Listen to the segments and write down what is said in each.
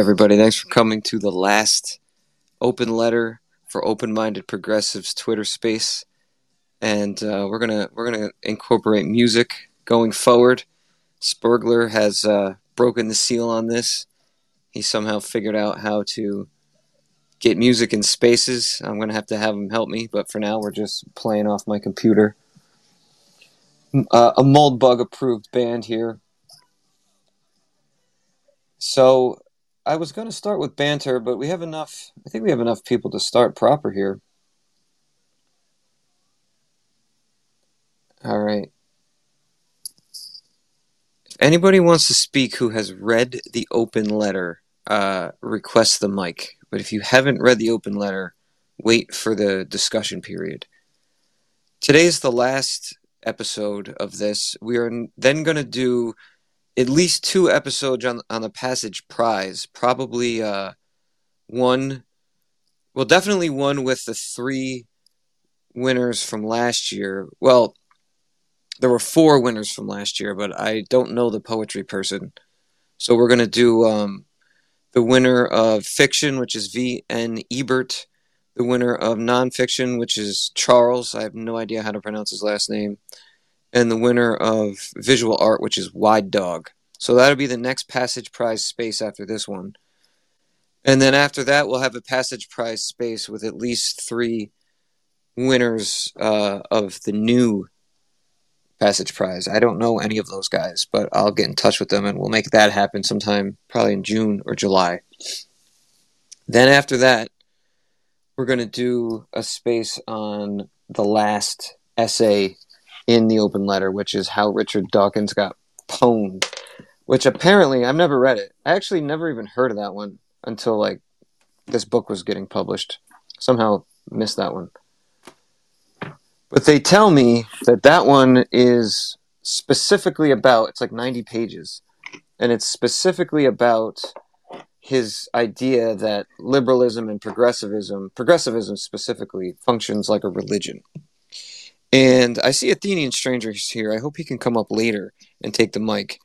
everybody. Thanks for coming to the last open letter for open-minded progressives Twitter space, and uh, we're gonna we're gonna incorporate music going forward. Spurgler has uh, broken the seal on this. He somehow figured out how to get music in spaces. I'm gonna have to have him help me, but for now, we're just playing off my computer. Uh, a Moldbug approved band here. So I was going to start with banter, but we have enough. I think we have enough people to start proper here. All right. If anybody wants to speak who has read the open letter, uh, request the mic. But if you haven't read the open letter, wait for the discussion period. Today is the last episode of this. We are then going to do at least two episodes on on the passage prize. Probably uh, one, well, definitely one with the three winners from last year. Well, there were four winners from last year, but I don't know the poetry person. So we're gonna do um, the winner of fiction, which is V. N. Ebert. The winner of nonfiction, which is Charles. I have no idea how to pronounce his last name and the winner of visual art, which is Wide Dog. So that'll be the next passage prize space after this one. And then after that, we'll have a passage prize space with at least three winners uh, of the new passage prize. I don't know any of those guys, but I'll get in touch with them and we'll make that happen sometime, probably in June or July. Then after that, we're going to do a space on the last essay in the open letter, which is how Richard Dawkins got pwned. Which apparently I've never read it. I actually never even heard of that one until like this book was getting published. Somehow missed that one. But they tell me that that one is specifically about it's like 90 pages and it's specifically about his idea that liberalism and progressivism progressivism specifically functions like a religion and I see Athenian Strangers here. I hope he can come up later and take the mic.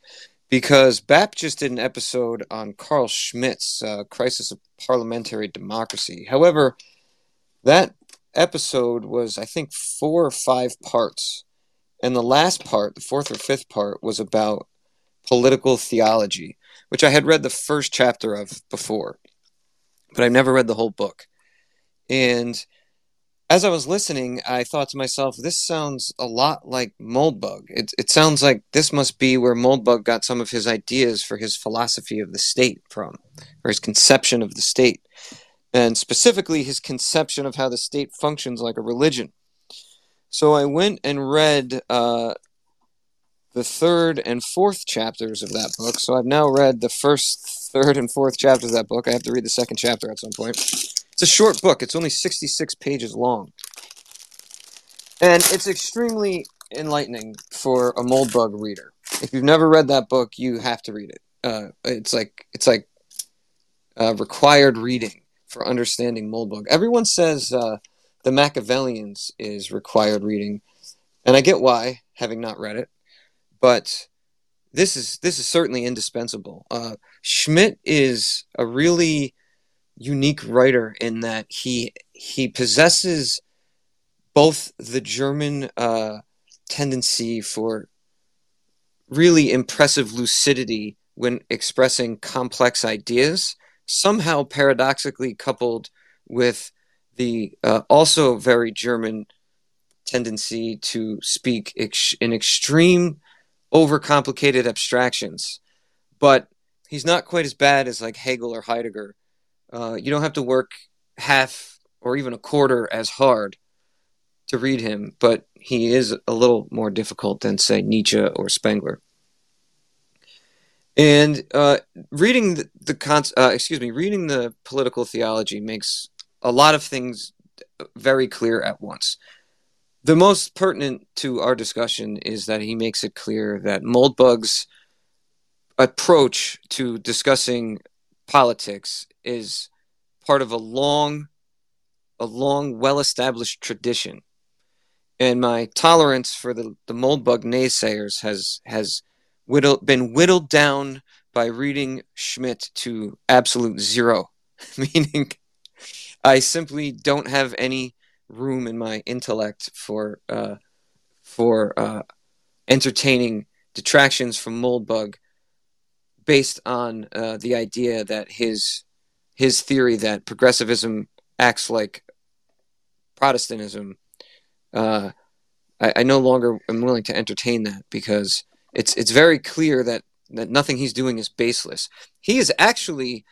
Because BAP just did an episode on Carl Schmitt's uh, Crisis of Parliamentary Democracy. However, that episode was, I think, four or five parts. And the last part, the fourth or fifth part, was about political theology, which I had read the first chapter of before, but I've never read the whole book. And as I was listening, I thought to myself, this sounds a lot like Moldbug. It, it sounds like this must be where Moldbug got some of his ideas for his philosophy of the state from, or his conception of the state, and specifically his conception of how the state functions like a religion. So I went and read uh, the third and fourth chapters of that book. So I've now read the first, third, and fourth chapters of that book. I have to read the second chapter at some point. It's a short book. It's only 66 pages long. And it's extremely enlightening for a Moldbug reader. If you've never read that book, you have to read it. Uh, it's like it's like uh, required reading for understanding Moldbug. Everyone says uh, the Machiavellians is required reading, and I get why, having not read it. But this is this is certainly indispensable. Uh, Schmitt is a really unique writer in that he he possesses both the German uh, tendency for really impressive lucidity when expressing complex ideas, somehow paradoxically coupled with the uh, also very German tendency to speak ex- in extreme, overcomplicated abstractions. But he's not quite as bad as like Hegel or Heidegger, uh, you don't have to work half or even a quarter as hard to read him, but he is a little more difficult than, say, Nietzsche or Spengler. And uh, reading the, the con- uh, excuse me, reading the political theology makes a lot of things very clear at once. The most pertinent to our discussion is that he makes it clear that Moldbug's approach to discussing politics is part of a long, a long, well-established tradition, and my tolerance for the the moldbug naysayers has has whittled, been whittled down by reading Schmitt to absolute zero, meaning I simply don't have any room in my intellect for uh, for uh, entertaining detractions from Moldbug based on uh, the idea that his his theory that progressivism acts like Protestantism. Uh, I, I no longer am willing to entertain that because it's it's very clear that that nothing he's doing is baseless. He is actually.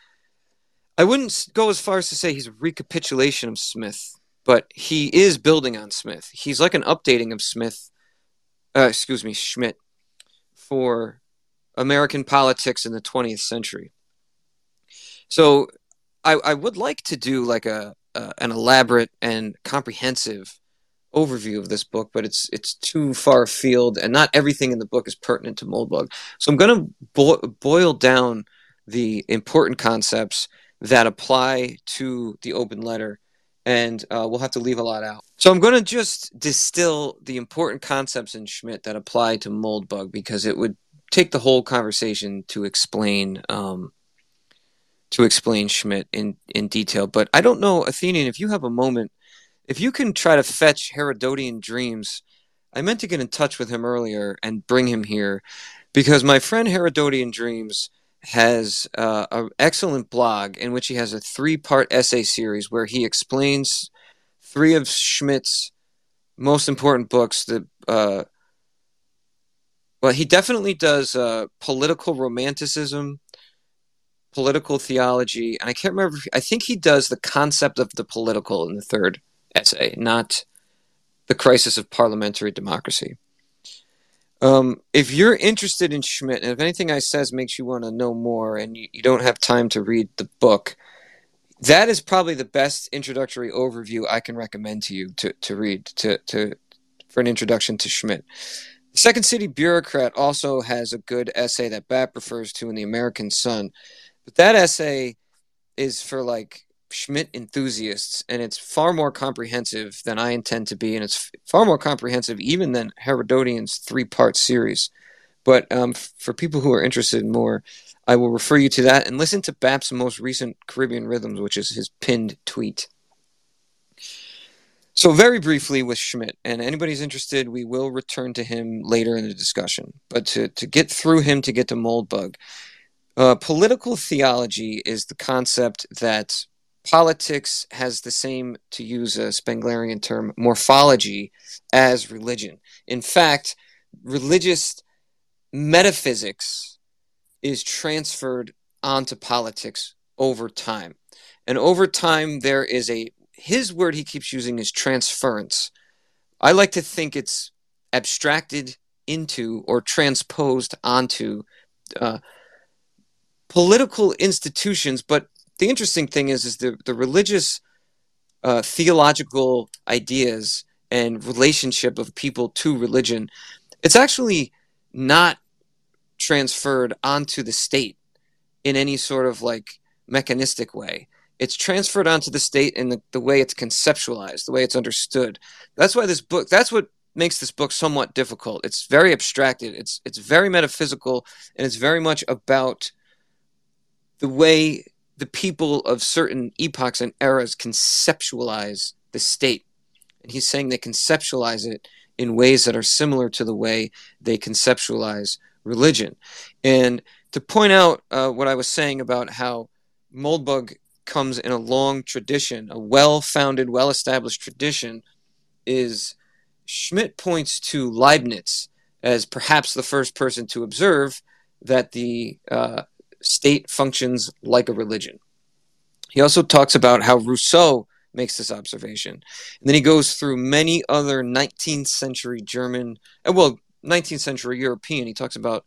I wouldn't go as far as to say he's a recapitulation of Smith, but he is building on Smith. He's like an updating of Smith, uh, excuse me, Schmitt, for American politics in the 20th century. So I, I would like to do like a, a an elaborate and comprehensive overview of this book, but it's it's too far afield, and not everything in the book is pertinent to Moldbug. So I'm going to bo- boil down the important concepts that apply to the open letter, and uh, we'll have to leave a lot out. So I'm going to just distill the important concepts in Schmitt that apply to Moldbug because it would take the whole conversation to explain. Um, to explain Schmitt in, in detail, but I don't know, Athenian, if you have a moment if you can try to fetch Herodotian dreams, I meant to get in touch with him earlier and bring him here because my friend Herodotian Dreams has uh, an excellent blog in which he has a three part essay series where he explains three of Schmitt's most important books. The uh, well, he definitely does uh, political romanticism, political theology, and I can't remember. I think he does the concept of the political in the third essay, not the crisis of parliamentary democracy. Um, if you're interested in Schmitt, and if anything I says makes you want to know more, and you, you don't have time to read the book, that is probably the best introductory overview I can recommend to you to, to read to, to for an introduction to Schmitt. The Second City Bureaucrat also has a good essay that BAP refers to in the American Sun, but that essay is for like Schmitt enthusiasts, and it's far more comprehensive than I intend to be, and it's far more comprehensive even than Herodotian's three part series. But um, for people who are interested in more, I will refer you to that and listen to BAP's most recent Caribbean Rhythms, which is his pinned tweet. So, very briefly with Schmitt, and anybody's interested, we will return to him later in the discussion. But to, to get through him to get to Moldbug, uh, political theology is the concept that politics has the same, to use a Spenglerian term, morphology as religion. In fact, religious metaphysics is transferred onto politics over time. And over time, there is a, his word he keeps using is transference. I like to think it's abstracted into or transposed onto uh, political institutions, but the interesting thing is is the the religious uh, theological ideas and relationship of people to religion it's actually not transferred onto the state in any sort of like mechanistic way it's transferred onto the state in the, the way it's conceptualized the way it's understood that's why this book that's what makes this book somewhat difficult it's very abstracted it's it's very metaphysical and it's very much about the way the people of certain epochs and eras conceptualize the state. And he's saying they conceptualize it in ways that are similar to the way they conceptualize religion. And to point out uh, what I was saying about how Moldbug comes in a long tradition, a well founded, well established tradition, is Schmitt points to Leibniz as perhaps the first person to observe that the uh, state functions like a religion. He also talks about how Rousseau makes this observation. And then he goes through many other 19th century German, uh, well, 19th century European. He talks about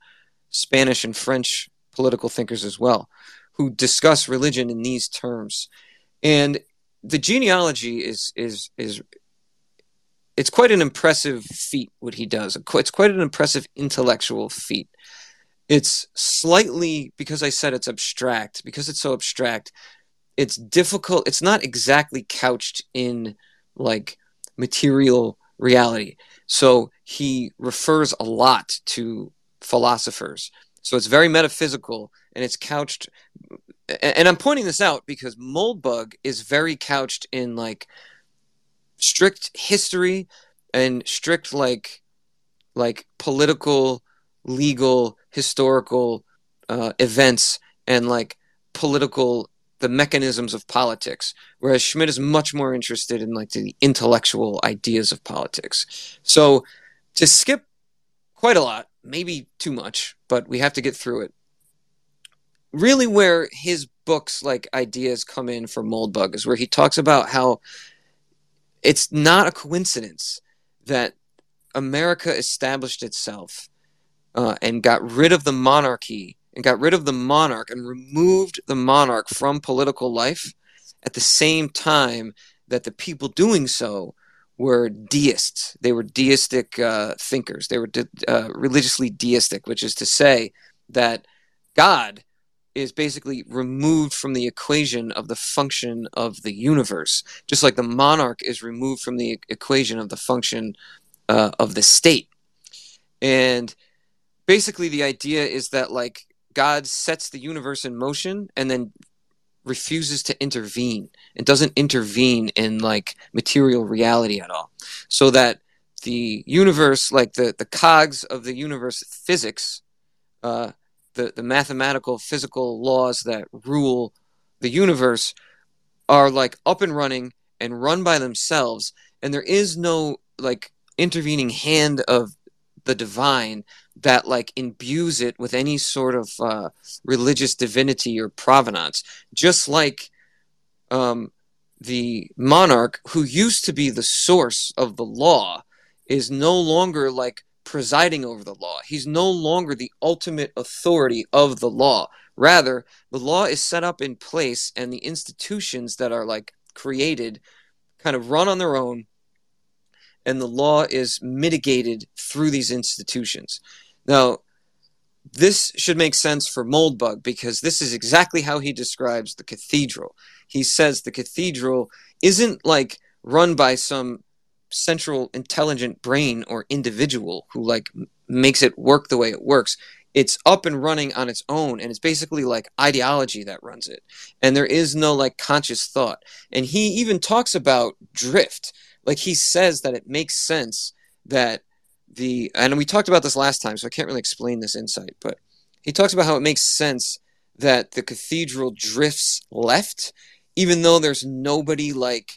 Spanish and French political thinkers as well, who discuss religion in these terms. And the genealogy is is is it's quite an impressive feat what he does. It's quite an impressive intellectual feat it's slightly because I said it's abstract, because it's so abstract, it's difficult. It's not exactly couched in like material reality. So he refers a lot to philosophers. So it's very metaphysical and it's couched. And I'm pointing this out because Moldbug is very couched in like strict history and strict like like political, legal, historical uh, events and like political the mechanisms of politics, whereas Schmitt is much more interested in like the intellectual ideas of politics. So to skip quite a lot, maybe too much, but we have to get through it. Really, where his books like ideas come in for Moldbug is where he talks about how it's not a coincidence that America established itself uh, and got rid of the monarchy and got rid of the monarch and removed the monarch from political life at the same time that the people doing so were deists. They were deistic uh, thinkers. They were de- uh, religiously deistic, which is to say that God is basically removed from the equation of the function of the universe, just like the monarch is removed from the equation of the function uh, of the state. And basically, the idea is that like God sets the universe in motion and then refuses to intervene and doesn't intervene in like material reality at all. So that the universe, like the, the cogs of the universe physics, uh, the, the mathematical physical laws that rule the universe are like up and running and run by themselves and there is no like intervening hand of the divine that like imbues it with any sort of uh, religious divinity or provenance, just like um, the monarch who used to be the source of the law is no longer like presiding over the law. He's no longer the ultimate authority of the law. Rather, the law is set up in place and the institutions that are like created kind of run on their own and the law is mitigated through these institutions. Now, this should make sense for Moldbug because this is exactly how he describes the cathedral. He says the cathedral isn't like run by some central intelligent brain or individual who like makes it work the way it works. It's up and running on its own and it's basically like ideology that runs it. And there is no like conscious thought. And he even talks about drift. Like he says that it makes sense that the and we talked about this last time, so I can't really explain this insight, but he talks about how it makes sense that the cathedral drifts left, even though there's nobody like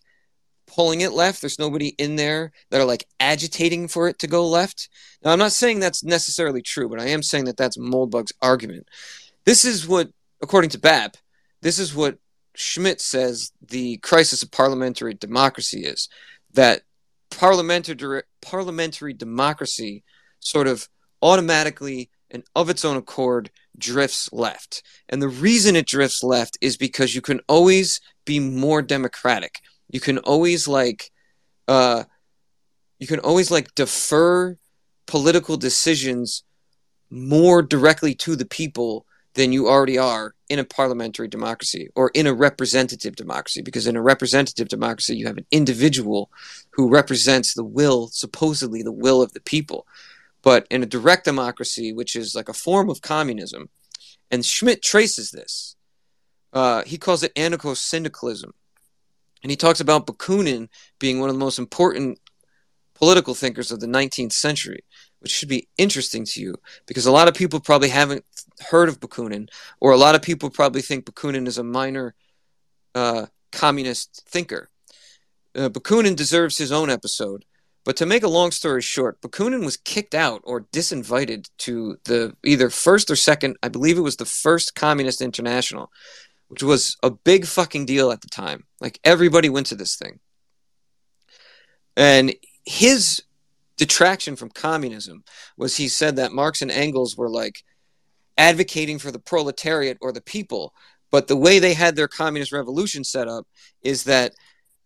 pulling it left. There's nobody in there that are like agitating for it to go left. Now, I'm not saying that's necessarily true, but I am saying that that's Moldbug's argument. This is what, according to BAP, this is what Schmitt says the crisis of parliamentary democracy is. That parliamentary parliamentary democracy sort of automatically and of its own accord drifts left. And the reason it drifts left is because you can always be more democratic. You can always like uh you can always like defer political decisions more directly to the people than you already are in a parliamentary democracy or in a representative democracy because in a representative democracy you have an individual who represents the will supposedly the will of the people. But in a direct democracy which is like a form of communism and schmitt traces this uh, he calls it anarcho-syndicalism and he talks about bakunin being one of the most important political thinkers of the 19th century which should be interesting to you because a lot of people probably haven't heard of Bakunin, or a lot of people probably think Bakunin is a minor uh, communist thinker. Uh, Bakunin deserves his own episode. But to make a long story short, Bakunin was kicked out or disinvited to the either first or second, I believe it was the first Communist International, which was a big fucking deal at the time. Like everybody went to this thing. And his detraction from communism was he said that Marx and Engels were like advocating for the proletariat or the people, but the way they had their communist revolution set up is that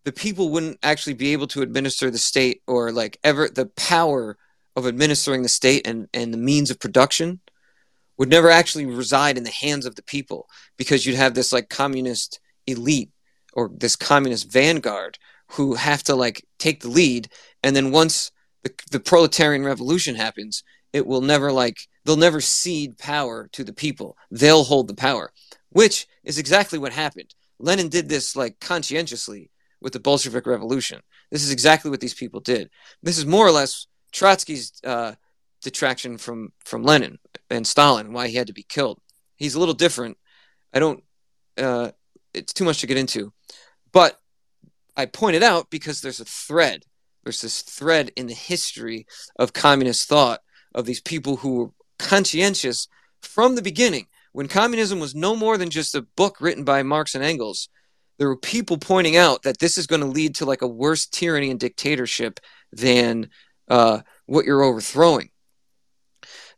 the people wouldn't actually be able to administer the state or like ever the power of administering the state and, and the means of production would never actually reside in the hands of the people because you'd have this like communist elite or this communist vanguard who have to like take the lead and then once the, the proletarian revolution happens, it will never like they'll never cede power to the people. They'll hold the power, which is exactly what happened. Lenin did this like conscientiously with the Bolshevik Revolution. This is exactly what these people did. This is more or less Trotsky's uh, detraction from from Lenin and Stalin, why he had to be killed. He's a little different. I don't. Uh, it's too much to get into, but I pointed out because there's a thread. There's this thread in the history of communist thought of these people who were conscientious from the beginning. When communism was no more than just a book written by Marx and Engels, there were people pointing out that this is going to lead to like a worse tyranny and dictatorship than uh, what you're overthrowing.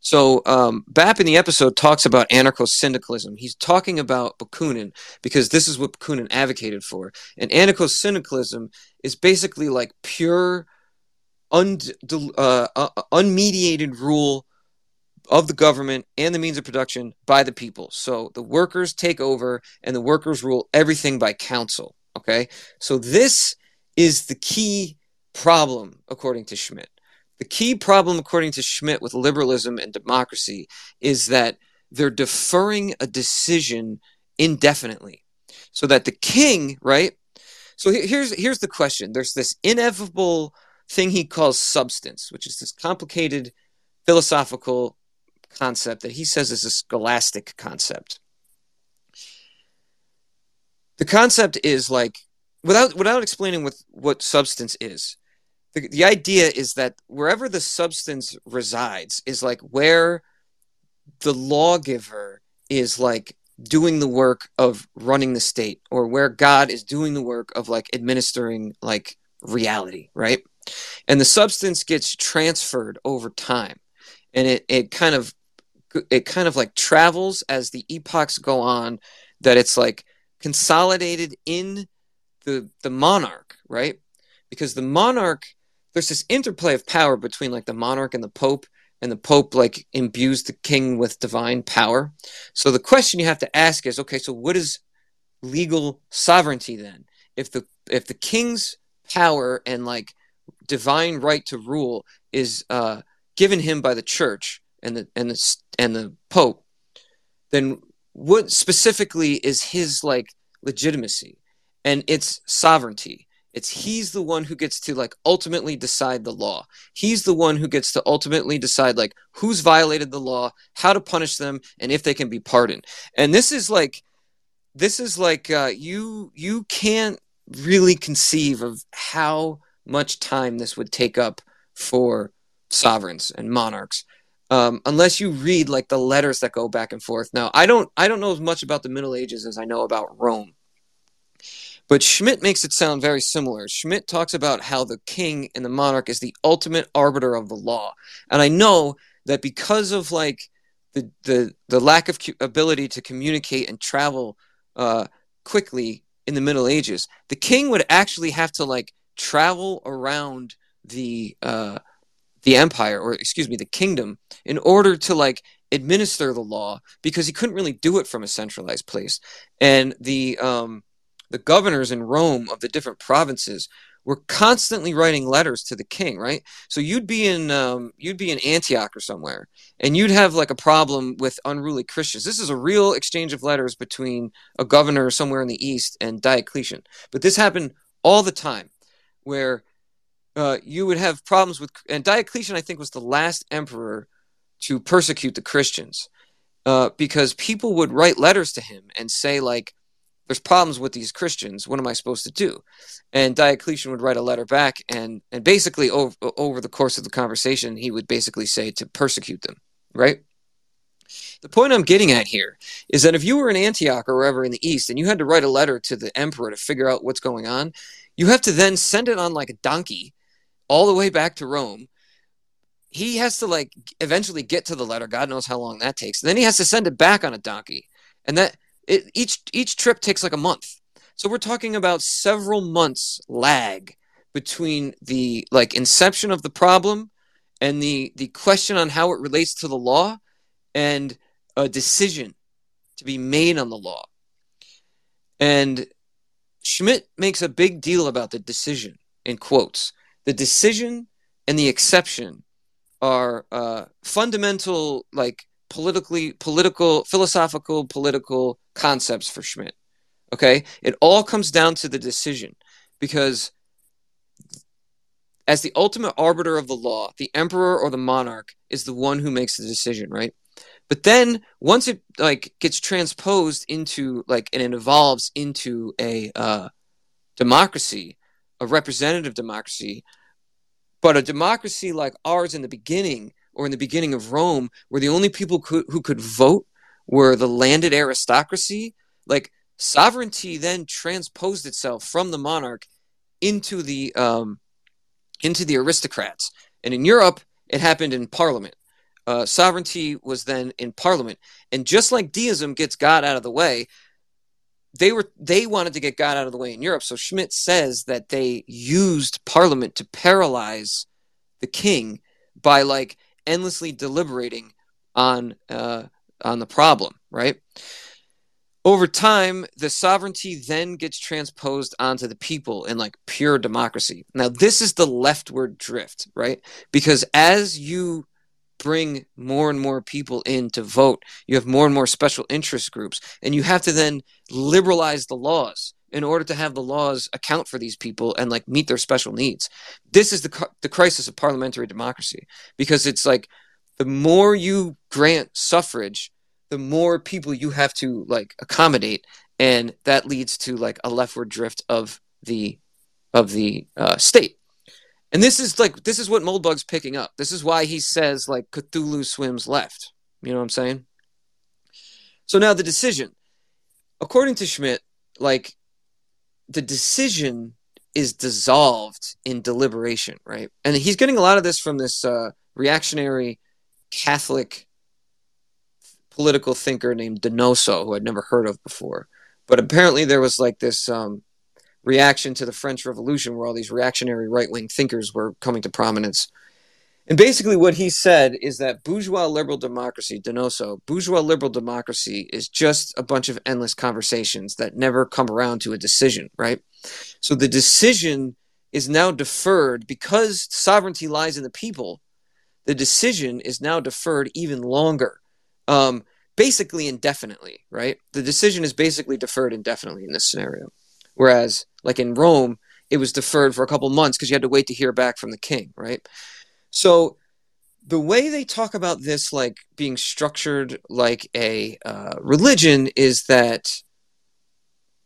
So um, Bap in the episode talks about anarcho-syndicalism. He's talking about Bakunin because this is what Bakunin advocated for. And anarcho-syndicalism is basically like pure, uh, uh, unmediated rule of the government and the means of production by the people. So the workers take over and the workers rule everything by council. Okay. So this is the key problem, according to Schmitt. The key problem, according to Schmitt, with liberalism and democracy is that they're deferring a decision indefinitely. So that the king, right? So here's here's the question. There's this inevitable thing he calls substance, which is this complicated philosophical concept that he says is a scholastic concept. The concept is like without without explaining what what substance is the, the idea is that wherever the substance resides is like where the lawgiver is like doing the work of running the state or where god is doing the work of like administering like reality right? And the substance gets transferred over time. And it, it kind of it kind of like travels as the epochs go on that it's like consolidated in the the monarch right? Because the monarch there's this interplay of power between like the monarch and the pope and the pope like imbues the king with divine power. So the question you have to ask is okay so what is legal sovereignty then? If the if the king's power and like divine right to rule is uh, given him by the church and the and the and the pope then what specifically is his like legitimacy? And its sovereignty it's he's the one who gets to like ultimately decide the law. He's the one who gets to ultimately decide like who's violated the law, how to punish them, and if they can be pardoned. And this is like this is like uh, you you can't really conceive of how much time this would take up for sovereigns and monarchs um, unless you read like the letters that go back and forth now i don't i don't know as much about the middle ages as i know about rome but Schmitt makes it sound very similar. Schmitt talks about how the king and the monarch is the ultimate arbiter of the law. And I know that because of like the the, the lack of ability to communicate and travel uh, quickly in the Middle Ages, the king would actually have to like travel around the uh, the empire or excuse me the kingdom in order to like administer the law because he couldn't really do it from a centralized place and the um the governors in Rome of the different provinces were constantly writing letters to the king, right? So you'd be in um, you'd be in Antioch or somewhere, and you'd have like a problem with unruly Christians. This is a real exchange of letters between a governor somewhere in the east and Diocletian. But this happened all the time, where uh, you would have problems with, and Diocletian I think was the last emperor to persecute the Christians, uh, because people would write letters to him and say like there's problems with these Christians. What am I supposed to do? And Diocletian would write a letter back, and and basically over over the course of the conversation, he would basically say to persecute them. Right. The point I'm getting at here is that if you were in Antioch or wherever in the East, and you had to write a letter to the emperor to figure out what's going on, you have to then send it on like a donkey all the way back to Rome. He has to like eventually get to the letter. God knows how long that takes. And then he has to send it back on a donkey, and that it, each each trip takes like a month. So we're talking about several months lag between the like inception of the problem and the the question on how it relates to the law and a decision to be made on the law. And Schmitt makes a big deal about the decision in quotes. The decision and the exception are uh, fundamental, like politically, political, philosophical, political concepts for Schmitt. Okay, it all comes down to the decision, because as the ultimate arbiter of the law, the emperor or the monarch is the one who makes the decision, right? But then once it like gets transposed into like and it evolves into a uh, democracy, a representative democracy, but a democracy like ours in the beginning or in the beginning of Rome, where the only people who, who could vote were the landed aristocracy, like sovereignty then transposed itself from the monarch into the um, into the aristocrats. And in Europe, it happened in parliament. Uh, sovereignty was then in parliament. And just like deism gets God out of the way, they were they wanted to get God out of the way in Europe. So Schmitt says that they used parliament to paralyze the king by like endlessly deliberating on uh, on the problem, right? over time, the sovereignty then gets transposed onto the people in like pure democracy. Now, this is the leftward drift, right? Because as you bring more and more people in to vote, you have more and more special interest groups, and you have to then liberalize the laws in order to have the laws account for these people and like meet their special needs. This is the the crisis of parliamentary democracy because it's like the more you grant suffrage, the more people you have to like accommodate and that leads to like a leftward drift of the of the uh, state. And this is like this is what moldbug's picking up. This is why he says like cthulhu swims left. You know what i'm saying? So now the decision. According to Schmitt, like the decision is dissolved in deliberation right and he's getting a lot of this from this uh, reactionary catholic political thinker named Donoso, who I'd never heard of before. But apparently, there was like this um, reaction to the French Revolution where all these reactionary right wing thinkers were coming to prominence. And basically, what he said is that bourgeois liberal democracy, Donoso, bourgeois liberal democracy is just a bunch of endless conversations that never come around to a decision, right? So the decision is now deferred because sovereignty lies in the people. The decision is now deferred even longer um, basically indefinitely, right? The decision is basically deferred indefinitely in this scenario. Whereas, like in Rome, it was deferred for a couple months because you had to wait to hear back from the king, right? So the way they talk about this, like being structured like a uh, religion, is that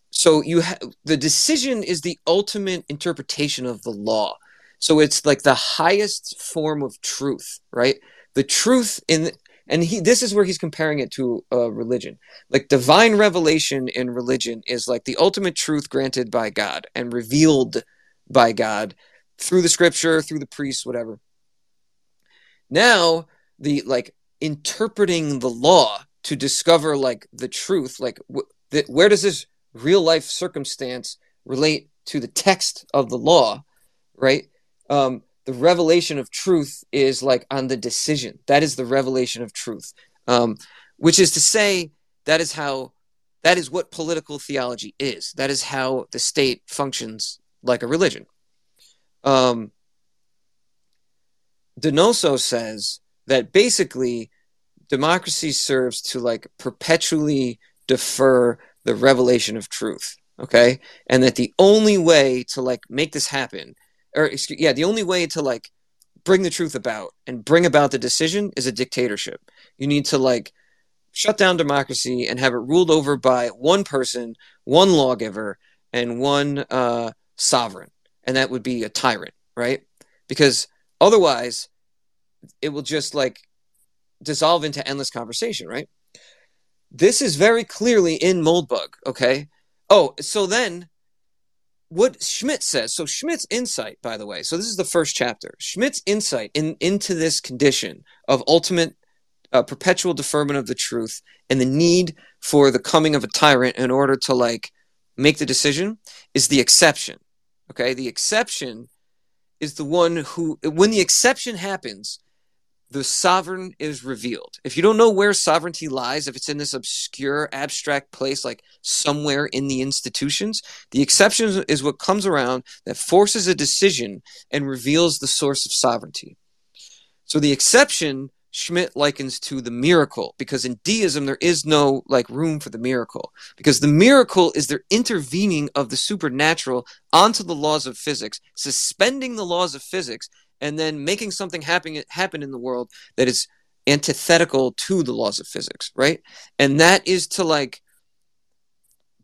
so you ha- the decision is the ultimate interpretation of the law. So it's like the highest form of truth, right? The truth in and he this is where he's comparing it to uh, religion like divine revelation in religion is like the ultimate truth granted by god and revealed by god through the scripture through the priests whatever now the like interpreting the law to discover like the truth like wh- where does this real life circumstance relate to the text of the law right um the revelation of truth is like on the decision. That is the revelation of truth, um, which is to say, that is how, that is what political theology is. That is how the state functions like a religion. Um, Donoso says that basically democracy serves to like perpetually defer the revelation of truth okay and that the only way to like make this happen or excuse, yeah, the only way to like bring the truth about and bring about the decision is a dictatorship. You need to like shut down democracy and have it ruled over by one person, one lawgiver, and one uh, sovereign, and that would be a tyrant, right? Because otherwise, it will just like dissolve into endless conversation, right? This is very clearly in Moldbug, okay? Oh, so then what Schmitt says. So Schmitt's insight, by the way. So this is the first chapter. Schmitt's insight in, into this condition of ultimate uh, perpetual deferment of the truth and the need for the coming of a tyrant in order to like make the decision is the exception. Okay, the exception is the one who, when the exception happens, the sovereign is revealed. If you don't know where sovereignty lies, if it's in this obscure, abstract place, like somewhere in the institutions, the exception is what comes around that forces a decision and reveals the source of sovereignty. So the exception Schmitt likens to the miracle because in deism there is no like room for the miracle because the miracle is the intervening of the supernatural onto the laws of physics, suspending the laws of physics and then making something happen happen in the world that is antithetical to the laws of physics, right? And that is to like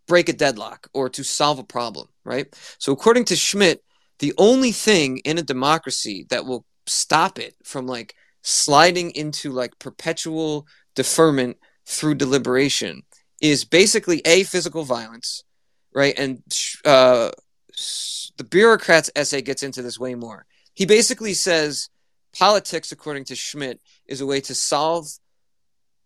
break a deadlock or to solve a problem, right? So according to Schmitt, the only thing in a democracy that will stop it from like sliding into like perpetual deferment through deliberation is basically a physical violence, right? And uh, the bureaucrat's essay gets into this way more. He basically says politics, according to Schmitt, is a way to solve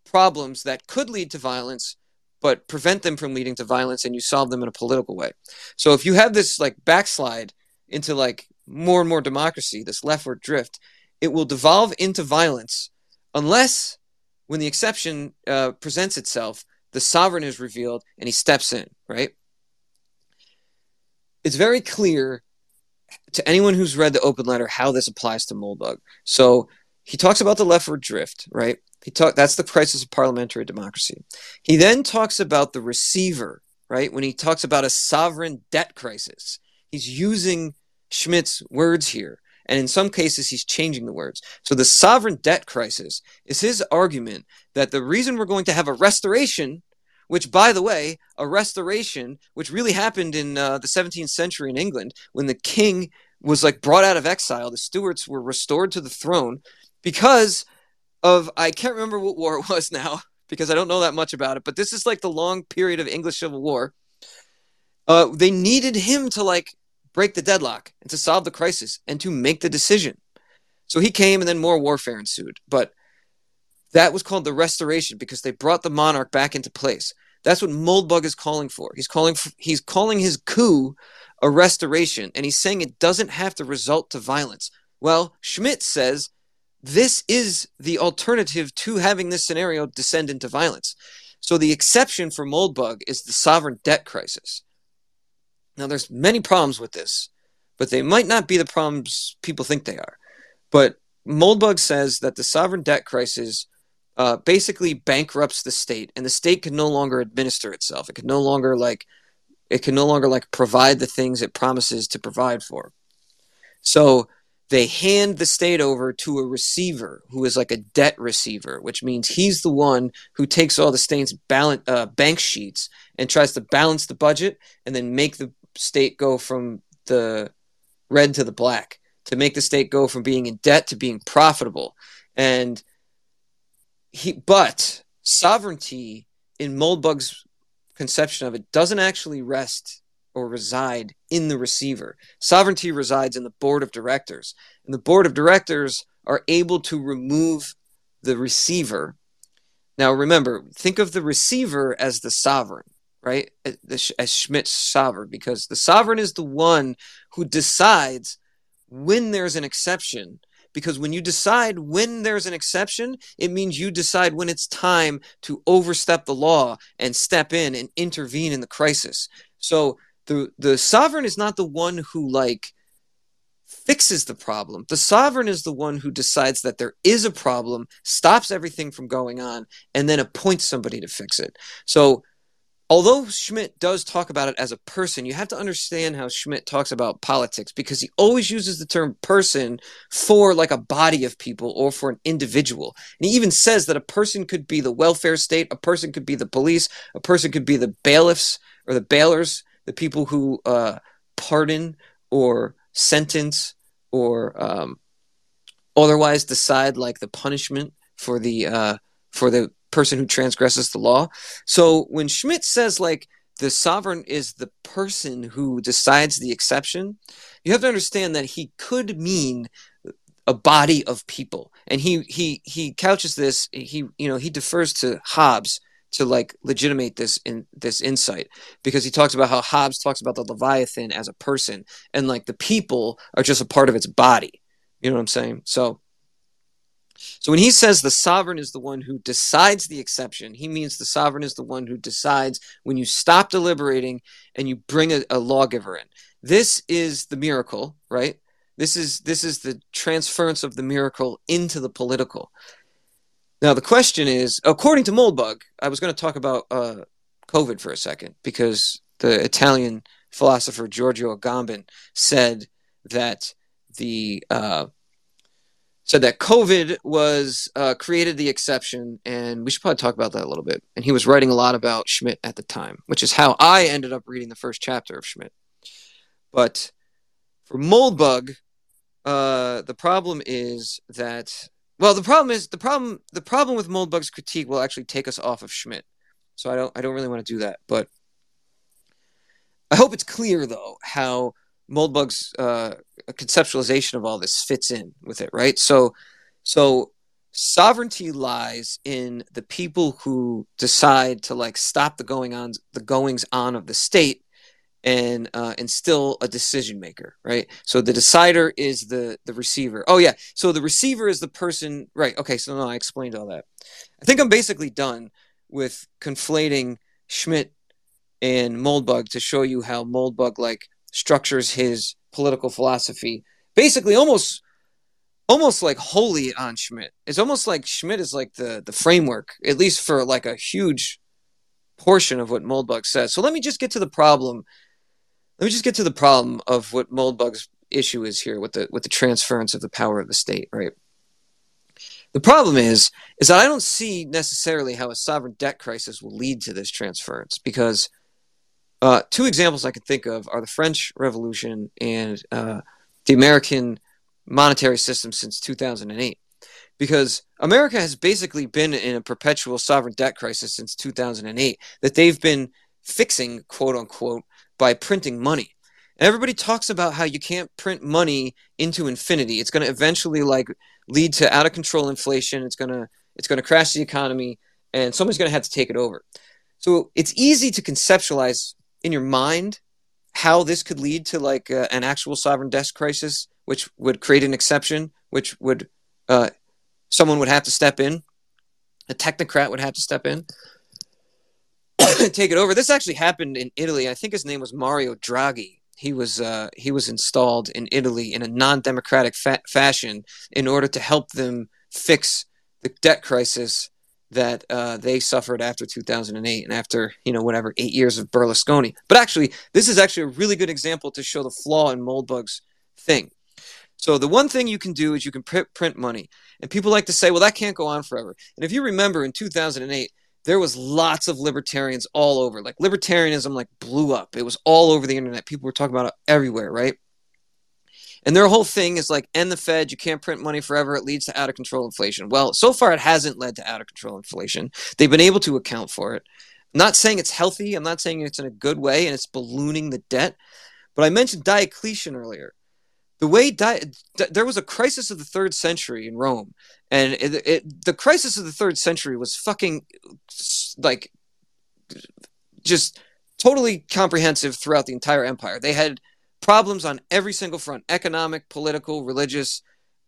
problems that could lead to violence, but prevent them from leading to violence, and you solve them in a political way. So if you have this like backslide into like more and more democracy, this leftward drift, it will devolve into violence unless, when the exception uh, presents itself, the sovereign is revealed and he steps in, right? It's very clear to anyone who's read the open letter how this applies to Moldbug. So he talks about the leftward drift, right? He talk that's the crisis of parliamentary democracy. He then talks about the receiver, right? When he talks about a sovereign debt crisis, he's using Schmitt's words here. And in some cases, he's changing the words. So the sovereign debt crisis is his argument that the reason we're going to have a restoration, which, by the way, a restoration, which really happened in uh, the 17th century in England when the king was like brought out of exile, the Stuarts were restored to the throne because of, I can't remember what war it was now because I don't know that much about it, but this is like the long period of English Civil War. Uh, they needed him to like break the deadlock and to solve the crisis and to make the decision. So he came and then more warfare ensued. But that was called the restoration because they brought the monarch back into place. That's what Moldbug is calling for. He's calling for, he's calling his coup a restoration and he's saying it doesn't have to result to violence. Well, Schmitt says this is the alternative to having this scenario descend into violence. So the exception for Moldbug is the sovereign debt crisis. Now, there's many problems with this, but they might not be the problems people think they are. But Moldbug says that the sovereign debt crisis uh, basically bankrupts the state, and the state can no longer administer itself. It can no longer like it can no longer like provide the things it promises to provide for. So they hand the state over to a receiver who is like a debt receiver, which means he's the one who takes all the state's balance, uh, bank sheets and tries to balance the budget and then make the state go from the red to the black, to make the state go from being in debt to being profitable. And he, but sovereignty in Moldbug's conception of it doesn't actually rest or reside in the receiver. Sovereignty resides in the board of directors, and the board of directors are able to remove the receiver. Now, remember, think of the receiver as the sovereign right? As Schmitt's sovereign, because the sovereign is the one who decides when there's an exception. Because when you decide when there's an exception, it means you decide when it's time to overstep the law and step in and intervene in the crisis. So the the sovereign is not the one who like fixes the problem. The sovereign is the one who decides that there is a problem, stops everything from going on, and then appoints somebody to fix it. So although Schmitt does talk about it as a person, you have to understand how Schmitt talks about politics because he always uses the term person for like a body of people or for an individual. And he even says that a person could be the welfare state, a person could be the police, a person could be the bailiffs or the bailers, the people who uh, pardon or sentence or um, otherwise decide like the punishment for the uh, for the person who transgresses the law. So when Schmitt says like the sovereign is the person who decides the exception, you have to understand that he could mean a body of people. And he he he couches this he you know he defers to Hobbes to like legitimate this in this insight because he talks about how Hobbes talks about the Leviathan as a person and like the people are just a part of its body. You know what I'm saying? So so when he says the sovereign is the one who decides the exception, he means the sovereign is the one who decides when you stop deliberating and you bring a, a lawgiver in. This is the miracle, right? This is this is the transference of the miracle into the political. Now the question is, according to Moldbug, I was going to talk about uh, COVID for a second because the Italian philosopher Giorgio Agamben said that the uh, said that COVID was uh, created the exception, and we should probably talk about that a little bit. And he was writing a lot about Schmitt at the time, which is how I ended up reading the first chapter of Schmitt. But for Moldbug, uh, the problem is that well, the problem is the problem the problem with Moldbug's critique will actually take us off of Schmitt. So I don't I don't really want to do that, but I hope it's clear though how Moldbug's uh, conceptualization of all this fits in with it, right? So, so sovereignty lies in the people who decide to like stop the going on, the goings on of the state, and uh, instill a decision maker, right? So the decider is the the receiver. Oh yeah, so the receiver is the person, right? Okay, so no, I explained all that. I think I'm basically done with conflating Schmitt and Moldbug to show you how Moldbug like structures his political philosophy basically almost almost like wholly on Schmitt. It's almost like Schmitt is like the the framework, at least for like a huge portion of what Moldbug says. So let me just get to the problem. Let me just get to the problem of what Moldbug's issue is here with the with the transference of the power of the state, right? The problem is is that I don't see necessarily how a sovereign debt crisis will lead to this transference because uh, two examples I can think of are the French Revolution and uh, the American monetary system since 2008. Because America has basically been in a perpetual sovereign debt crisis since 2008 that they've been fixing, quote unquote, by printing money. And everybody talks about how you can't print money into infinity. It's going to eventually like lead to out of control inflation. It's going to it's going to crash the economy, and somebody's going to have to take it over. So it's easy to conceptualize in your mind how this could lead to like uh, an actual sovereign debt crisis, which would create an exception, which would uh, someone would have to step in, a technocrat would have to step in, take it over. This actually happened in Italy. I think his name was Mario Draghi. He was uh, he was installed in Italy in a non-democratic fa- fashion in order to help them fix the debt crisis that uh, they suffered after 2008 and after you know whatever eight years of Berlusconi. But actually, this is actually a really good example to show the flaw in Moldbug's thing. So the one thing you can do is you can print, print money, and people like to say, "Well, that can't go on forever." And if you remember, in 2008, there was lots of libertarians all over. Like libertarianism, like blew up. It was all over the internet. People were talking about it everywhere, right? And their whole thing is like, end the Fed, you can't print money forever, it leads to out of control inflation. Well, so far it hasn't led to out of control inflation. They've been able to account for it. I'm not saying it's healthy, I'm not saying it's in a good way and it's ballooning the debt, but I mentioned Diocletian earlier. The way Di- there was a crisis of the third century in Rome, and it, it, the crisis of the third century was fucking like just totally comprehensive throughout the entire empire. They had problems on every single front economic, political, religious,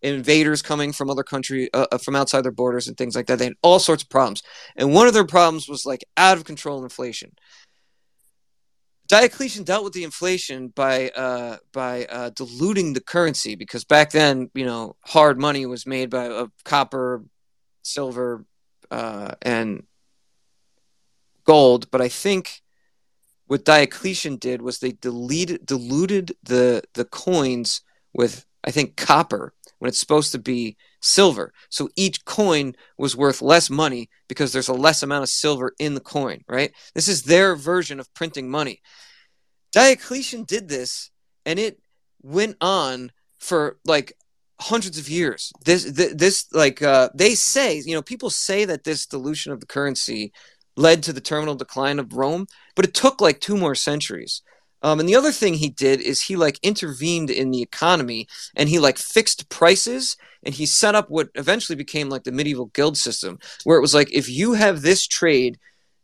invaders coming from other country uh, uh, from outside their borders and things like that. They had all sorts of problems. And one of their problems was like out of control inflation. Diocletian dealt with the inflation by uh, by uh, diluting the currency because back then you know hard money was made by of copper silver uh, and gold. But i think what Diocletian did was they deleted, diluted the the coins with I think copper when it's supposed to be silver. So each coin was worth less money because there's a less amount of silver in the coin, right? This is their version of printing money. Diocletian did this and it went on for like hundreds of years. This this, like uh, they say, you know, people say that this dilution of the currency led to the terminal decline of Rome, but it took like two more centuries. Um, and the other thing he did is he like intervened in the economy and he like fixed prices and he set up what eventually became like the medieval guild system, where it was like if you have this trade,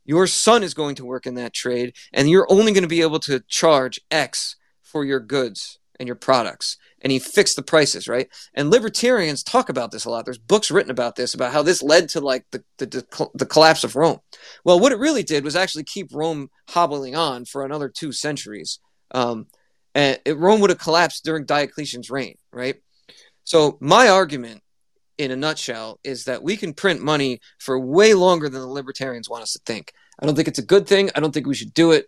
your son is going to work in that trade, and you're only going to be able to charge X for your goods and your products and he fixed the prices, right? And libertarians talk about this a lot. There's books written about this, about how this led to like the, the, the collapse of Rome. Well, what it really did was actually keep Rome hobbling on for another two centuries. Um, and it, Rome would have collapsed during Diocletian's reign, right? So my argument, in a nutshell, is that we can print money for way longer than the libertarians want us to think. I don't think it's a good thing. I don't think we should do it.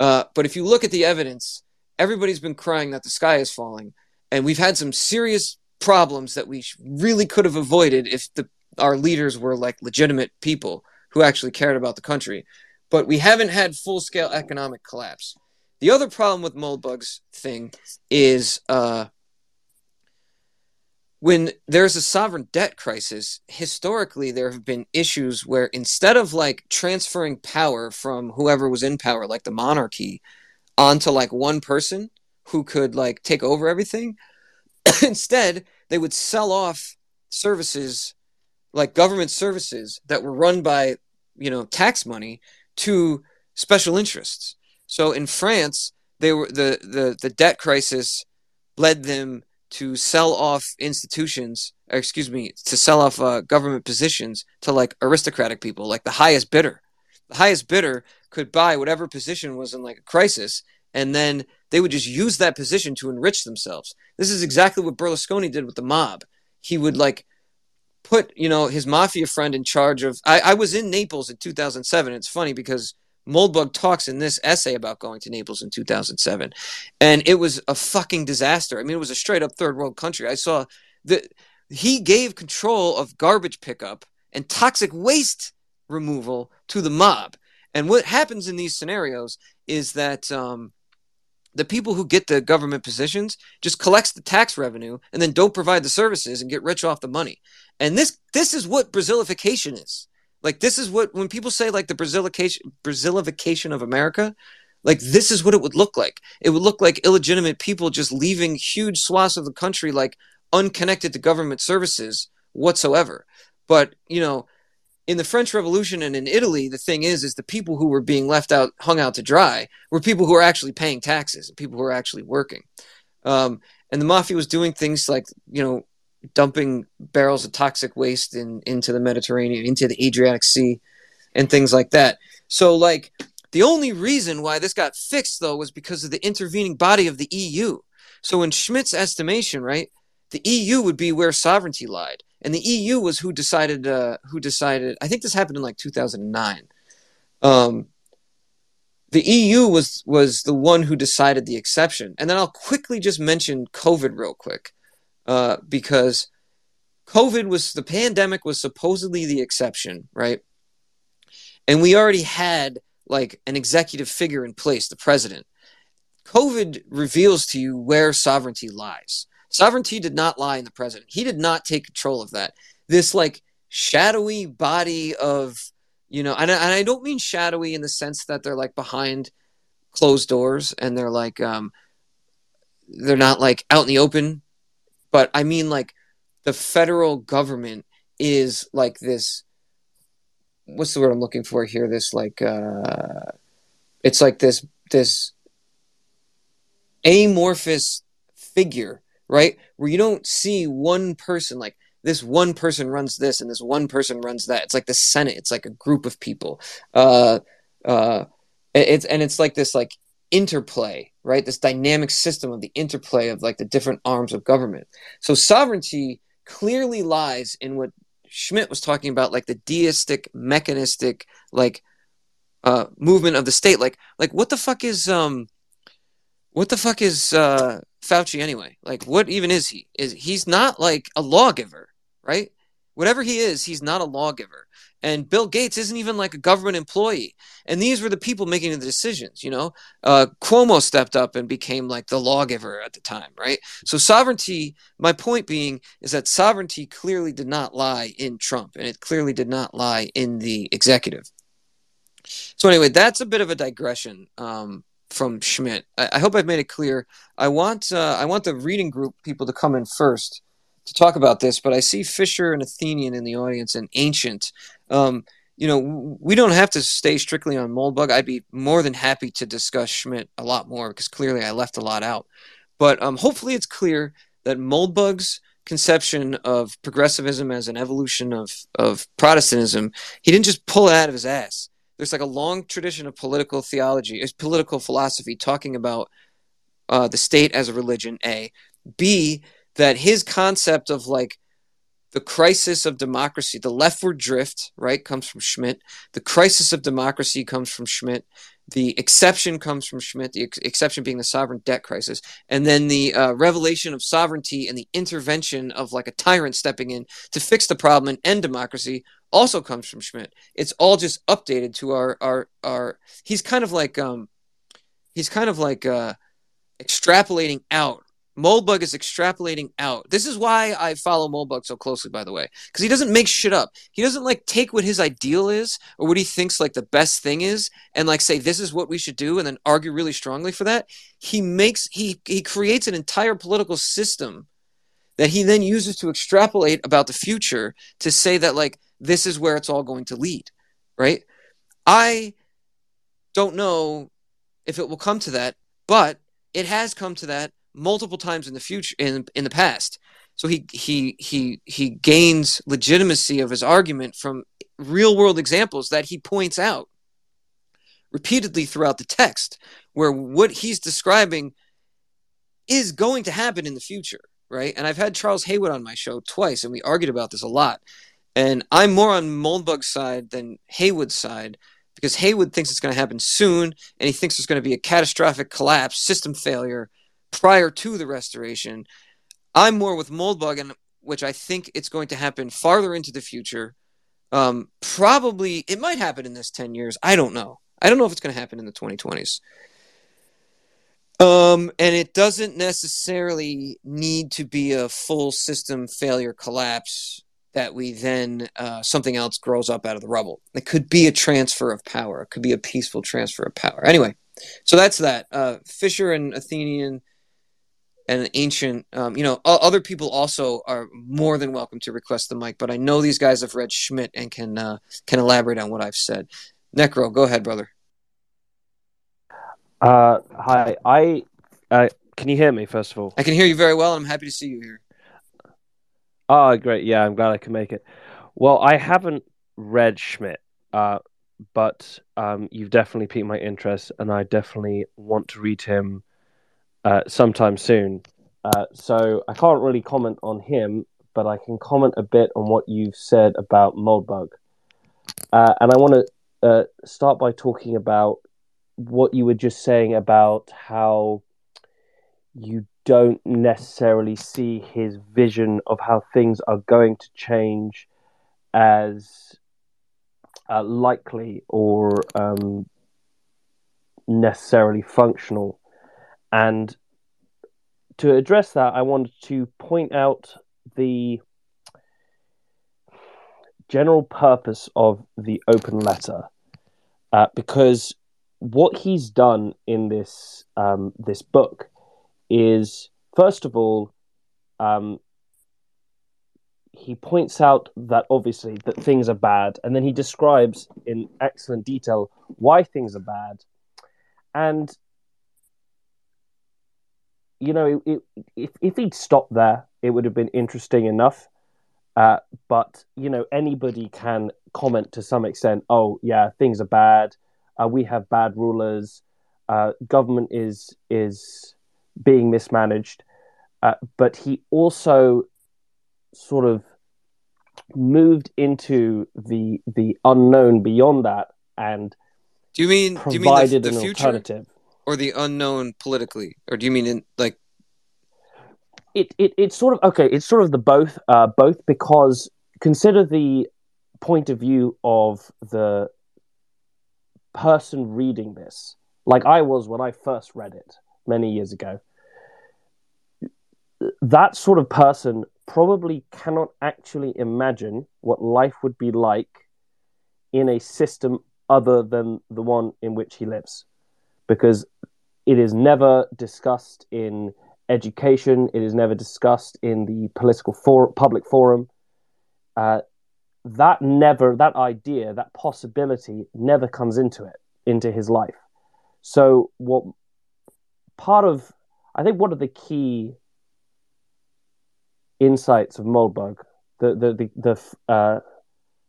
Uh, but if you look at the evidence, everybody's been crying that the sky is falling, and we've had some serious problems that we really could have avoided if the, our leaders were like legitimate people who actually cared about the country. But we haven't had full scale economic collapse. The other problem with Moldbug's thing is uh, when there's a sovereign debt crisis, historically there have been issues where instead of like transferring power from whoever was in power, like the monarchy, onto like one person who could like take over everything, instead they would sell off services like government services that were run by you know tax money to special interests. So in France, they were the the, the debt crisis led them to sell off institutions, excuse me, to sell off uh, government positions to like aristocratic people, like the highest bidder. The highest bidder could buy whatever position was in like a crisis, and then they would just use that position to enrich themselves. This is exactly what Berlusconi did with the mob. He would like put you know his mafia friend in charge of I, I was in naples in 2007 it's funny because moldbug talks in this essay about going to naples in 2007 and it was a fucking disaster i mean it was a straight up third world country i saw that he gave control of garbage pickup and toxic waste removal to the mob and what happens in these scenarios is that um, the people who get the government positions just collects the tax revenue and then don't provide the services and get rich off the money. And this this is what Brazilification is. Like this is what when people say like the Brazilification Brazilification of America, like this is what it would look like. It would look like illegitimate people just leaving huge swaths of the country like unconnected to government services whatsoever. But, you know, in the French Revolution and in Italy, the thing is, is the people who were being left out, hung out to dry, were people who were actually paying taxes and people who were actually working. Um, and the mafia was doing things like, you know, dumping barrels of toxic waste in, into the Mediterranean, into the Adriatic Sea, and things like that. So, like, the only reason why this got fixed, though, was because of the intervening body of the EU. So, in Schmitt's estimation, right, the EU would be where sovereignty lied and the EU was who decided uh, who decided. I think this happened in like 2009. Um, the EU was was the one who decided the exception, and then I'll quickly just mention COVID real quick, uh, because COVID was the pandemic was supposedly the exception, right? And we already had like an executive figure in place, the president. COVID reveals to you where sovereignty lies. Sovereignty did not lie in the president. He did not take control of that. This like shadowy body of, you know, and I, and I don't mean shadowy in the sense that they're like behind closed doors and they're like, um, they're not like out in the open, but I mean like the federal government is like this. What's the word I'm looking for here? This like, uh, it's like this this amorphous figure right? Where you don't see one person like this one person runs this and this one person runs that. It's like the Senate. It's like a group of people. Uh, uh, it's and it's like this like interplay, right? This dynamic system of the interplay of like the different arms of government. So sovereignty clearly lies in what Schmitt was talking about, like the deistic, mechanistic, like uh, movement of the state. Like, like what the fuck is um, what the fuck is uh Fauci anyway? Like, what even is he? Is he's not like a lawgiver, right? Whatever he is, he's not a lawgiver. And Bill Gates isn't even like a government employee. And these were the people making the decisions, you know? Uh, Cuomo stepped up and became like the lawgiver at the time, right? So, sovereignty, my point being, is that sovereignty clearly did not lie in Trump, and it clearly did not lie in the executive. So, anyway, that's a bit of a digression. Um, from Schmitt. I, I, hope I've made it clear. I want uh, I want the reading group people to come in first to talk about this, but I see Fisher and Athenian in the audience and Ancient. Um, you know, we don't have to stay strictly on Moldbug. I'd be more than happy to discuss Schmitt a lot more because clearly I left a lot out. But um, hopefully it's clear that Moldbug's conception of progressivism as an evolution of, of Protestantism, he didn't just pull it out of his ass there's like a long tradition of political theology, is political philosophy talking about uh, the state as a religion. A, B, that his concept of like the crisis of democracy, the leftward drift, right, comes from Schmitt. The crisis of democracy comes from Schmitt. The exception comes from Schmitt, the ex- exception being the sovereign debt crisis. And then the uh, revelation of sovereignty and the intervention of like a tyrant stepping in to fix the problem and end democracy also comes from Schmitt. It's all just updated to our, our, our, he's kind of like, um, he's kind of like, uh, extrapolating out Moldbug is extrapolating out. This is why I follow Moldbug so closely, by the way, because he doesn't make shit up. He doesn't like take what his ideal is or what he thinks like the best thing is and like say this is what we should do and then argue really strongly for that. He makes he he creates an entire political system that he then uses to extrapolate about the future to say that like this is where it's all going to lead, right? I don't know if it will come to that, but it has come to that multiple times in the future in in the past. So he he he he gains legitimacy of his argument from real world examples that he points out repeatedly throughout the text, where what he's describing is going to happen in the future, right? And I've had Charles Haywood on my show twice, and we argued about this a lot. And I'm more on Moldbug's side than Haywood's side because Haywood thinks it's going to happen soon, and he thinks there's going to be a catastrophic collapse, system failure, prior to the restoration. I'm more with Moldbug, and which I think it's going to happen farther into the future. Um, probably it might happen in this 10 years. I don't know. I don't know if it's going to happen in the 2020s. Um, and it doesn't necessarily need to be a full system failure collapse that we then uh, something else grows up out of the rubble. It could be a transfer of power. It could be a peaceful transfer of power. Anyway, so that's that. Uh, Fisher and Athenian and ancient um, you know other people also are more than welcome to request the mic but i know these guys have read Schmitt and can uh, can elaborate on what i've said necro go ahead brother uh, hi i uh, can you hear me first of all i can hear you very well and i'm happy to see you here oh great yeah i'm glad i can make it well i haven't read Schmitt, uh, but um, you've definitely piqued my interest and i definitely want to read him uh, sometime soon. Uh, so I can't really comment on him, but I can comment a bit on what you've said about Moldbug. Uh, and I want to uh, start by talking about what you were just saying about how you don't necessarily see his vision of how things are going to change as uh, likely or um, necessarily functional. And to address that, I wanted to point out the general purpose of the open letter, uh, because what he's done in this um, this book is, first of all, um, he points out that obviously that things are bad, and then he describes in excellent detail why things are bad, and you know, it, it, if if he'd stopped there, it would have been interesting enough. Uh, but you know, anybody can comment to some extent. Oh, yeah, things are bad. Uh, we have bad rulers. Uh, government is is being mismanaged. Uh, but he also sort of moved into the the unknown beyond that and do you mean do you mean the, the future? alternative or the unknown politically, or do you mean in like? It, it it's sort of okay. It's sort of the both, uh, both because consider the point of view of the person reading this, like I was when I first read it many years ago. That sort of person probably cannot actually imagine what life would be like in a system other than the one in which he lives because it is never discussed in education. It is never discussed in the political for- public forum. Uh, that never, that idea, that possibility never comes into it, into his life. So, what part of, I think, one of the key insights of Moldbug, the the the, the uh,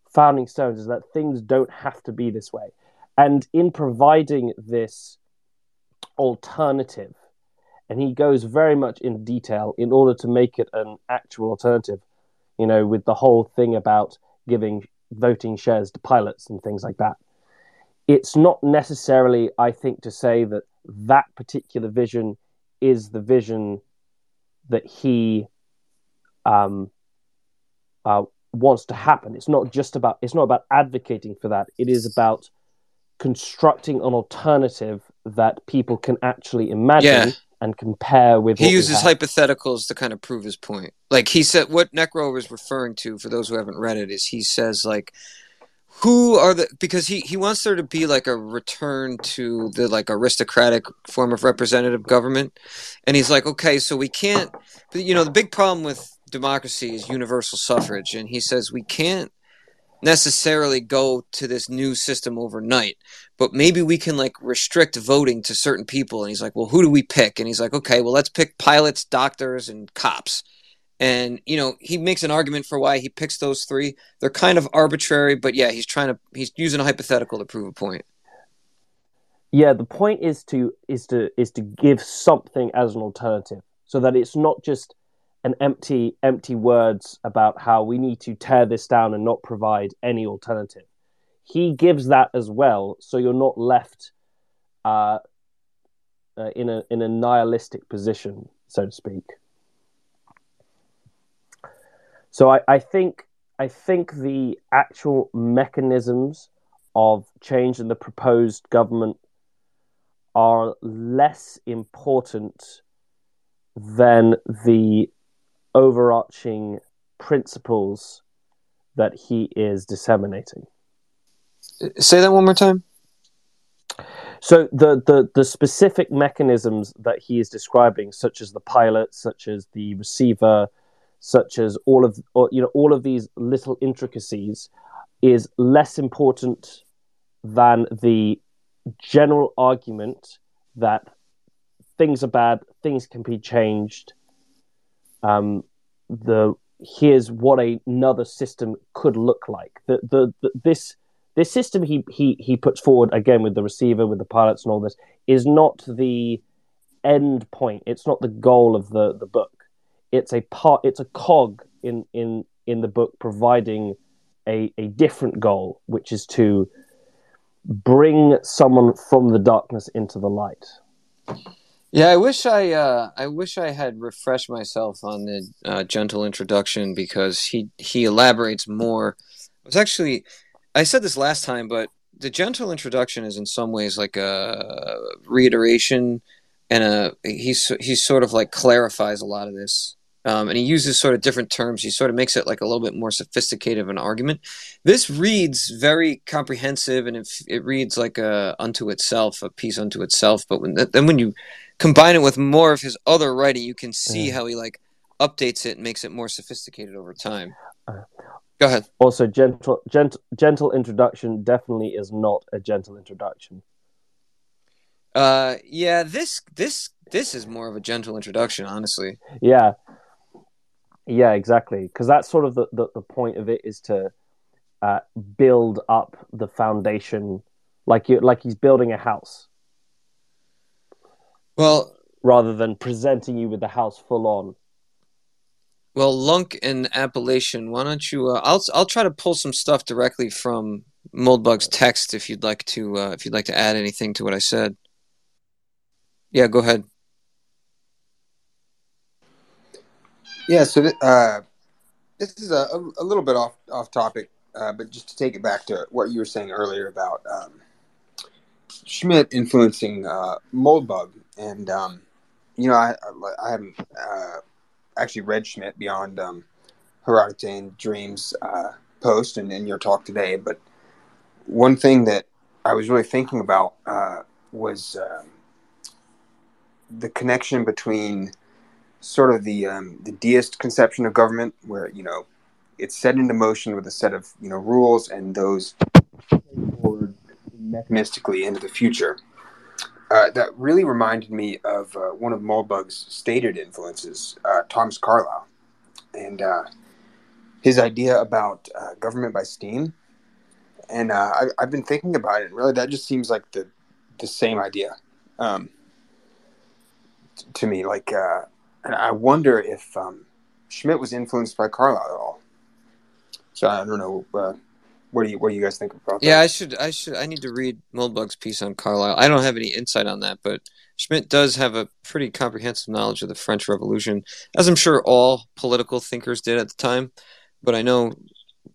founding stones, is that things don't have to be this way, and in providing this alternative, and he goes very much in detail in order to make it an actual alternative. You know, with the whole thing about giving voting shares to pilots and things like that. It's not necessarily, I think, to say that that particular vision is the vision that he um, uh, wants to happen. It's not just about it's not about advocating for that. It is about constructing an alternative that people can actually imagine yeah. and compare with. He uses hypotheticals to kind of prove his point. Like he said, what Necro was referring to, for those who haven't read it, is he says like who are the because he he wants there to be like a return to the like aristocratic form of representative government. And he's like okay so we can't you know the big problem with democracy is universal suffrage. And he says we can't necessarily go to this new system overnight but maybe we can like restrict voting to certain people. And he's like well who do we pick? And he's like okay well let's pick pilots doctors and cops and you know he makes an argument for why he picks those three. They're kind of arbitrary but yeah he's trying to he's using a hypothetical to prove a point. Yeah the point is to is to is to give something as an alternative so that it's not just an empty empty words about how we need to tear this down and not provide any alternative. He gives that as well so you're not left uh, uh, in a in a nihilistic position so to speak so I, I think I think the actual mechanisms of change in the proposed government are less important than the overarching principles that he is disseminating. Say that one more time. So the, the, the specific mechanisms that he is describing, such as the pilot, such as the receiver, such as all of you know all of these little intricacies is less important than the general argument that things are bad, things can be changed. Um, the here's what another system could look like. The, the, the this this system he, he he puts forward again with the receiver, with the pilots, and all this is not the end point. It's not the goal of the the book it's a part it's a cog in in in the book providing a, a different goal which is to bring someone from the darkness into the light. Yeah i wish i uh, i wish i had refreshed myself on the uh, gentle introduction because he he elaborates more. It was actually i said this last time but the gentle introduction is in some ways like a reiteration and a he's he sort of like clarifies a lot of this um, and he uses sort of different terms. He sort of makes it like a little bit more sophisticated of an argument. This reads very comprehensive, and it, it reads like a unto itself, a piece unto itself. But when, then when you combine it with more of his other writing, you can see how he like updates it and makes it more sophisticated over time. Uh, Go ahead. Also, gentle, gentle, gentle introduction definitely is not a gentle introduction. Uh, yeah, this this this is more of a gentle introduction, honestly. Yeah, yeah, exactly. Because that's sort of the, the, the, point of it is to uh, build up the foundation, like you like he's building a house. Well, rather than presenting you with the house full on. Well, Lunk and Appellation, why don't you? Uh, I'll I'll try to pull some stuff directly from Moldbug's text if you'd like to uh, if you'd like to add anything to what I said. Yeah, go ahead. Yeah, so uh, this is a, a, little bit off off topic, uh, but just to take it back to what you were saying earlier about um, Schmitt influencing uh, Moldbug, and um, you know, I I haven't uh, actually read Schmitt beyond um, Dreams uh, post and, and your talk today, but one thing that I was really thinking about uh, was um, the connection between sort of the um, the deist conception of government, where you know it's set into motion with a set of you know rules, and those forward mechanistically into the future. Uh, that really reminded me of uh, one of Moldbug's stated influences, uh, Thomas Carlyle, and uh, his idea about uh, government by steam. And uh, I, have been thinking about it, and really, that just seems like the the same idea. Um, to me. Like, and I wonder if um, Schmitt was influenced by Carlyle at all. So I don't know. Uh, what do you what do you guys think about that? Yeah, I should I should I need to read Moldbug's piece on Carlyle. I don't have any insight on that, but Schmitt does have a pretty comprehensive knowledge of the French Revolution, as I'm sure all political thinkers did at the time. But I know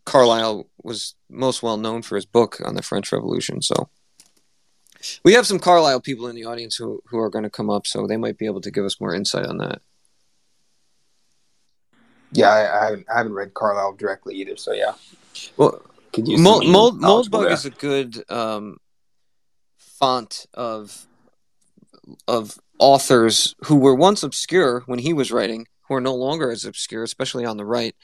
Carlyle was most well known for his book on the French Revolution. So we have some Carlyle people in the audience who who are going to come up, so they might be able to give us more insight on that. Yeah, I, I, haven't, I haven't read Carlyle directly either. So yeah. Well, Mold, Mold, Moldbug is a good um, font of of authors who were once obscure when he was writing, who are no longer as obscure, especially on the right,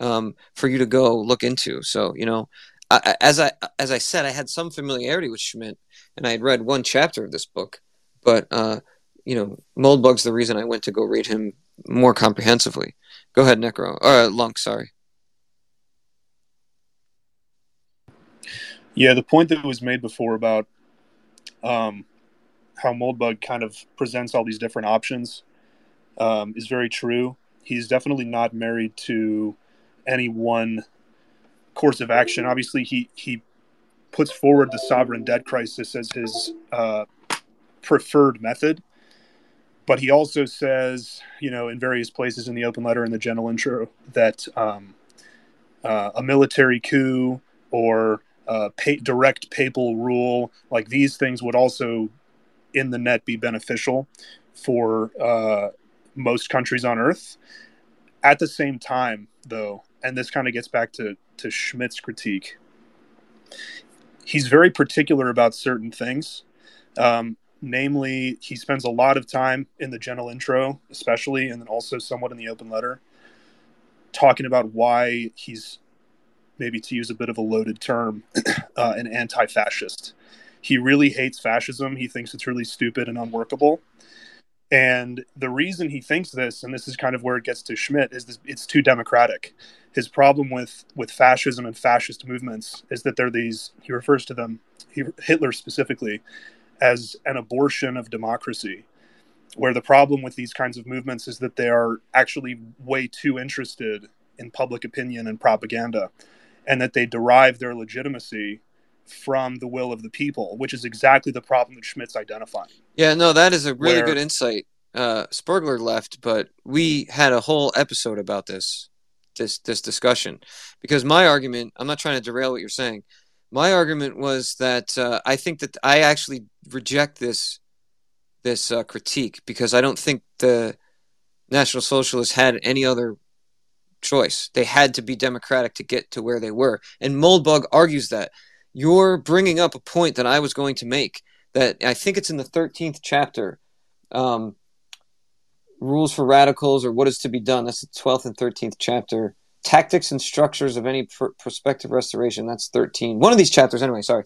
um, for you to go look into. So you know, I, as I as I said, I had some familiarity with Schmitt, and I had read one chapter of this book, but uh, you know, Moldbug's the reason I went to go read him more comprehensively. Go ahead, Necro. Uh, Lunk, sorry. Yeah, the point that was made before about um, how Moldbug kind of presents all these different options um, is very true. He's definitely not married to any one course of action. Obviously, he he puts forward the sovereign debt crisis as his uh, preferred method, but he also says, you know, in various places in the open letter and the general intro that um, uh, a military coup or uh, direct papal rule, like these things would also, in the net, be beneficial for uh, most countries on Earth. At the same time, though, and this kind of gets back to, to Schmitt's critique, he's very particular about certain things. Um, namely, he spends a lot of time in the general intro, especially, and then also somewhat in the open letter, talking about why he's maybe to use a bit of a loaded term, uh, an anti fascist. He really hates fascism. He thinks it's really stupid and unworkable. And the reason he thinks this, and this is kind of where it gets to schmitt is this, it's too democratic. His problem with, with fascism and fascist movements is that they're these, he refers to them, he, Hitler specifically, as an abortion of democracy. Where the problem with these kinds of movements is that they are actually way too interested in public opinion and propaganda and that they derive their legitimacy from the will of the people, which is exactly the problem that Schmitt's identifying. Yeah, no, that is a really Where, good insight. Uh, Spurgler left, but we had a whole episode about this, this, this discussion, because my argument. I'm not trying to derail what you're saying. My argument was that uh, I think that I actually reject this, this uh, critique because I don't think the National Socialists had any other choice. They had to be democratic to get to where they were. And Moldbug argues that. You're bringing up a point that I was going to make that I think it's in the 13th chapter. Um, rules for radicals or what is to be done. That's the 12th and 13th chapter. Tactics and structures of any pr- prospective restoration. That's 13. One of these chapters, anyway, sorry.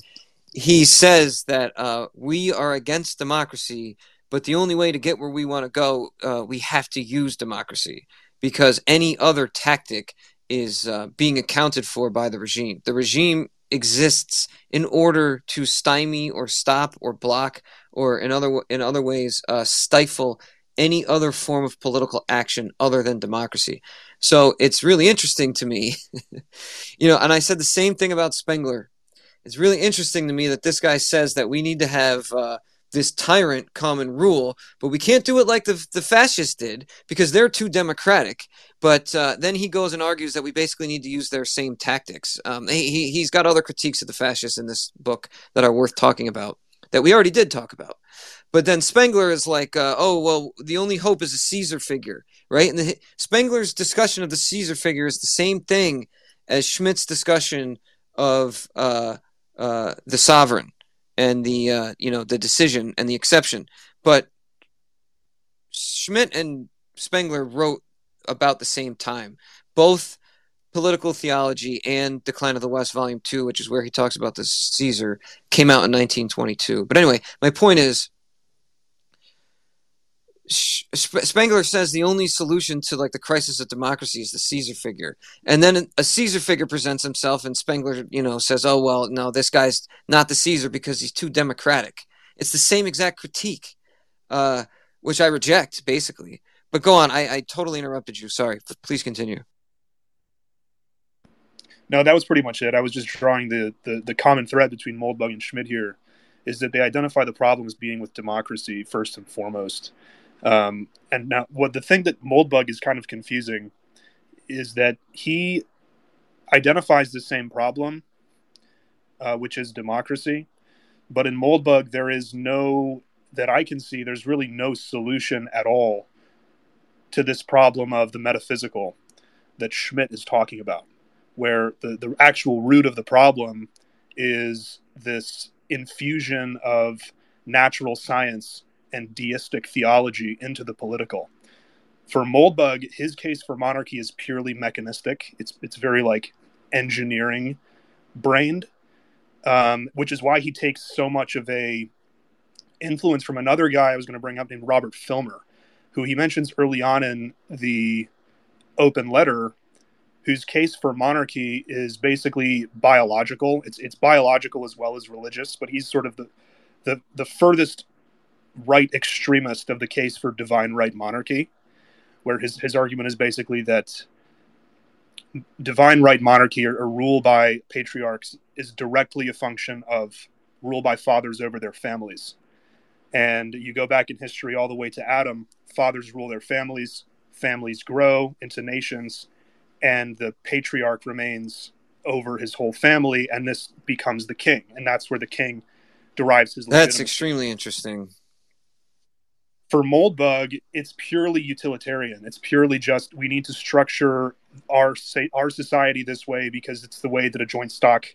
He says that uh, we are against democracy, but the only way to get where we want to go, uh, we have to use democracy because any other tactic is uh, being accounted for by the regime. The regime exists in order to stymie or stop or block or in other in other ways uh, stifle any other form of political action other than democracy. So it's really interesting to me, you know. And I said the same thing about Spengler. It's really interesting to me that this guy says that we need to have uh, this tyrant common rule, but we can't do it like the the fascists did because they're too democratic. But uh, then he goes and argues that we basically need to use their same tactics. Um, he he's got other critiques of the fascists in this book that are worth talking about that we already did talk about. But then Spengler is like, uh, oh well, the only hope is a Caesar figure, right? And the, Spengler's discussion of the Caesar figure is the same thing as Schmitt's discussion of uh, uh the sovereign and the uh, you know the decision and the exception. But Schmitt and Spengler wrote about the same time, both political theology and decline of the west volume 2 which is where he talks about the caesar came out in 1922 but anyway my point is Spengler says the only solution to like the crisis of democracy is the Caesar figure, and then a Caesar figure presents himself, and Spengler, you know, says, "Oh well, no, this guy's not the Caesar because he's too democratic." It's the same exact critique. Uh, which I reject basically. But go on. I, I totally interrupted you. Sorry. Please continue. No, that was pretty much it. I was just drawing the, the, the common thread between Moldbug and Schmitt here is that they identify the problem as being with democracy first and foremost. Um, and now, what the thing that Moldbug is kind of confusing is that he identifies the same problem, uh, which is democracy. But in Moldbug, there is no, that I can see, there's really no solution at all to this problem of the metaphysical that Schmitt is talking about, where the, the actual root of the problem is this infusion of natural science and deistic theology into the political. For Moldbug, his case for monarchy is purely mechanistic. It's it's very like engineering brained, um, which is why he takes so much of a influence from another guy I was going to bring up named Robert Filmer, who he mentions early on in the open letter, whose case for monarchy is basically biological. It's it's biological as well as religious, but he's sort of the the, the furthest right extremist of the case for divine right monarchy, where his, his argument is basically that divine right monarchy or, or rule by patriarchs is directly a function of rule by fathers over their families. And you go back in history all the way to Adam, fathers rule their families, families grow into nations, and the patriarch remains over his whole family, and this becomes the king. And that's where the king derives his That's extremely interesting. For Moldbug, it's purely utilitarian. It's purely just we need to structure our say our society this way because it's the way that a joint stock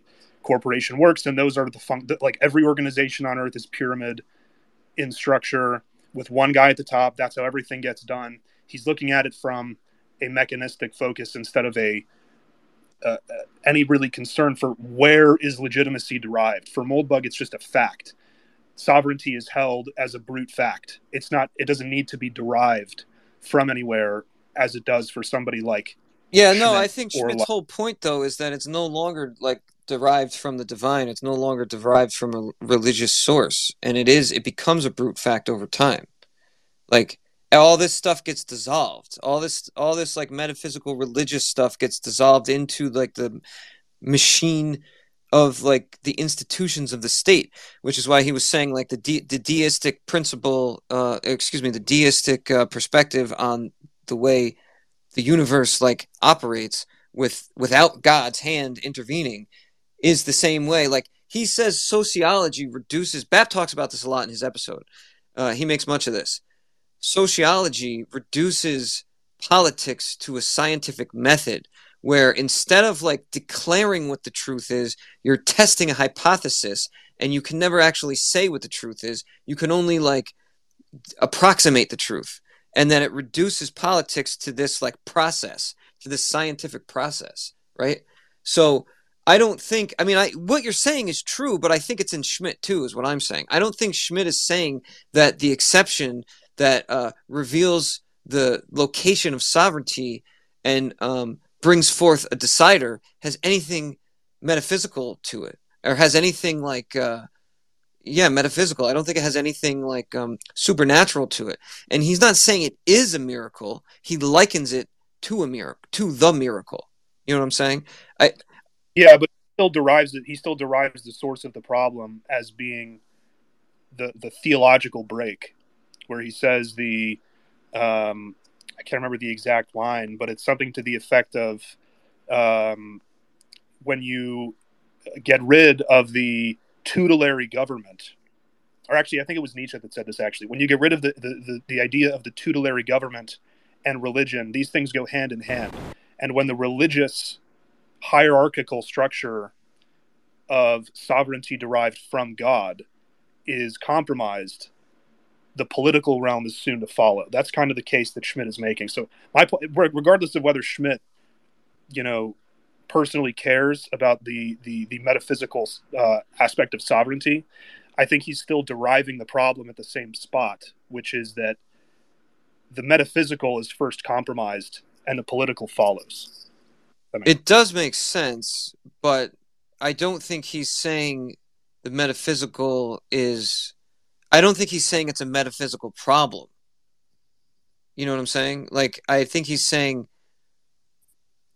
corporation works, and those are the fun. Like every organization on earth is pyramid in structure with one guy at the top. That's how everything gets done. He's looking at it from a mechanistic focus instead of a uh, uh, any really concern for where is legitimacy derived. For Moldbug, it's just a fact. Sovereignty is held as a brute fact. It's not. It doesn't need to be derived from anywhere as it does for somebody like. Yeah, no, I think Schmitt's like, whole point though is that it's no longer like derived from the divine. It's no longer derived from a religious source, and it is. It becomes a brute fact over time. Like all this stuff gets dissolved all this all this like metaphysical religious stuff gets dissolved into like the machine of like the institutions of the state which is why he was saying like the de- the deistic principle uh excuse me the deistic uh, perspective on the way the universe like operates with without god's hand intervening is the same way. Like he says sociology reduces bap talks about this a lot in his episode. Uh, he makes much of this. Sociology reduces politics to a scientific method where instead of like declaring what the truth is, you're testing a hypothesis and you can never actually say what the truth is. You can only like approximate the truth. And then it reduces politics to this like process, to this scientific process, right? So I don't think I mean I what you're saying is true, but I think it's in Schmitt too, is what I'm saying. I don't think Schmitt is saying that the exception that uh, reveals the location of sovereignty and um, brings forth a decider has anything metaphysical to it? Or has anything like uh, yeah metaphysical. I don't think it has anything like um, supernatural to it. And he's not saying it is a miracle. He likens it to a miracle to the miracle. You know what i'm saying? I yeah but still derives it he still derives the source of the problem as being the the theological break where he says the um, I can't remember the exact line, but it's something to the effect of um, when you get rid of the tutelary government, or actually, I think it was Nietzsche that said this. Actually, when you get rid of the the, the, the idea of the tutelary government and religion, these things go hand in hand. And when the religious hierarchical structure of sovereignty derived from God is compromised, the political realm is soon to follow. That's kind of the case that Schmitt is making. So my regardless of whether Schmitt, you know, personally cares about the the, the metaphysical uh, aspect of sovereignty, I think he's still deriving the problem at the same spot, which is that the metaphysical is first compromised and the political follows. I mean, it does make sense, but I don't think he's saying the metaphysical is I don't think he's saying it's a metaphysical problem. You know what I'm saying? Like I think he's saying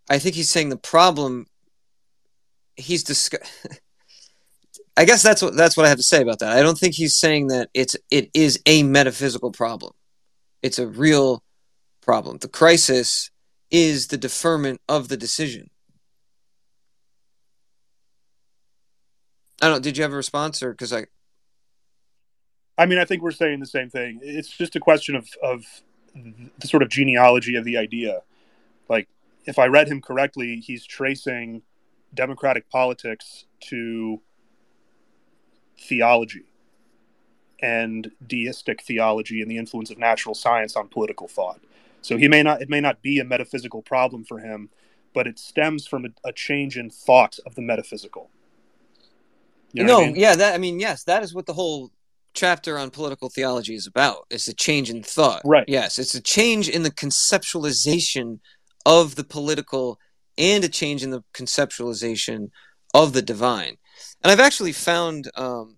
I think he's saying the problem he's discuss I guess that's what that's what I have to say about that. I don't think he's saying that it's it is a metaphysical problem. It's a real problem. The crisis is the deferment of the decision. I don't. Did you have a response, or because I? I mean, I think we're saying the same thing. It's just a question of of the sort of genealogy of the idea. Like, if I read him correctly, he's tracing democratic politics to theology and deistic theology and the influence of natural science on political thought. So he may not it may not be a metaphysical problem for him, but it stems from a, a change in thought of the metaphysical. You know no, I mean? yeah, that I mean, yes, that is what the whole chapter on political theology is about. It's a change in thought. Right. Yes, it's a change in the conceptualization of the political and a change in the conceptualization of the divine. And I've actually found um,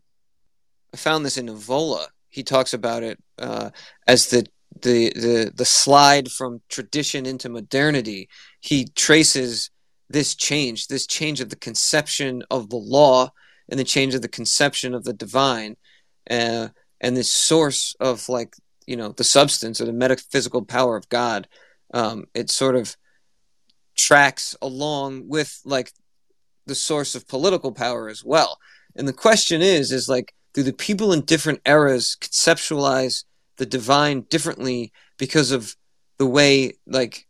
I found this in Evola. He talks about it uh, as the the the the slide from tradition into modernity. He traces this change, this change of the conception of the law and the change of the conception of the divine, uh, and this source of like you know the substance or the metaphysical power of God. Um, it sort of tracks along with like the source of political power as well. And the question is, is like, do the people in different eras conceptualize the divine differently because of the way like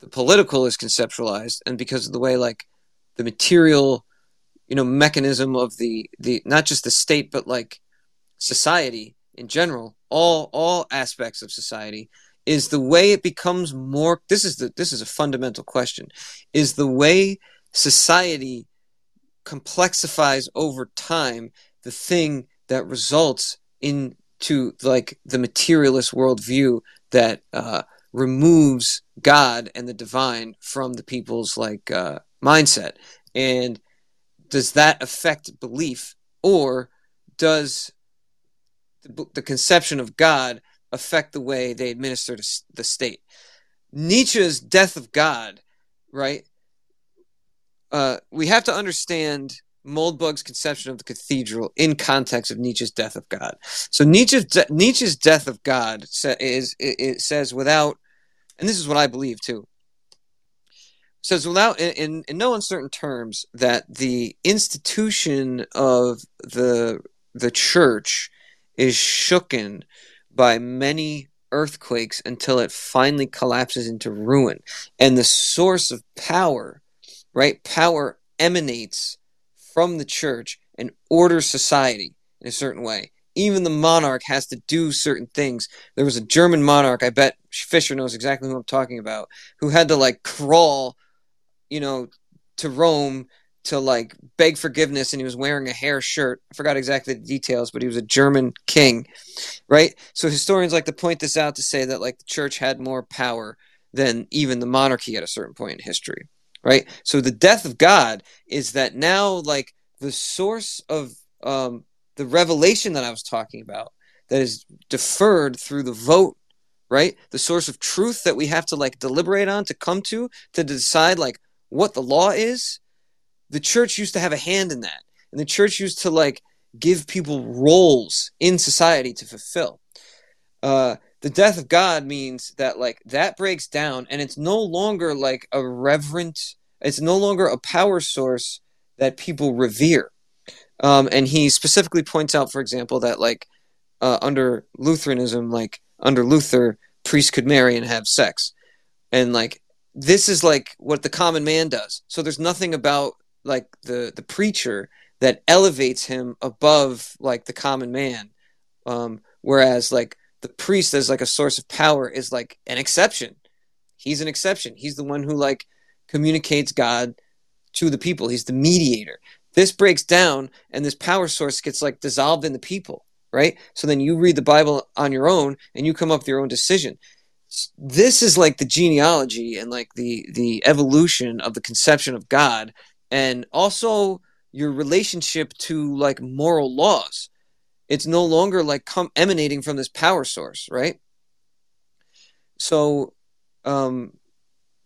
the political is conceptualized and because of the way like the material you know mechanism of the the not just the state but like society in general all all aspects of society is the way it becomes more this is the this is a fundamental question is the way society complexifies over time the thing that results into like the materialist worldview that uh, removes God and the divine from the people's like uh, mindset? And does that affect belief or does the, conception of God affect the way they administer the state? Nietzsche's death of God, right? Uh, we have to understand Moldbug's conception of the cathedral in context of Nietzsche's death of God. So Nietzsche's de- Nietzsche's death of God sa- is it, it says without, and this is what I believe too says without in, in no uncertain terms that the institution of the the church is shooken by many earthquakes until it finally collapses into ruin. And the source of power right power emanates from the church and orders society in a certain way. Even the monarch has to do certain things. There was a german monarch i bet fisher knows exactly who i'm talking about who had to like crawl you know, to Rome to like beg forgiveness and he was wearing a hair shirt. I forgot exactly the details, but he was a German king, right? So historians like to point this out to say that like the church had more power than even the monarchy at a certain point in history, right? So the death of God is that now like the source of um, the revelation that I was talking about that is deferred through the vote right the source of truth that we have to like deliberate on to come to to decide like what the law is, the church used to have a hand in that. And the church used to like give people roles in society to fulfill. Uh, the death of God means that like that breaks down and it's no longer like a reverent, it's no longer a power source that people revere. Um, and he specifically points out, for example, that like uh, under Lutheranism, like under Luther, priests could marry and have sex. And like this is like what the common man does. So there's nothing about like the the preacher that elevates him above like the common man. Um, whereas like the priest as like a source of power is like an exception. He's an exception. He's the one who like communicates God to the people. He's the mediator. This breaks down and this power source gets like dissolved in the people, right? So then you read the Bible on your own and you come up with your own decision this is like the genealogy and like the the evolution of the conception of God and also your relationship to like moral laws. It's no longer like come emanating from this power source, right? so um,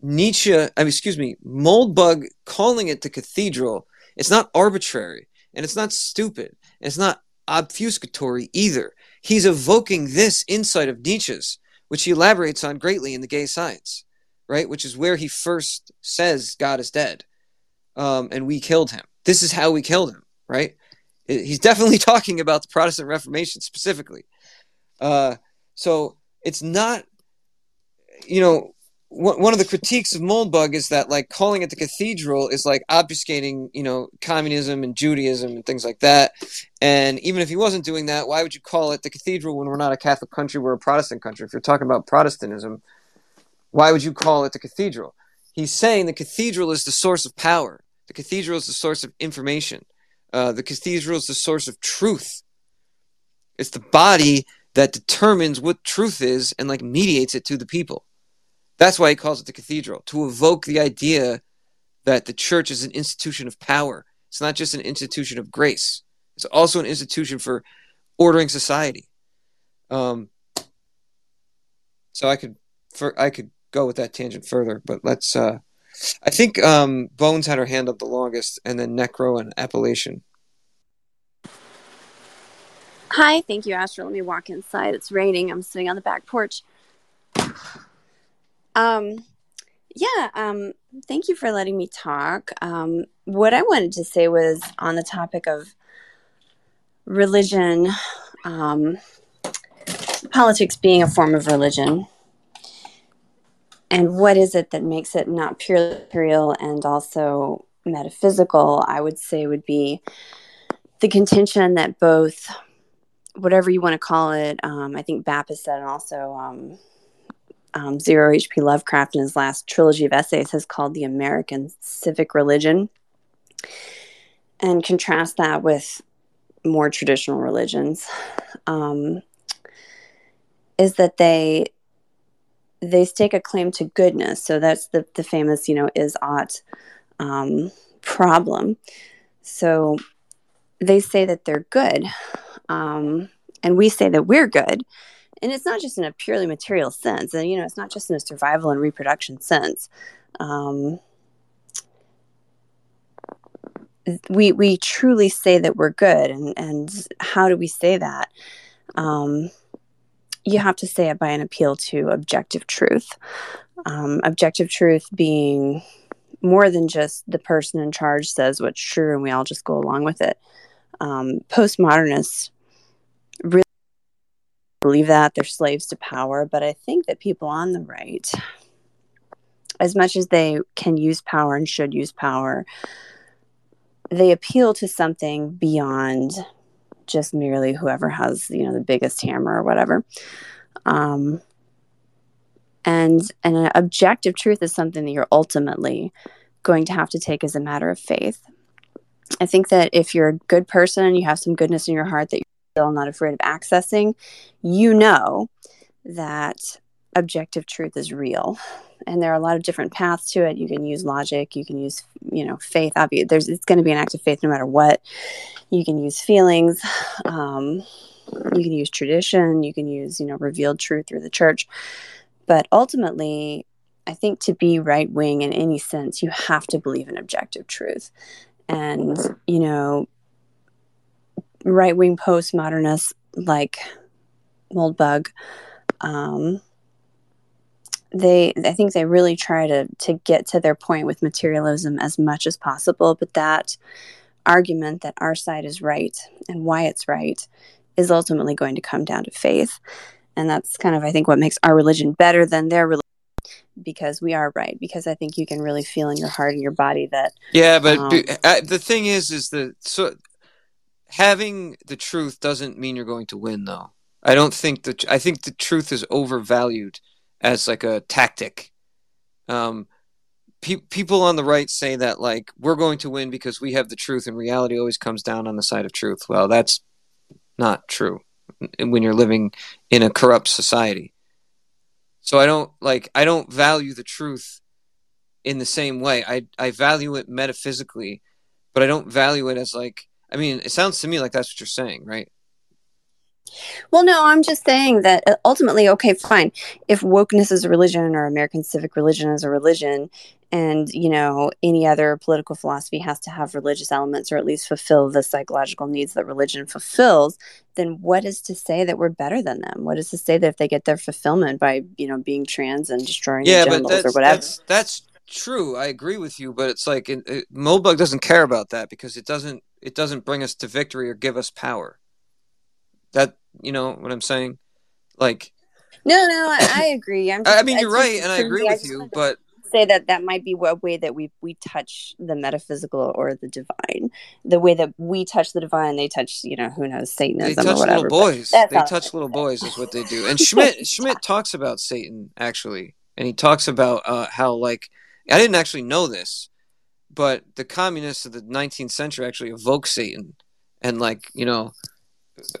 Nietzsche, I mean, excuse me, Moldbug calling it the cathedral, it's not arbitrary and it's not stupid and it's not obfuscatory either. He's evoking this insight of Nietzsche's, which he elaborates on greatly in The Gay Science, right? Which is where he first says God is dead um, and we killed him. This is how we killed him, right? He's definitely talking about the Protestant Reformation specifically. Uh, so it's not, you know, one of the critiques of Moldbug is that like calling it the cathedral is like obfuscating, you know, communism and Judaism and things like that. And even if he wasn't doing that, why would you call it the cathedral when we're not a Catholic country, we're a Protestant country? If you're talking about Protestantism, why would you call it the cathedral? He's saying the cathedral is the source of power. The cathedral is the source of information. Uh, the cathedral is the source of truth. It's the body that determines what truth is and like mediates it to the people. That's why he calls it the cathedral, to evoke the idea that the church is an institution of power. It's not just an institution of grace, it's also an institution for ordering society. Um, so I could, for, I could go with that tangent further, but let's. Uh, I think um, Bones had her hand up the longest, and then Necro and Appalachian. Hi, thank you, Astro. Let me walk inside. It's raining. I'm sitting on the back porch. Um, yeah, um, thank you for letting me talk. Um, what I wanted to say was on the topic of religion, um, politics being a form of religion, and what is it that makes it not purely material and also metaphysical? I would say would be the contention that both, whatever you want to call it, um, I think Baptist said, and also um, um, Zero H.P. Lovecraft in his last trilogy of essays has called the American civic religion, and contrast that with more traditional religions, um, is that they they stake a claim to goodness. So that's the the famous, you know, is ought um, problem. So they say that they're good, um, and we say that we're good. And it's not just in a purely material sense. And you know it's not just in a survival and reproduction sense. Um, we we truly say that we're good. And and how do we say that? Um, you have to say it by an appeal to objective truth. Um, objective truth being more than just the person in charge says what's true and we all just go along with it. Um, postmodernists really believe that. They're slaves to power, but I think that people on the right, as much as they can use power and should use power, they appeal to something beyond just merely whoever has you know the biggest hammer or whatever. Um, and and an objective truth is something that you're ultimately going to have to take as a matter of faith. I think that if you're a good person and you have some goodness in your heart that you're still not afraid of accessing, you know that objective truth is real. And there are a lot of different paths to it. You can use logic, you can use, you know, faith. Obviously, there's it's going to be an act of faith no matter what. You can use feelings. Um, you can use tradition. You can use, you know, revealed truth through the church. But ultimately, I think to be right wing in any sense, you have to believe in objective truth. And, you know, right wing postmodernists like Moldbug, um, they I think they really try to to get to their point with materialism as much as possible, but that argument that our side is right and why it's right is ultimately going to come down to faith. And that's kind of I think what makes our religion better than their religion because we are right because i think you can really feel in your heart and your body that yeah but um, the thing is is that so having the truth doesn't mean you're going to win though i don't think that i think the truth is overvalued as like a tactic. Um pe- people on the right say that like we're going to win because we have the truth and reality always comes down on the side of truth. Well that's not true when you're living in a corrupt society. So i don't like i don't value the truth in the same way. I i value it metaphysically but i don't value it as like I mean, it sounds to me like that's what you're saying, right? Well, no, I'm just saying that uh, ultimately, okay, fine. If wokeness is a religion or American civic religion is a religion, and you know any other political philosophy has to have religious elements or at least fulfill the psychological needs that religion fulfills, then what is to say that we're better than them? What is to say that if they get their fulfillment by you know being trans and destroying Yeah, but genitals or that's whatever? that's that's true. I agree with you, but it's like it, it, doesn't care about that because it doesn't it doesn't bring us to victory or give us power. That you know what I'm saying? Like No, no, I, I agree. I'm I I mean, you're right, and I agree me, I with you, but say that that might be a way that we we touch the metaphysical or the divine. The way that we touch the divine, they touch, you know, who knows, they Satanism or touch little whatever. But boys. They touch little boys is what they do. And. Schmitt Schmitt talks about Satan actually, and he talks about uh, how like I didn't actually know this, but the communists of the 19th century actually evoke Satan and like you know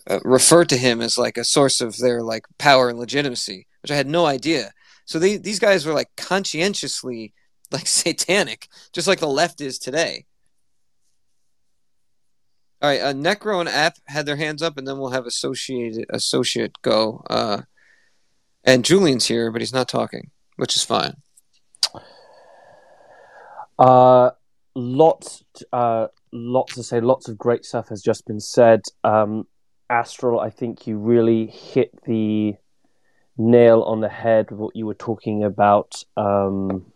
uh, refer to him as like a source of their like power and legitimacy, which I had no idea. So they, these guys were like conscientiously like satanic, just like the left is today. All right, uh, Necro and App had their hands up, and then we'll have associated associate go. Uh, and Julian's here, but he's not talking, which is fine. Uh, lots, uh, lots to say. Lots of great stuff has just been said. Um, Astral, I think you really hit the nail on the head with what you were talking about. Um,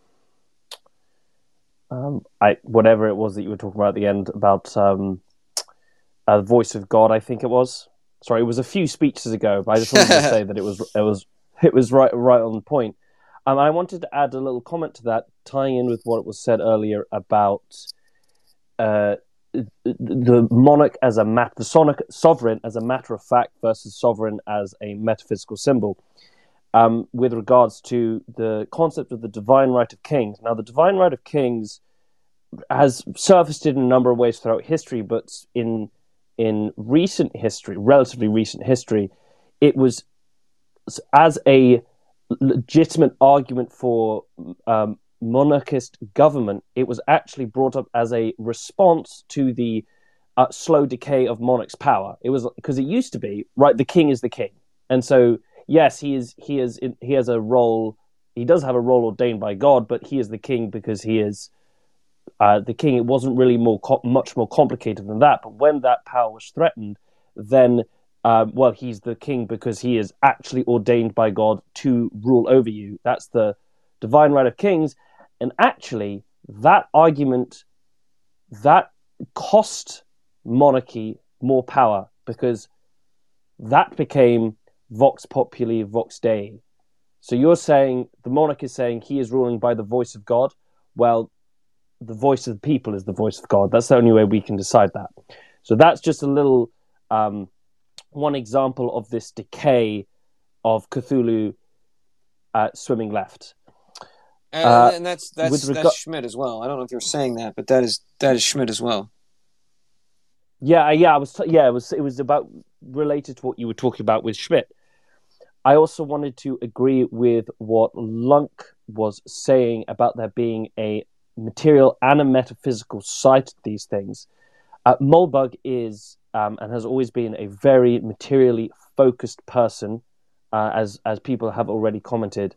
um, I whatever it was that you were talking about at the end about um, uh, the voice of God. I think it was. Sorry, it was a few speeches ago, but I just wanted to say that it was it was it was right right on point. Um, I wanted to add a little comment to that, tying in with what was said earlier about uh, the monarch as a mat, the sonic sovereign as a matter of fact versus sovereign as a metaphysical symbol. Um, with regards to the concept of the divine right of kings. Now, the divine right of kings has surfaced in a number of ways throughout history, but in in recent history, relatively recent history, it was as a legitimate argument for um, monarchist government. It was actually brought up as a response to the uh, slow decay of monarch's power. It was because it used to be right. The king is the king, and so yes, he is. He is. He has a role. He does have a role ordained by God, but he is the king because he is uh, the king. It wasn't really more co- much more complicated than that. But when that power was threatened, then uh, well, he's the king because he is actually ordained by God to rule over you. That's the divine right of kings, and actually, that argument that cost monarchy more power because that became vox populi, vox dei. So you're saying the monarch is saying he is ruling by the voice of God. Well, the voice of the people is the voice of God. That's the only way we can decide that. So that's just a little um, one example of this decay of Cthulhu uh, swimming left. And, Uh, and that's that's with that's Schmitt as well. I don't know if you're saying that, but that is that is Schmitt as well. Yeah, yeah, I was. T- yeah, it was. It was about related to what you were talking about with Schmitt. I also wanted to agree with what Lunk was saying about there being a material and a metaphysical side to these things. Uh, Moldbug is um, and has always been a very materially focused person, uh, as as people have already commented.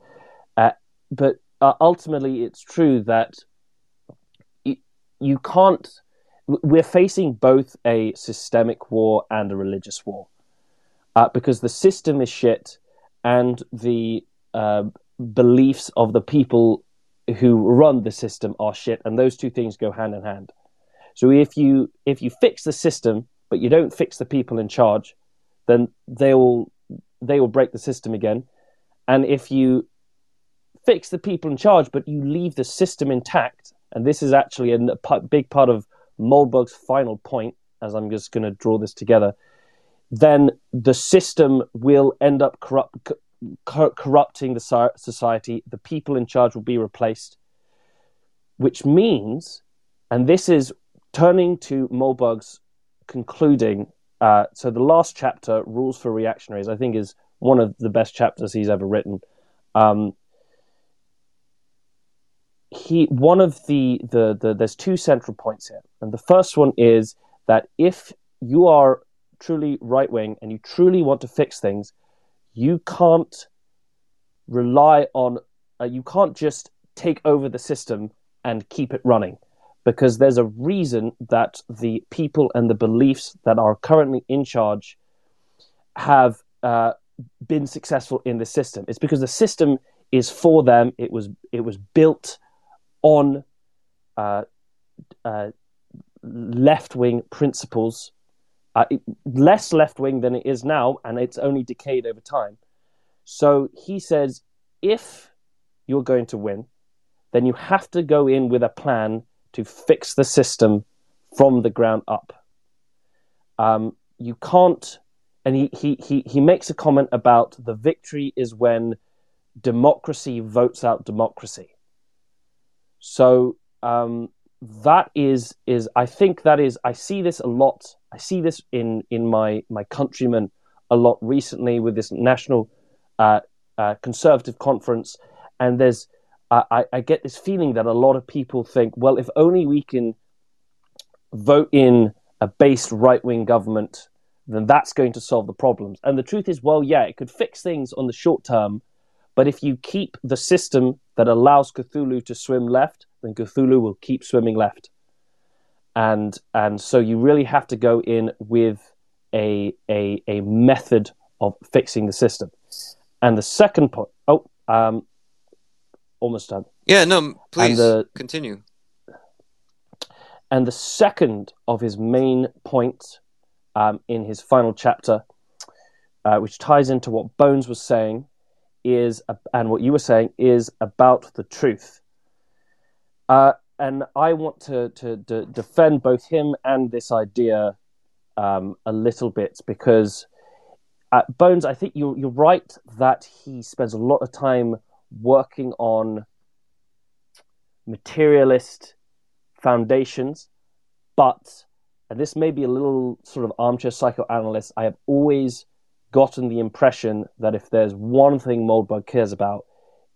Uh, but uh, ultimately, it's true that you can't. We're facing both a systemic war and a religious war, uh, because the system is shit, and the uh, beliefs of the people who run the system are shit, and those two things go hand in hand. So if you if you fix the system but you don't fix the people in charge, then they will they will break the system again. And if you fix the people in charge but you leave the system intact, and this is actually a big part of Moldbug's final point, as I'm just going to draw this together, then the system will end up corrupt, co- corrupting the society. The people in charge will be replaced, which means, and this is turning to Moldbug's concluding. Uh, so the last chapter, rules for reactionaries, I think is one of the best chapters he's ever written. Um, he one of the, the the there's two central points here, and the first one is that if you are truly right wing and you truly want to fix things, you can't rely on, uh, you can't just take over the system and keep it running because there's a reason that the people and the beliefs that are currently in charge have uh, been successful in the system. It's because the system is for them. It was it was built on uh, uh, left wing principles, uh, less left wing than it is now, and it's only decayed over time. So he says, if you're going to win, then you have to go in with a plan to fix the system from the ground up. Um, you can't, and he, he, he, he makes a comment about the victory is when democracy votes out democracy. So um, that is is I think that is I see this a lot. I see this in in my my countrymen a lot recently with this national uh, uh, conservative conference, and there's I, I get this feeling that a lot of people think, well, if only we can vote in a based right wing government, then that's going to solve the problems. And the truth is, well, yeah, it could fix things on the short term, but if you keep the system that allows Cthulhu to swim left, then Cthulhu will keep swimming left. And and so you really have to go in with a a a method of fixing the system. And the second point, oh, um, almost done. Yeah, no, please the- continue. And the second of his main points um, in his final chapter, uh, which ties into what Bones was saying, is and what you were saying is about the truth. Uh, and I want to, to, to, defend both him and this idea um, a little bit because uh, Bones, I think you're, you're right that he spends a lot of time working on materialist foundations, but, and this may be a little sort of armchair psychoanalyst, I have always gotten the impression that if there's one thing Moldbug cares about,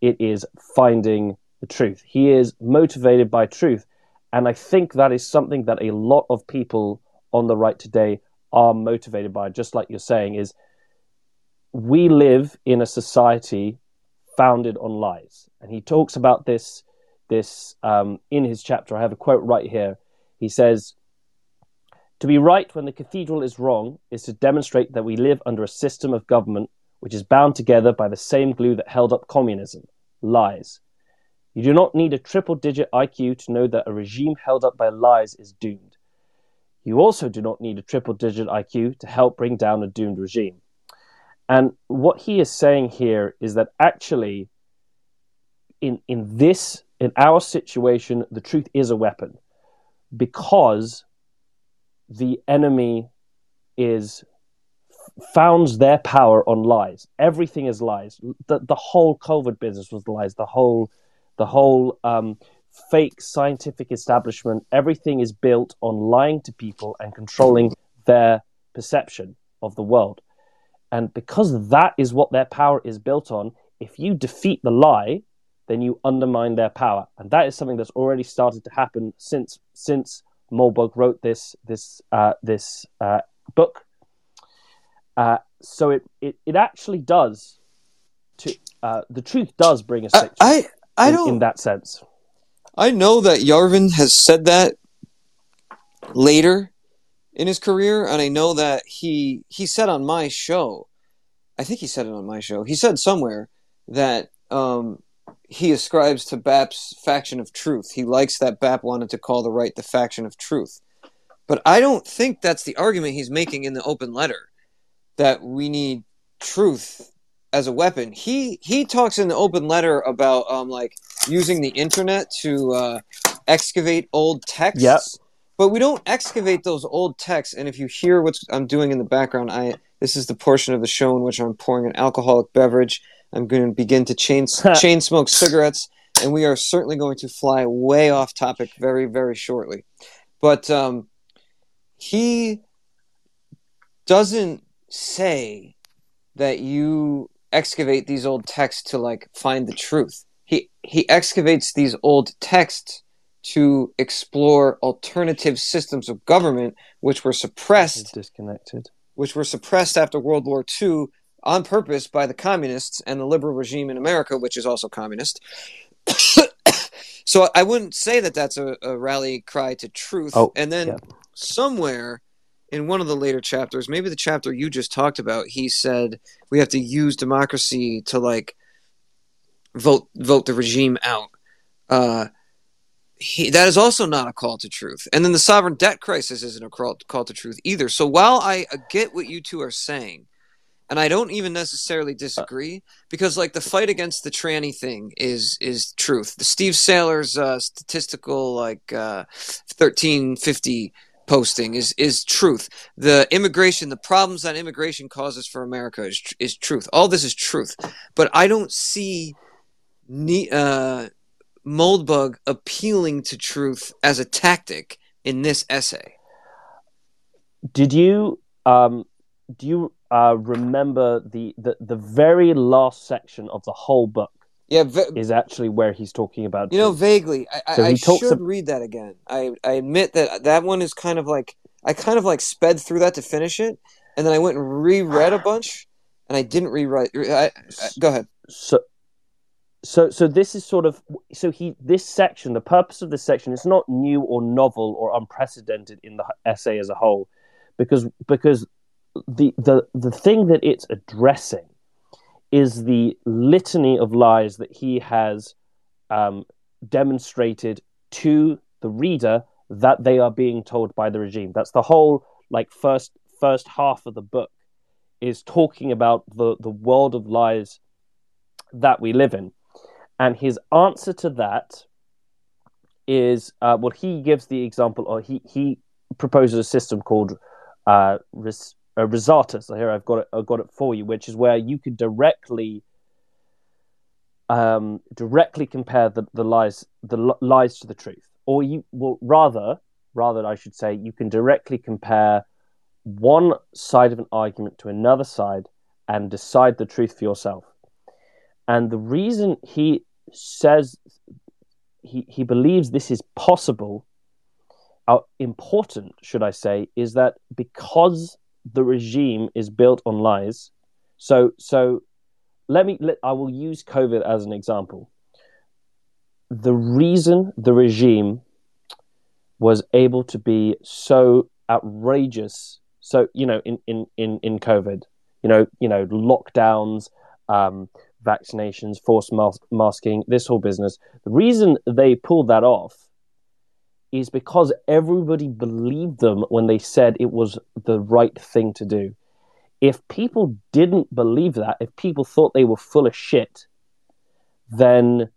it is finding the truth. He is motivated by truth. And I think that is something that a lot of people on the right today are motivated by, just like you're saying, is we live in a society founded on lies. And he talks about this this um, in his chapter. I have a quote right here. He says, To be right when the cathedral is wrong is to demonstrate that we live under a system of government which is bound together by the same glue that held up communism lies. You do not need a triple digit IQ to know that a regime held up by lies is doomed. You also do not need a triple digit IQ to help bring down a doomed regime. And what he is saying here is that actually, in, in this in our situation, the truth is a weapon because the enemy is founds their power on lies. Everything is lies. The, the whole COVID business was lies. The whole, the whole um, fake scientific establishment. Everything is built on lying to people and controlling their perception of the world. And because that is what their power is built on, if you defeat the lie, then you undermine their power, and that is something that's already started to happen since since Moldbug wrote this this uh, this uh, book. Uh, so it, it it actually does to uh, the truth does bring us I I, I in, don't in that sense. I know that Yarvin has said that later in his career, and I know that he he said on my show, I think he said it on my show. He said somewhere that um, he ascribes to Bap's faction of truth. He likes that Bap wanted to call the right the faction of truth. But I don't think that's the argument he's making in the open letter that we need truth as a weapon. He he talks in the open letter about um like using the internet to uh, excavate old texts. Yep. But we don't excavate those old texts. And if you hear what I'm doing in the background, I this is the portion of the show in which I'm pouring an alcoholic beverage I'm going to begin to chain chain smoke cigarettes, and we are certainly going to fly way off topic very very shortly. But um, he doesn't say that you excavate these old texts to like find the truth. He he excavates these old texts to explore alternative systems of government which were suppressed disconnected which were suppressed after World War II on purpose by the communists and the liberal regime in America, which is also communist. so I wouldn't say that that's a, a rally cry to truth. Oh, and then yeah. somewhere in one of the later chapters, maybe the chapter you just talked about, he said we have to use democracy to like vote vote the regime out. Uh, he, that is also not a call to truth. And then the sovereign debt crisis isn't a call, call to truth either. So while I get what you two are saying, and I don't even necessarily disagree, because like the fight against the tranny thing is is truth. The Steve Sailer's uh, statistical like uh, thirteen fifty posting is is truth. The immigration, the problems that immigration causes for America is is truth. All this is truth, but I don't see. Ne- uh, Moldbug appealing to truth as a tactic in this essay. Did you um, do you uh, remember the, the the very last section of the whole book Yeah, ve- is actually where he's talking about you know, vaguely. I, I, So he I should ab- read that again. I, I admit that that one is kind of like I kind of like sped through that to finish it, and then I went and reread a bunch, and I didn't rewrite. I, I, go ahead. so so so this is sort of so he this section the purpose of this section is not new or novel or unprecedented in the essay as a whole because because the the the thing that it's addressing is the litany of lies that he has um, demonstrated to the reader that they are being told by the regime. That's the whole like first first half of the book is talking about the the world of lies that we live in. And his answer to that is uh, well, he gives the example, or he, he proposes a system called uh, res, uh, Resartus. So here I've got it, I've got it for you, which is where you could directly um, directly compare the, the lies the li- lies to the truth, or you well rather rather I should say you can directly compare one side of an argument to another side and decide the truth for yourself. And the reason he says he, he believes this is possible, uh, important, should I say, is that because the regime is built on lies. So, so let me, let, I will use COVID as an example. The reason the regime was able to be so outrageous, so, you know, in, in, in, in COVID, you know, you know, lockdowns, um, vaccinations, forced mas- masking, this whole business. The reason they pulled that off is because everybody believed them when they said it was the right thing to do. If people didn't believe that, if people thought they were full of shit, then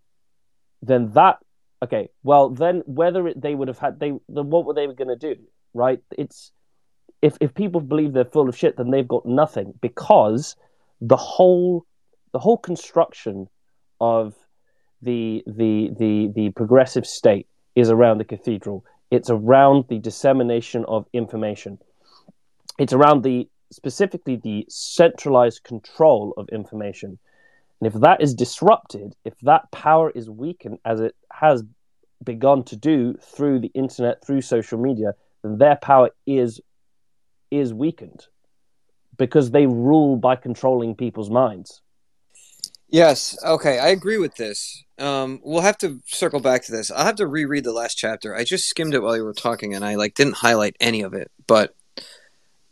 then that okay, well then whether it, they would have had they then what were they going to do, right? It's if if people believe they're full of shit, then they've got nothing because the whole the whole construction of the the the the progressive state is around the cathedral. It's around the dissemination of information. It's around the specifically the centralized control of information. And if that is disrupted, if that power is weakened as it has begun to do through the internet, through social media, then their power is is weakened because they rule by controlling people's minds. Yes. Okay. I agree with this. Um, we'll have to circle back to this. I'll have to reread the last chapter. I just skimmed it while you were talking, and I like didn't highlight any of it. But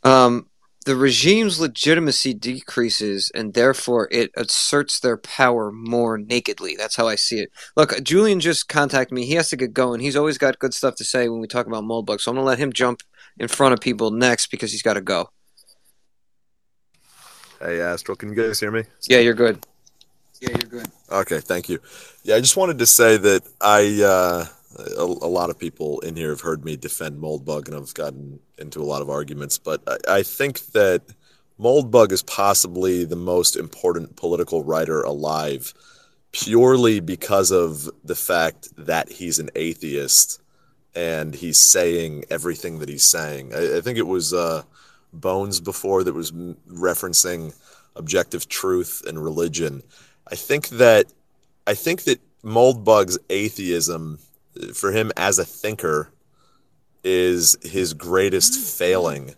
um, the regime's legitimacy decreases, and therefore it asserts their power more nakedly. That's how I see it. Look, Julian just contacted me. He has to get going. He's always got good stuff to say when we talk about Moldbug, so I'm gonna let him jump in front of people next because he's got to go. Hey, Astral, can you guys hear me? Yeah, you're good. Yeah, you're good. Okay, thank you. Yeah, I just wanted to say that I, uh, a, a lot of people in here have heard me defend Moldbug, and I've gotten into a lot of arguments, but I, I think that Moldbug is possibly the most important political writer alive, purely because of the fact that he's an atheist and he's saying everything that he's saying. I, I think it was uh, Bones before that was referencing objective truth and religion. I think that I think that Moldbug's atheism for him as a thinker is his greatest failing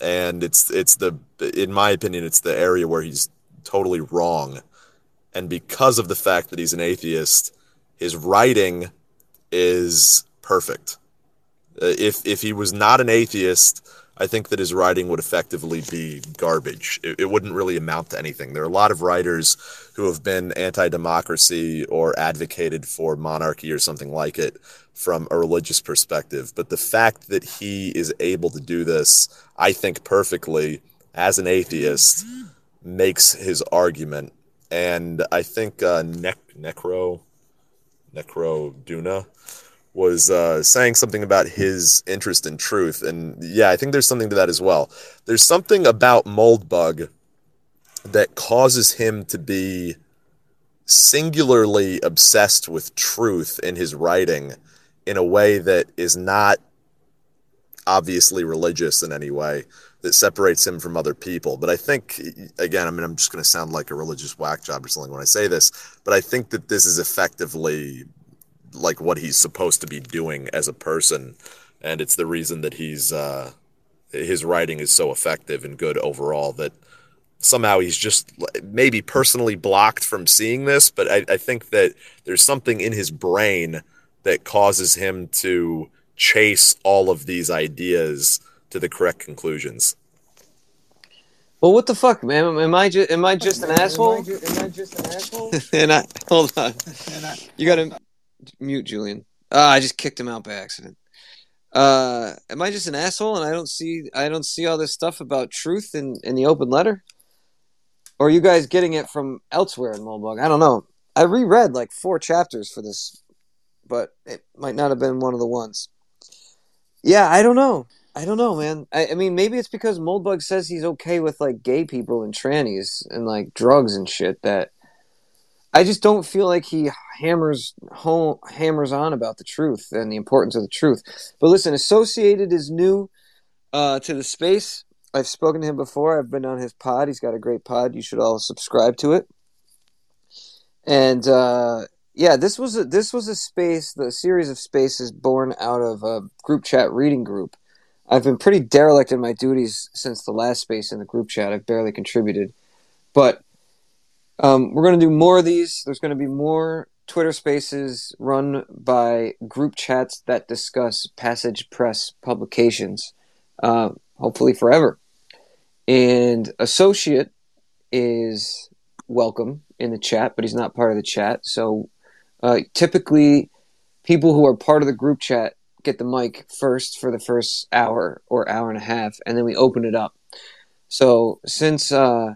and it's it's the in my opinion it's the area where he's totally wrong and because of the fact that he's an atheist his writing is perfect uh, if if he was not an atheist I think that his writing would effectively be garbage. It, it, wouldn't really amount to anything. There are a lot of writers who have been anti democracy or advocated for monarchy or something like it from a religious perspective. But the fact that he is able to do this, I think, perfectly as an atheist makes his argument. And I think uh, ne- Necro, Necro Duna was uh, saying something about his interest in truth. And yeah, I think there's something to that as well. There's something about Moldbug that causes him to be singularly obsessed with truth in his writing in a way that is not obviously religious in any way that separates him from other people. But I think, again, I mean, I'm just going to sound like a religious whack job or something when I say this, but I think that this is effectively like what he's supposed to be doing as a person, and it's the reason that he's uh, his writing is so effective and good overall that somehow he's just maybe personally blocked from seeing this, but I, I think that there's something in his brain that causes him to chase all of these ideas to the correct conclusions. Well, what the fuck, man? Am I just am I just an asshole? Am I, ju- am I just an asshole? and I hold on. You gotta mute Julian. Uh, I just kicked him out by accident. Uh, am I just an asshole and I don't see I don't see all this stuff about truth in in the open letter? Or you guys getting it from elsewhere in Moldbug? I don't know. I reread like four chapters for this, but it might not have been one of the ones. Yeah, I don't know. I don't know, man. I, I mean, maybe it's because Moldbug says he's okay with like gay people and trannies and like drugs and shit that I just don't feel like he hammers home hammers on about the truth and the importance of the truth. But listen, Associated is new uh, to the space. I've spoken to him before. I've been on his pod. He's got a great pod. You should all subscribe to it. And uh, yeah, this was a, this was a space, the series of spaces born out of a group chat reading group. I've been pretty derelict in my duties since the last space in the group chat. I've barely contributed, but um, we're going to do more of these. There's going to be more Twitter spaces run by group chats that discuss Passage Press publications, uh, hopefully forever. And Associate is welcome in the chat, but he's not part of the chat. So uh, typically, people who are part of the group chat get the mic first for the first hour or hour and a half, and then we open it up. So since uh,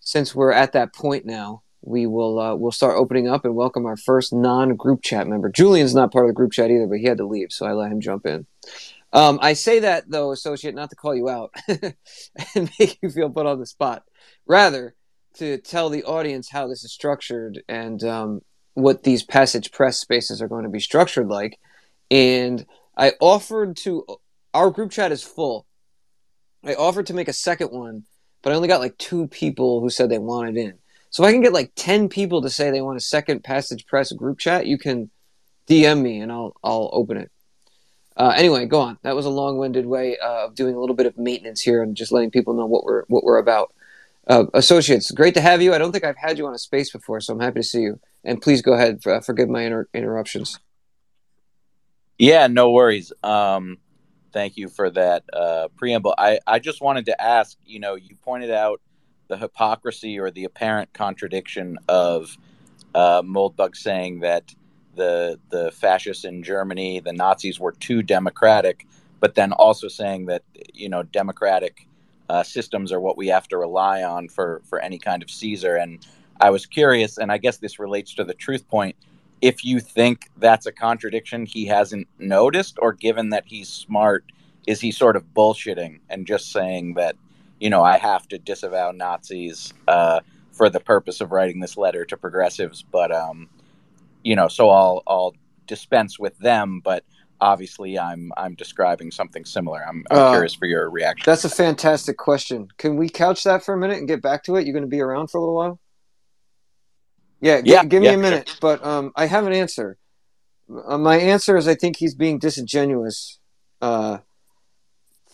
since we're at that point now, we will uh, we'll start opening up and welcome our first non-group chat member. Julian's not part of the group chat either, but he had to leave, so I let him jump in. Um, I say that though, associate, not to call you out and make you feel put on the spot, rather to tell the audience how this is structured and um, what these passage press spaces are going to be structured like. And I offered to our group chat is full. I offered to make a second one, but I only got like two people who said they wanted in. So if I can get like ten people to say they want a second passage press group chat, you can DM me and I'll I'll open it. Uh, anyway, go on. That was a long-winded way of doing a little bit of maintenance here and just letting people know what we're what we're about. Uh, associates, great to have you. I don't think I've had you on a space before, so I'm happy to see you. And please go ahead. Uh, forgive my inter- interruptions. Yeah, no worries. Um, thank you for that uh, preamble. I, I just wanted to ask. You know, you pointed out the hypocrisy or the apparent contradiction of uh, Moldbug saying that the the fascists in Germany, the Nazis, were too democratic, but then also saying that you know democratic uh, systems are what we have to rely on for for any kind of Caesar. And I was curious, and I guess this relates to the truth point. If you think that's a contradiction he hasn't noticed, or given that he's smart, is he sort of bullshitting and just saying that, you know, I have to disavow Nazis uh, for the purpose of writing this letter to progressives, but um, you know, so I'll I'll dispense with them, but obviously I'm I'm describing something similar. I'm, I'm uh, curious for your reaction. That's a fantastic question. Can we couch that for a minute and get back to it? You're going to be around for a little while. Yeah, g- yeah give me yeah, a minute. Sure. But um, I have an answer. Uh, my answer is I think he's being disingenuous uh,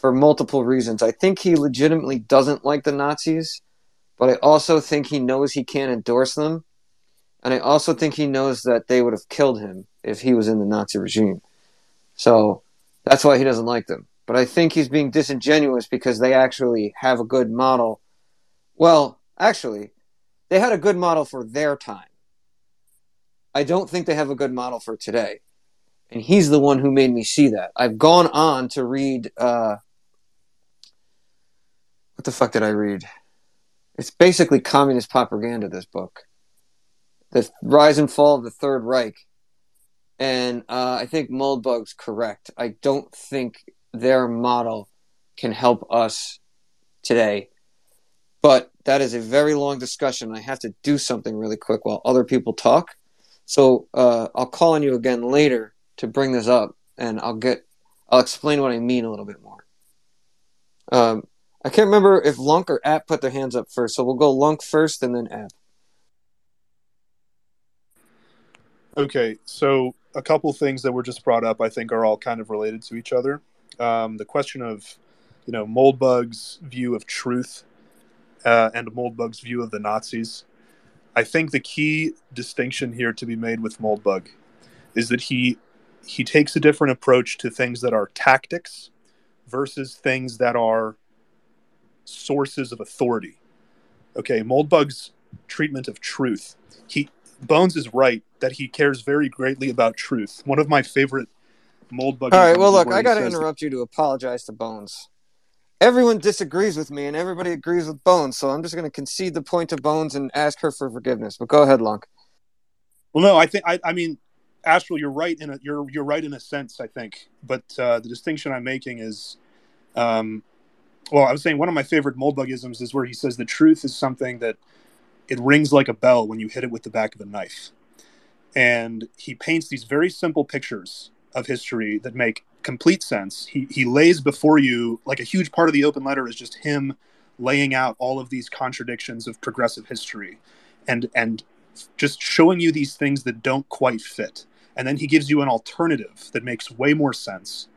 for multiple reasons. I think he legitimately doesn't like the Nazis, but I also think he knows he can't endorse them. And I also think he knows that they would have killed him if he was in the Nazi regime. So that's why he doesn't like them. But I think he's being disingenuous because they actually have a good model. Well, actually, they had a good model for their time. I don't think they have a good model for today. And he's the one who made me see that. I've gone on to read uh, what the fuck did I read? It's basically communist propaganda, this book. The Rise and Fall of the Third Reich. And uh, I think Moldbug's correct. I don't think their model can help us today. But that is a very long discussion. I have to do something really quick while other people talk. So uh, I'll call on you again later to bring this up, and I'll get I'll explain what I mean a little bit more. Um, I can't remember if Lunk or App put their hands up first, so we'll go Lunk first and then App. Okay, so a couple things that were just brought up, I think, are all kind of related to each other. Um, the question of, you know, Moldbug's view of truth uh, and Moldbug's view of the Nazis. I think the key distinction here to be made with Moldbug is that he he takes a different approach to things that are tactics versus things that are sources of authority. Okay, Moldbug's treatment of truth. He Bones is right that he cares very greatly about truth. One of my favorite Moldbug. All right, well, look, I got to interrupt that... you to apologize to Bones. Everyone disagrees with me, and everybody agrees with Bones, so I'm just going to concede the point to Bones and ask her for forgiveness. But go ahead, Lunk. Well, no, I think I, I mean, Astral, you're right in a you're you're right in a sense, I think. But uh, the distinction I'm making is, um, well, I was saying one of my favorite Moldbugisms is where he says the truth is something that it rings like a bell when you hit it with the back of a knife. And he paints these very simple pictures of history that make complete sense. He he lays before you like a huge part of the open letter is just him laying out all of these contradictions of progressive history and and just showing you these things that don't quite fit. And then he gives you an alternative that makes way more sense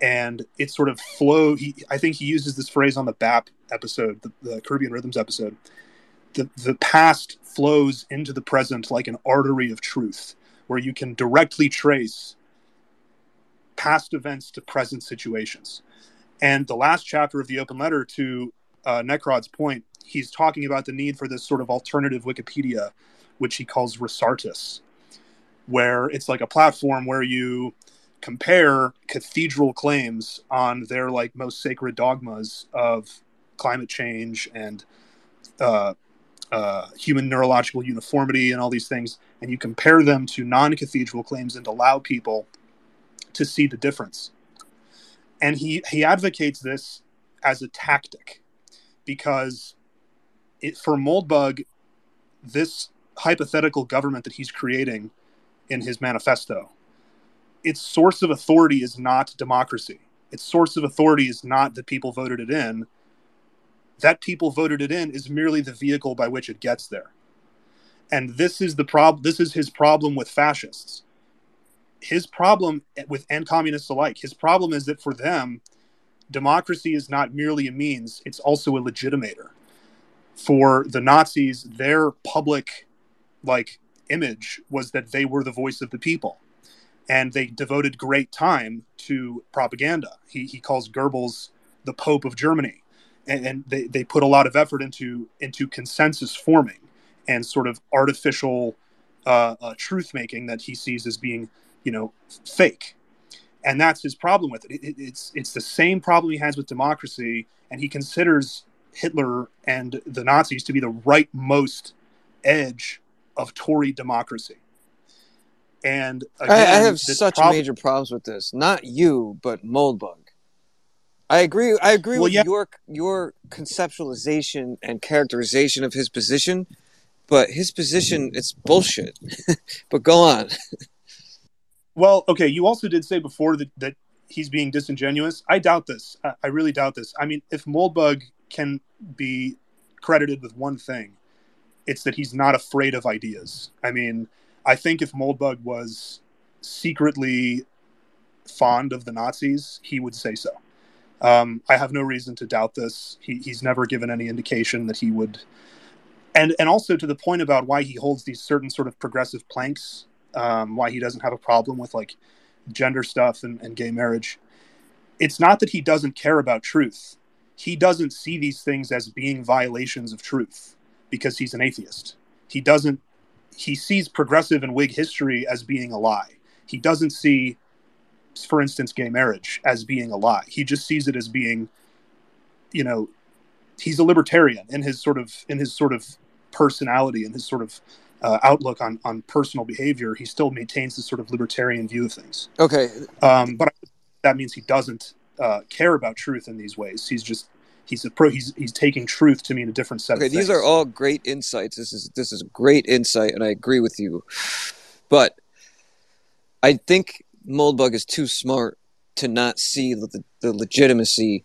and it sort of flow. He, I think he uses this phrase on the BAP episode, the, the, Caribbean Rhythms episode. The the past flows into the present like an artery of truth, where you can directly trace past events to present situations. And the last chapter of the open letter to uh, Necrod's point, he's talking about the need for this sort of alternative Wikipedia, which he calls Resartus, where it's like a platform where you compare cathedral claims on their like most sacred dogmas of climate change and uh, uh, human neurological uniformity and all these things, and you compare them to non-cathedral claims and allow people to see the difference. And he he advocates this as a tactic because it, for Moldbug, this hypothetical government that he's creating in his manifesto its source of authority is not democracy. Its source of authority is not that people voted it in. That people voted it in is merely the vehicle by which it gets there. And this is the problem. This is his problem with fascists. His problem with and communists alike. His problem is that for them, democracy is not merely a means; it's also a legitimator. For the Nazis, their public, like image was that they were the voice of the people and they devoted great time to propaganda. He, he calls Goebbels the Pope of Germany, and, and they, they put a lot of effort into into consensus forming and sort of artificial uh, uh, truth making that he sees as being, you know, fake. And that's his problem with it. It, it. It's it's the same problem he has with democracy, and he considers Hitler and the Nazis to be the rightmost edge of Tory democracy. And again, I, I have such major problems with this. Not you, but Moldbug. I agree. I agree well, with yeah. your your conceptualization and characterization of his position, but his position it's bullshit. but go on. well, okay. You also did say before that that he's being disingenuous. I doubt this. I, I really doubt this. I mean, if Moldbug can be credited with one thing, it's that he's not afraid of ideas. I mean, I think if Moldbug was secretly fond of the Nazis, he would say so. Um, I have no reason to doubt this. He, he's never given any indication that he would. And and also to the point about why he holds these certain sort of progressive planks, um, why he doesn't have a problem with like gender stuff and, and gay marriage. It's not that he doesn't care about truth. He doesn't see these things as being violations of truth because he's an atheist. He doesn't. He sees progressive and Whig history as being a lie. He doesn't see for instance, gay marriage as being a lie. He just sees it as being, you know, he's a libertarian in his sort of in his sort of personality and his sort of uh, outlook on on personal behavior. He still maintains this sort of libertarian view of things. Okay, um, but that means he doesn't uh, care about truth in these ways. He's just he's a pro. He's he's taking truth to mean a different set. Okay, these are all great insights. This is this is great insight, and I agree with you. But I think Moldbug is too smart to not see the, the legitimacy.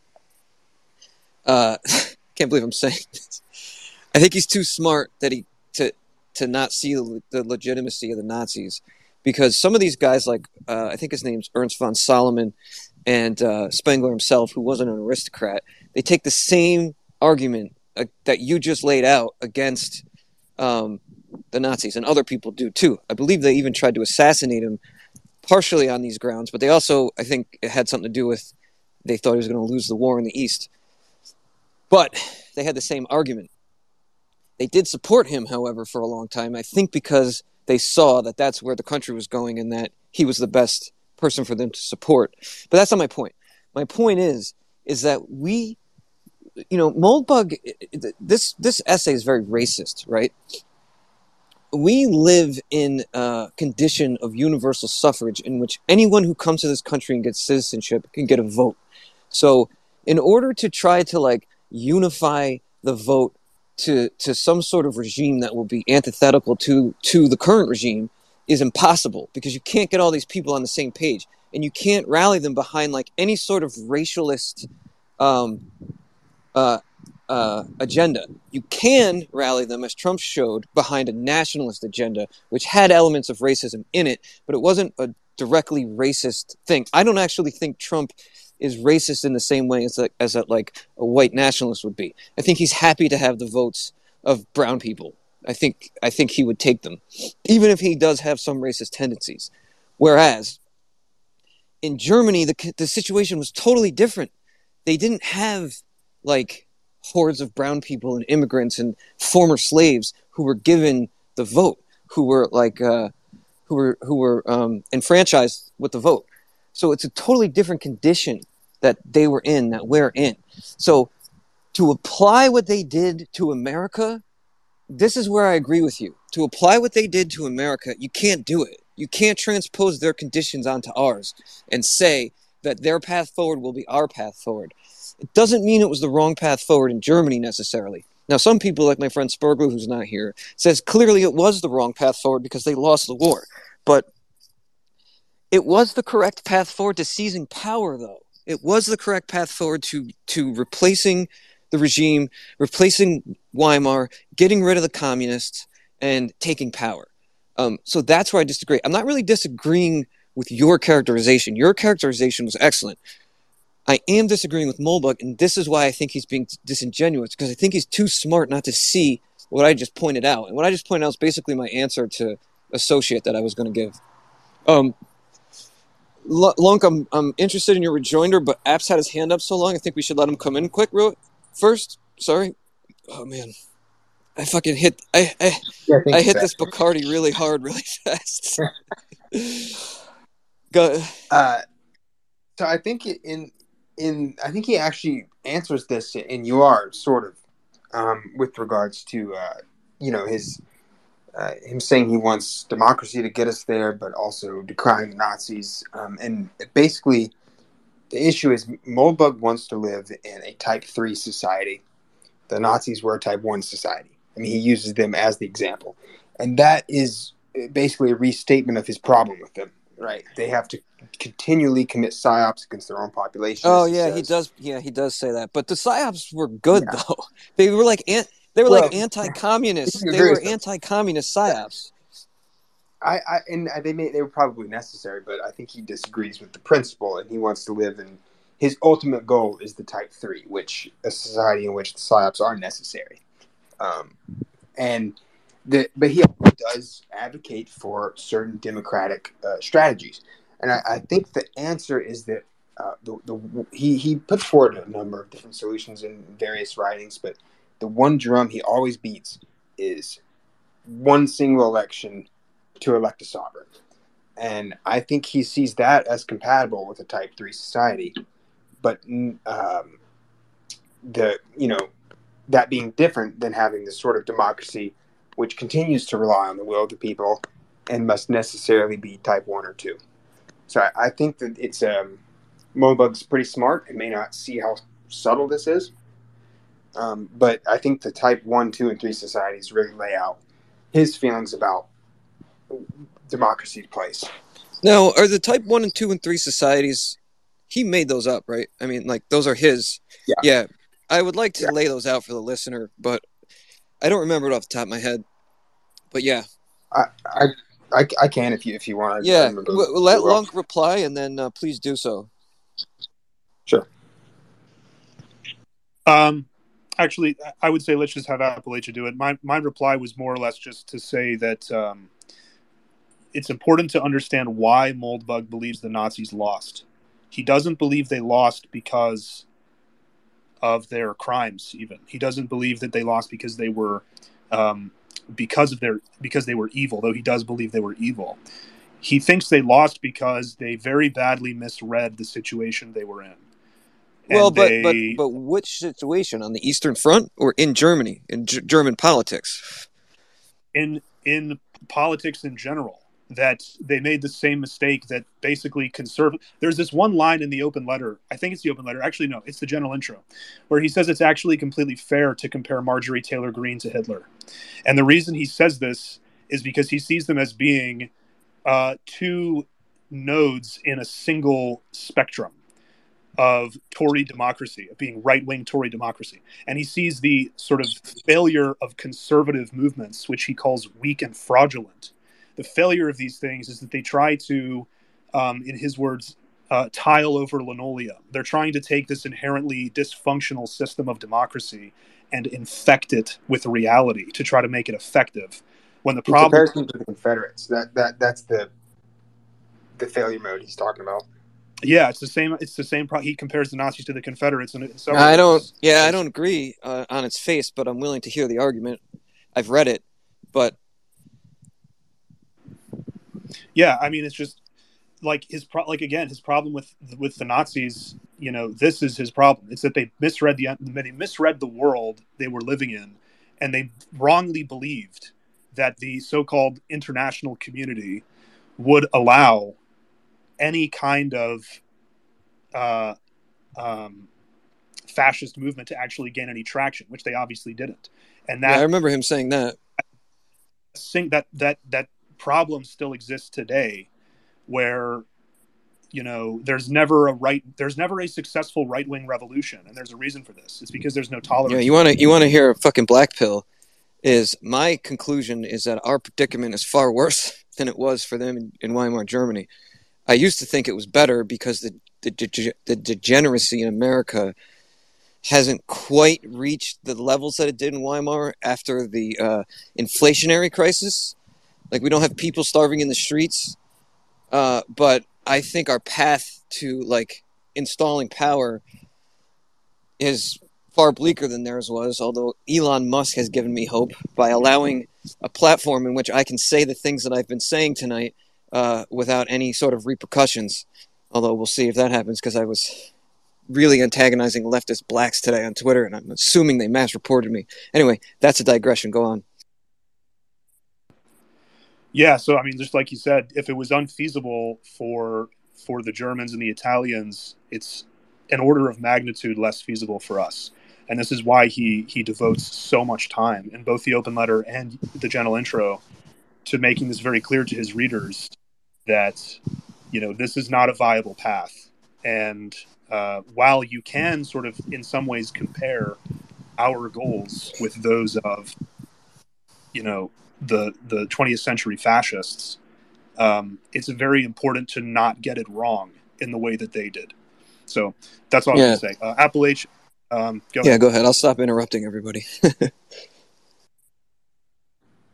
Uh, can't believe I'm saying this. I think he's too smart that he to to not see the, the legitimacy of the Nazis, because some of these guys, like uh, I think his name's Ernst von Salomon and uh, Spengler himself, who wasn't an aristocrat, they take the same argument uh, that you just laid out against um, the Nazis, and other people do too. I believe they even tried to assassinate him partially on these grounds, but they also, I think, it had something to do with they thought he was going to lose the war in the East. But they had the same argument. They did support him, however, for a long time. I think because they saw that that's where the country was going and that he was the best person for them to support. But that's not my point. My point is, is that we, you know, Moldbug. This this essay is very racist, right? We live in a condition of universal suffrage in which anyone who comes to this country and gets citizenship can get a vote. So, in order to try to like unify the vote to to some sort of regime that will be antithetical to to the current regime is impossible because you can't get all these people on the same page and you can't rally them behind like any sort of racialist um, uh, uh, agenda. You can rally them, as Trump showed, behind a nationalist agenda, which had elements of racism in it, but it wasn't a directly racist thing. I don't actually think Trump is racist in the same way as a, as a, like a white nationalist would be. I think he's happy to have the votes of brown people. I think I think he would take them, even if he does have some racist tendencies. Whereas in Germany, the the situation was totally different. They didn't have like hordes of brown people and immigrants and former slaves who were given the vote, who were like uh, who were who were um, enfranchised with the vote. So it's a totally different condition that they were in, that we're in. So to apply what they did to America, this is where I agree with you. To apply what they did to America, you can't do it. You can't transpose their conditions onto ours and say that their path forward will be our path forward. It doesn't mean it was the wrong path forward in Germany necessarily. Now, some people, like my friend Spergler, who's not here, says clearly it was the wrong path forward because they lost the war. But it was the correct path forward to seizing power, though. It was the correct path forward to to replacing the regime, replacing Weimar, getting rid of the communists, and taking power. Um, so that's where I disagree. I'm not really disagreeing with your characterization. Your characterization was excellent. I am disagreeing with Moldbug, and this is why I think he's being disingenuous because I think he's too smart not to see what I just pointed out. And what I just pointed out is basically my answer to associate that I was going to give. Um, Lunk, I'm, I'm interested in your rejoinder, but Apps had his hand up so long, I think we should let him come in quick, real first. Sorry. Oh man, I fucking hit. I I, Yeah, I hit this Bacardi really hard, really fast. Go. Uh, so I think in in I think he actually answers this in your sort of um, with regards to uh, you know his uh, him saying he wants democracy to get us there, but also decrying the Nazis. Um, and basically, the issue is Moldbug wants to live in a Type Three society. The Nazis were a Type One society. I mean, he uses them as the example, and that is basically a restatement of his problem with them. Right? They have to continually commit psyops against their own population. Oh yeah, he says. does. Yeah, he does say that. But the psyops were good Yeah. though. They were like an, they were Well, like anti-communist. They were anti-communist psyops. I, I and they may they were probably necessary, but I think he disagrees with the principle, and he wants to live in his ultimate goal is the Type Three, which a society in which the psyops are necessary. Um, and the, but he does advocate for certain democratic uh, strategies, and I, I, think the answer is that uh, the, the he he puts forward a number of different solutions in various writings, but the one drum he always beats is one single election to elect a sovereign. And I think he sees that as compatible with a Type Three society, but um, the you know that being different than having this sort of democracy which continues to rely on the will of the people and must necessarily be Type One or Two. So I, I think that it's um, Moldbug's pretty smart and may not see how subtle this is, um, but I think the Type One, Two, and Three societies really lay out his feelings about democracy's place. Now, are the type one and two and three societies? He made those up, right? I mean, like those are his. Yeah. Yeah. I would like to Yeah. lay those out for the listener, but I don't remember it off the top of my head. But yeah, I, I, I, I can if you if you want. Yeah. W- w- let well. Lunk reply, and then uh, please do so. Sure. Um, actually, I would say let's just have Appalachia do it. My my reply was more or less just to say that um, it's important to understand why Moldbug believes the Nazis lost. He doesn't believe they lost because of their crimes. Even he doesn't believe that they lost because they were um, because of their because they were evil. Though he does believe they were evil. He thinks they lost because they very badly misread the situation they were in. And well, but they- but but which situation on the Eastern Front or in Germany in G- German politics? in in politics in general that they made the same mistake that basically conservative there's this one line in the open letter i think it's the open letter actually no it's the general intro where he says it's actually completely fair to compare marjorie taylor greene to hitler and the reason he says this is because he sees them as being uh, two nodes in a single spectrum of Tory democracy, of being right wing Tory democracy. And he sees the sort of failure of conservative movements, which he calls weak and fraudulent. The failure of these things is that they try to, um, in his words, uh, tile over linoleum. They're trying to take this inherently dysfunctional system of democracy and infect it with reality to try to make it effective. When the In problem comparison to the Confederates, that that that's the the failure mode he's talking about. Yeah, it's the same. It's the same. Pro- he compares the Nazis to the Confederates, and it- several I don't. Yeah, I don't agree uh, on its face, but I'm willing to hear the argument. I've read it, but Yeah, I mean, it's just like his pro- like again his problem with with the Nazis. You know, this is his problem. It's that they misread the they misread the world they were living in, and they wrongly believed that the so-called international community would allow any kind of uh, um, fascist movement to actually gain any traction, which they obviously didn't. And yeah, I remember him saying that. sing that that that problem still exists today where you know there's never a right there's never a successful right-wing revolution and there's a reason for this it's because there's no tolerance Yeah, you want to you want to hear a fucking black pill? Is my conclusion is that our predicament is far worse than it was for them in, in Weimar Germany. I used to think it was better because the the, dege- the degeneracy in America hasn't quite reached the levels that it did in Weimar after the uh, inflationary crisis. Like we don't have people starving in the streets, uh, but I think our path to like installing power is far bleaker than theirs was. Although Elon Musk has given me hope by allowing a platform in which I can say the things that I've been saying tonight uh, without any sort of repercussions. Although we'll see if that happens because I was really antagonizing leftist blacks today on Twitter, and I'm assuming they mass reported me. Anyway, that's a digression. Go on. Yeah so i mean just like you said if it was unfeasible for for the germans and the italians it's an order of magnitude less feasible for us. And this is why he he devotes so much time in both the open letter and the general intro to making this very clear to his readers that you know this is not a viable path. And uh, while you can sort of in some ways compare our goals with those of you know the the 20th century fascists um, it's very important to not get it wrong in the way that they did So that's all Yeah. I was going to say. Uh, Appalachian. Um, go Yeah, ahead. go ahead. I'll stop interrupting everybody.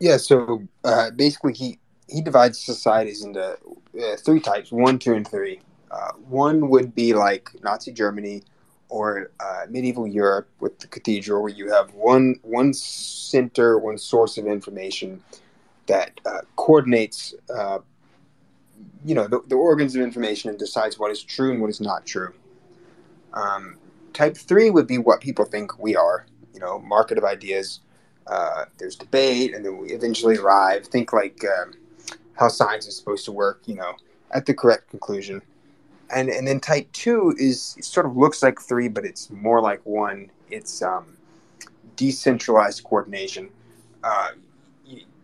Yeah, so uh, basically, he he divides societies into uh, three types: one, two, and three. Uh, one would be like Nazi Germany or uh, medieval Europe with the cathedral, where you have one one center, one source of information that uh, coordinates, uh, you know, the, the organs of information and decides what is true and what is not true. Um, type three would be what people think we are, you know, market of ideas uh, there's debate, and then we eventually arrive. Think like um, how science is supposed to work, you know, at the correct conclusion. And and then type two is sort of looks like three, but it's more like one. It's um, decentralized coordination. Uh,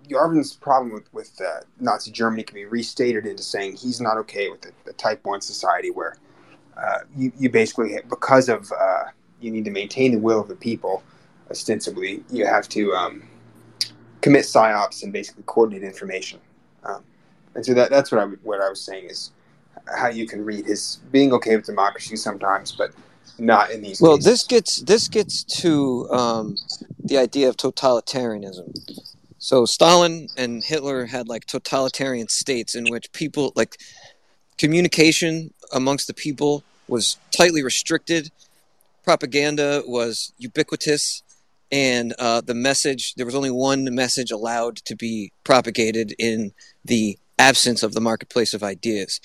Yarvin's problem with, with uh, Nazi Germany can be restated into saying he's not okay with the type one society where uh, you, you basically because of uh, you need to maintain the will of the people ostensibly you have to um, commit psyops and basically coordinate information. Um, and so that, that's what I what I was saying is how you can read his being okay with democracy sometimes, but not in these. Well, cases. this gets this gets to um, the idea of totalitarianism. So Stalin and Hitler had like totalitarian states in which people like communication amongst the people was tightly restricted. Propaganda was ubiquitous, and uh, the message there was only one message allowed to be propagated in the absence of the marketplace of ideas.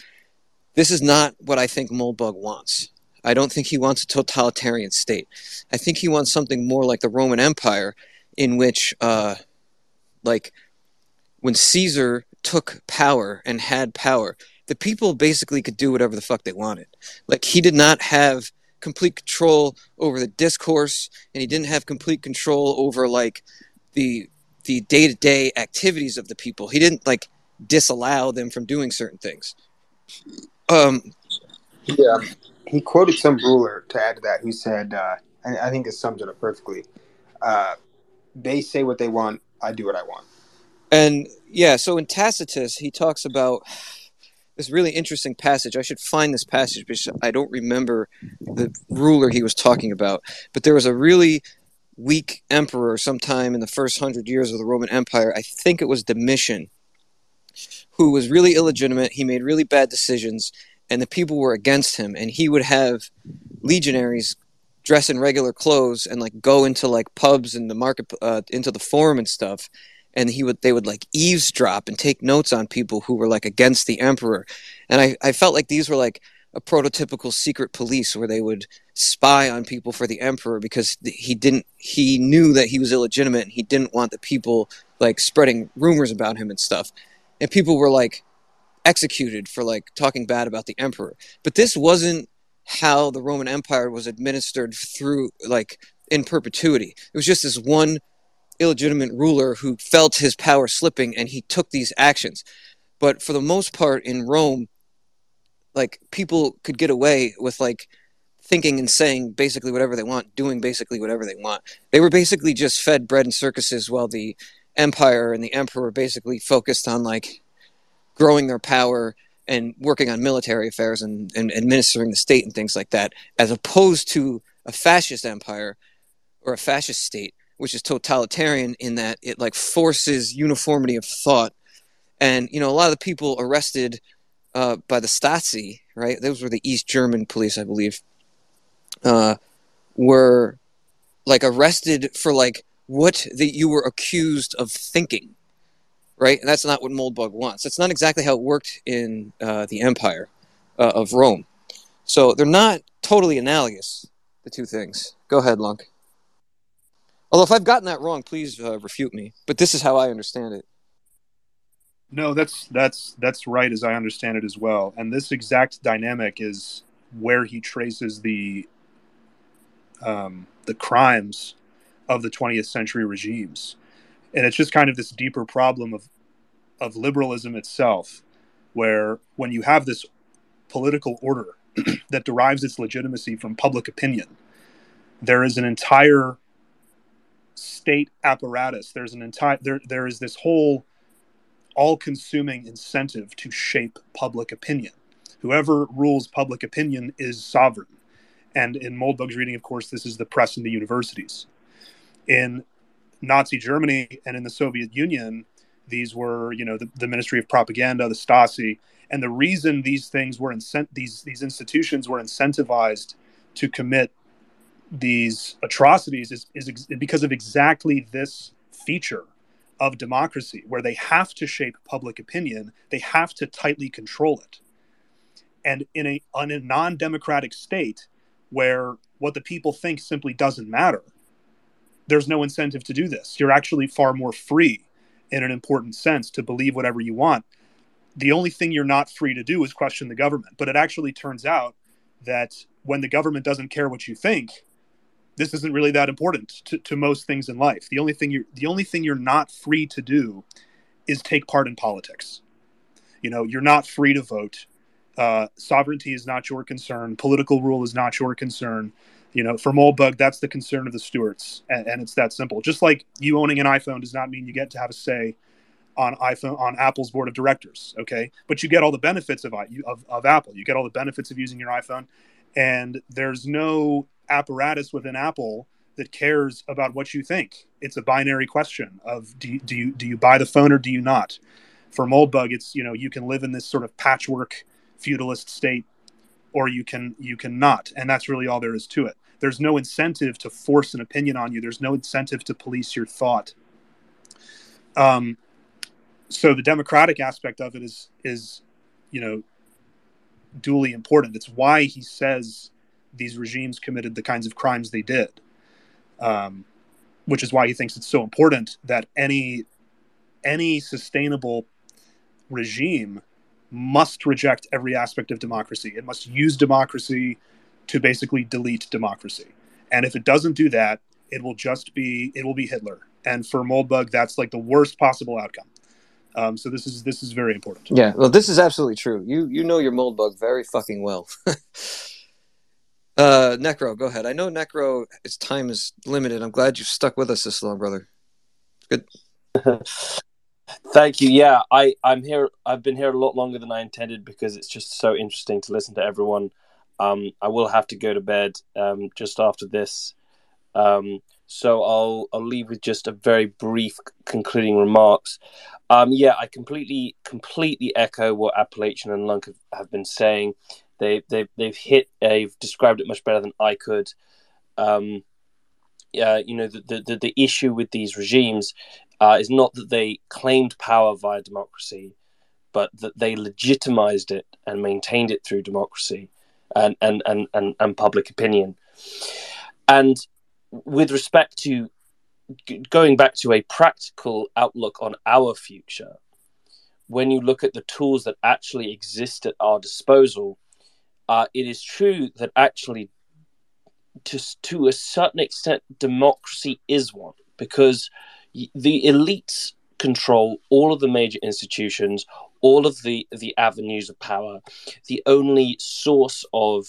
This is not what I think Moldbug wants. I don't think he wants a totalitarian state. I think he wants something more like the Roman Empire, in which, uh, like, when Caesar took power and had power, the people basically could do whatever the fuck they wanted. Like, he did not have complete control over the discourse, and he didn't have complete control over like the the day to day activities of the people. He didn't like disallow them from doing certain things. Um, he, um, he quoted some ruler to add to that who said, uh, and I think this sums it up perfectly. Uh, they say what they want. I do what I want. And yeah, so in Tacitus, he talks about this really interesting passage. I should find this passage because I don't remember the ruler he was talking about. But there was a really weak emperor sometime in the first hundred years of the Roman Empire. I think it was Domitian, who was really illegitimate. He made really bad decisions, and the people were against him. And he would have legionaries dress in regular clothes and like go into like pubs and the market uh, into the forum and stuff and he would they would like eavesdrop and take notes on people who were like against the emperor and i, I felt like these were like a prototypical secret police where they would spy on people for the emperor because he didn't he knew that he was illegitimate and he didn't want the people like spreading rumors about him and stuff and people were like executed for like talking bad about the emperor but this wasn't how the roman empire was administered through like in perpetuity it was just this one illegitimate ruler who felt his power slipping and he took these actions. But for the most part in Rome, like people could get away with like thinking and saying basically whatever they want, doing basically whatever they want. They were basically just fed bread and circuses while the empire and the emperor basically focused on like growing their power and working on military affairs and, and administering the state and things like that, as opposed to a fascist empire or a fascist state which is totalitarian in that it like forces uniformity of thought. And you know, a lot of the people arrested uh, by the Stasi, right? Those were the East German police, I believe, uh, were like arrested for like what that you were accused of thinking, right? And that's not what Moldbug wants. That's not exactly how it worked in uh, the Empire uh, of Rome. So they're not totally analogous, the two things. Go ahead, Lunk. Although if I've gotten that wrong, please uh, refute me. But this is how I understand it. No, that's that's that's right as I understand it as well. And this exact dynamic is where he traces the um, the crimes of the 20th century regimes, and it's just kind of this deeper problem of of liberalism itself, where when you have this political order that derives its legitimacy from public opinion, there is an entire state apparatus. There's an entire there there is this whole all consuming incentive to shape public opinion. Whoever rules public opinion is sovereign. And in Moldbug's reading, of course, this is the press and the universities. In Nazi Germany and in the Soviet Union, these were, you know, the, the Ministry of Propaganda, the Stasi, and the reason these things were incent- these these institutions were incentivized to commit these atrocities is, is ex- because of exactly this feature of democracy, where they have to shape public opinion, they have to tightly control it. And in a, in a non democratic state where what the people think simply doesn't matter, there's no incentive to do this. You're actually far more free in an important sense to believe whatever you want. The only thing you're not free to do is question the government. But it actually turns out that when the government doesn't care what you think, this isn't really that important to, to most things in life. The only thing you're the only thing you're not free to do is take part in politics. You know, you're not free to vote. Uh, sovereignty is not your concern. Political rule is not your concern. You know, for Moldbug, that's the concern of the stewards, and, and it's that simple. Just like you owning an iPhone does not mean you get to have a say on iPhone on Apple's board of directors. Okay, but you get all the benefits of of, of Apple. You get all the benefits of using your iPhone, and there's no apparatus within Apple that cares about what you think. It's a binary question of do you, do you do you buy the phone or do you not? For Moldbug, it's you know you can live in this sort of patchwork feudalist state, or you can you can not, and that's really all there is to it. There's no incentive to force an opinion on you. There's no incentive to police your thought. Um, so the democratic aspect of it is is you know duly important. It's why he says these regimes committed the kinds of crimes they did, um, which is why he thinks it's so important that any any sustainable regime must reject every aspect of democracy. It must use democracy to basically delete democracy. And if it doesn't do that, it will just be it will be Hitler. And for Moldbug, that's like the worst possible outcome. Um, so this is this is very important. Yeah, well, this is absolutely true. You you know your Moldbug very fucking well. Uh, Necro, go ahead. I know Necro, its time is limited. I'm glad you've stuck with us this long, brother. Good. Thank you. Yeah, I I'm here. I've been here a lot longer than I intended because it's just so interesting to listen to everyone. Um, I will have to go to bed um, just after this, um, so I'll I'll leave with just a very brief concluding remarks. Um, yeah, I completely completely echo what Appalachian and Lunk have, have been saying. They they they've hit. They've described it much better than I could. Um, yeah, you know the, the the issue with these regimes uh, is not that they claimed power via democracy, but that they legitimized it and maintained it through democracy and and and and, and public opinion. And with respect to going back to a practical outlook on our future, when you look at the tools that actually exist at our disposal, uh, it is true that actually, to, to a certain extent, democracy is one because the elites control all of the major institutions, all of the, the avenues of power. The only source of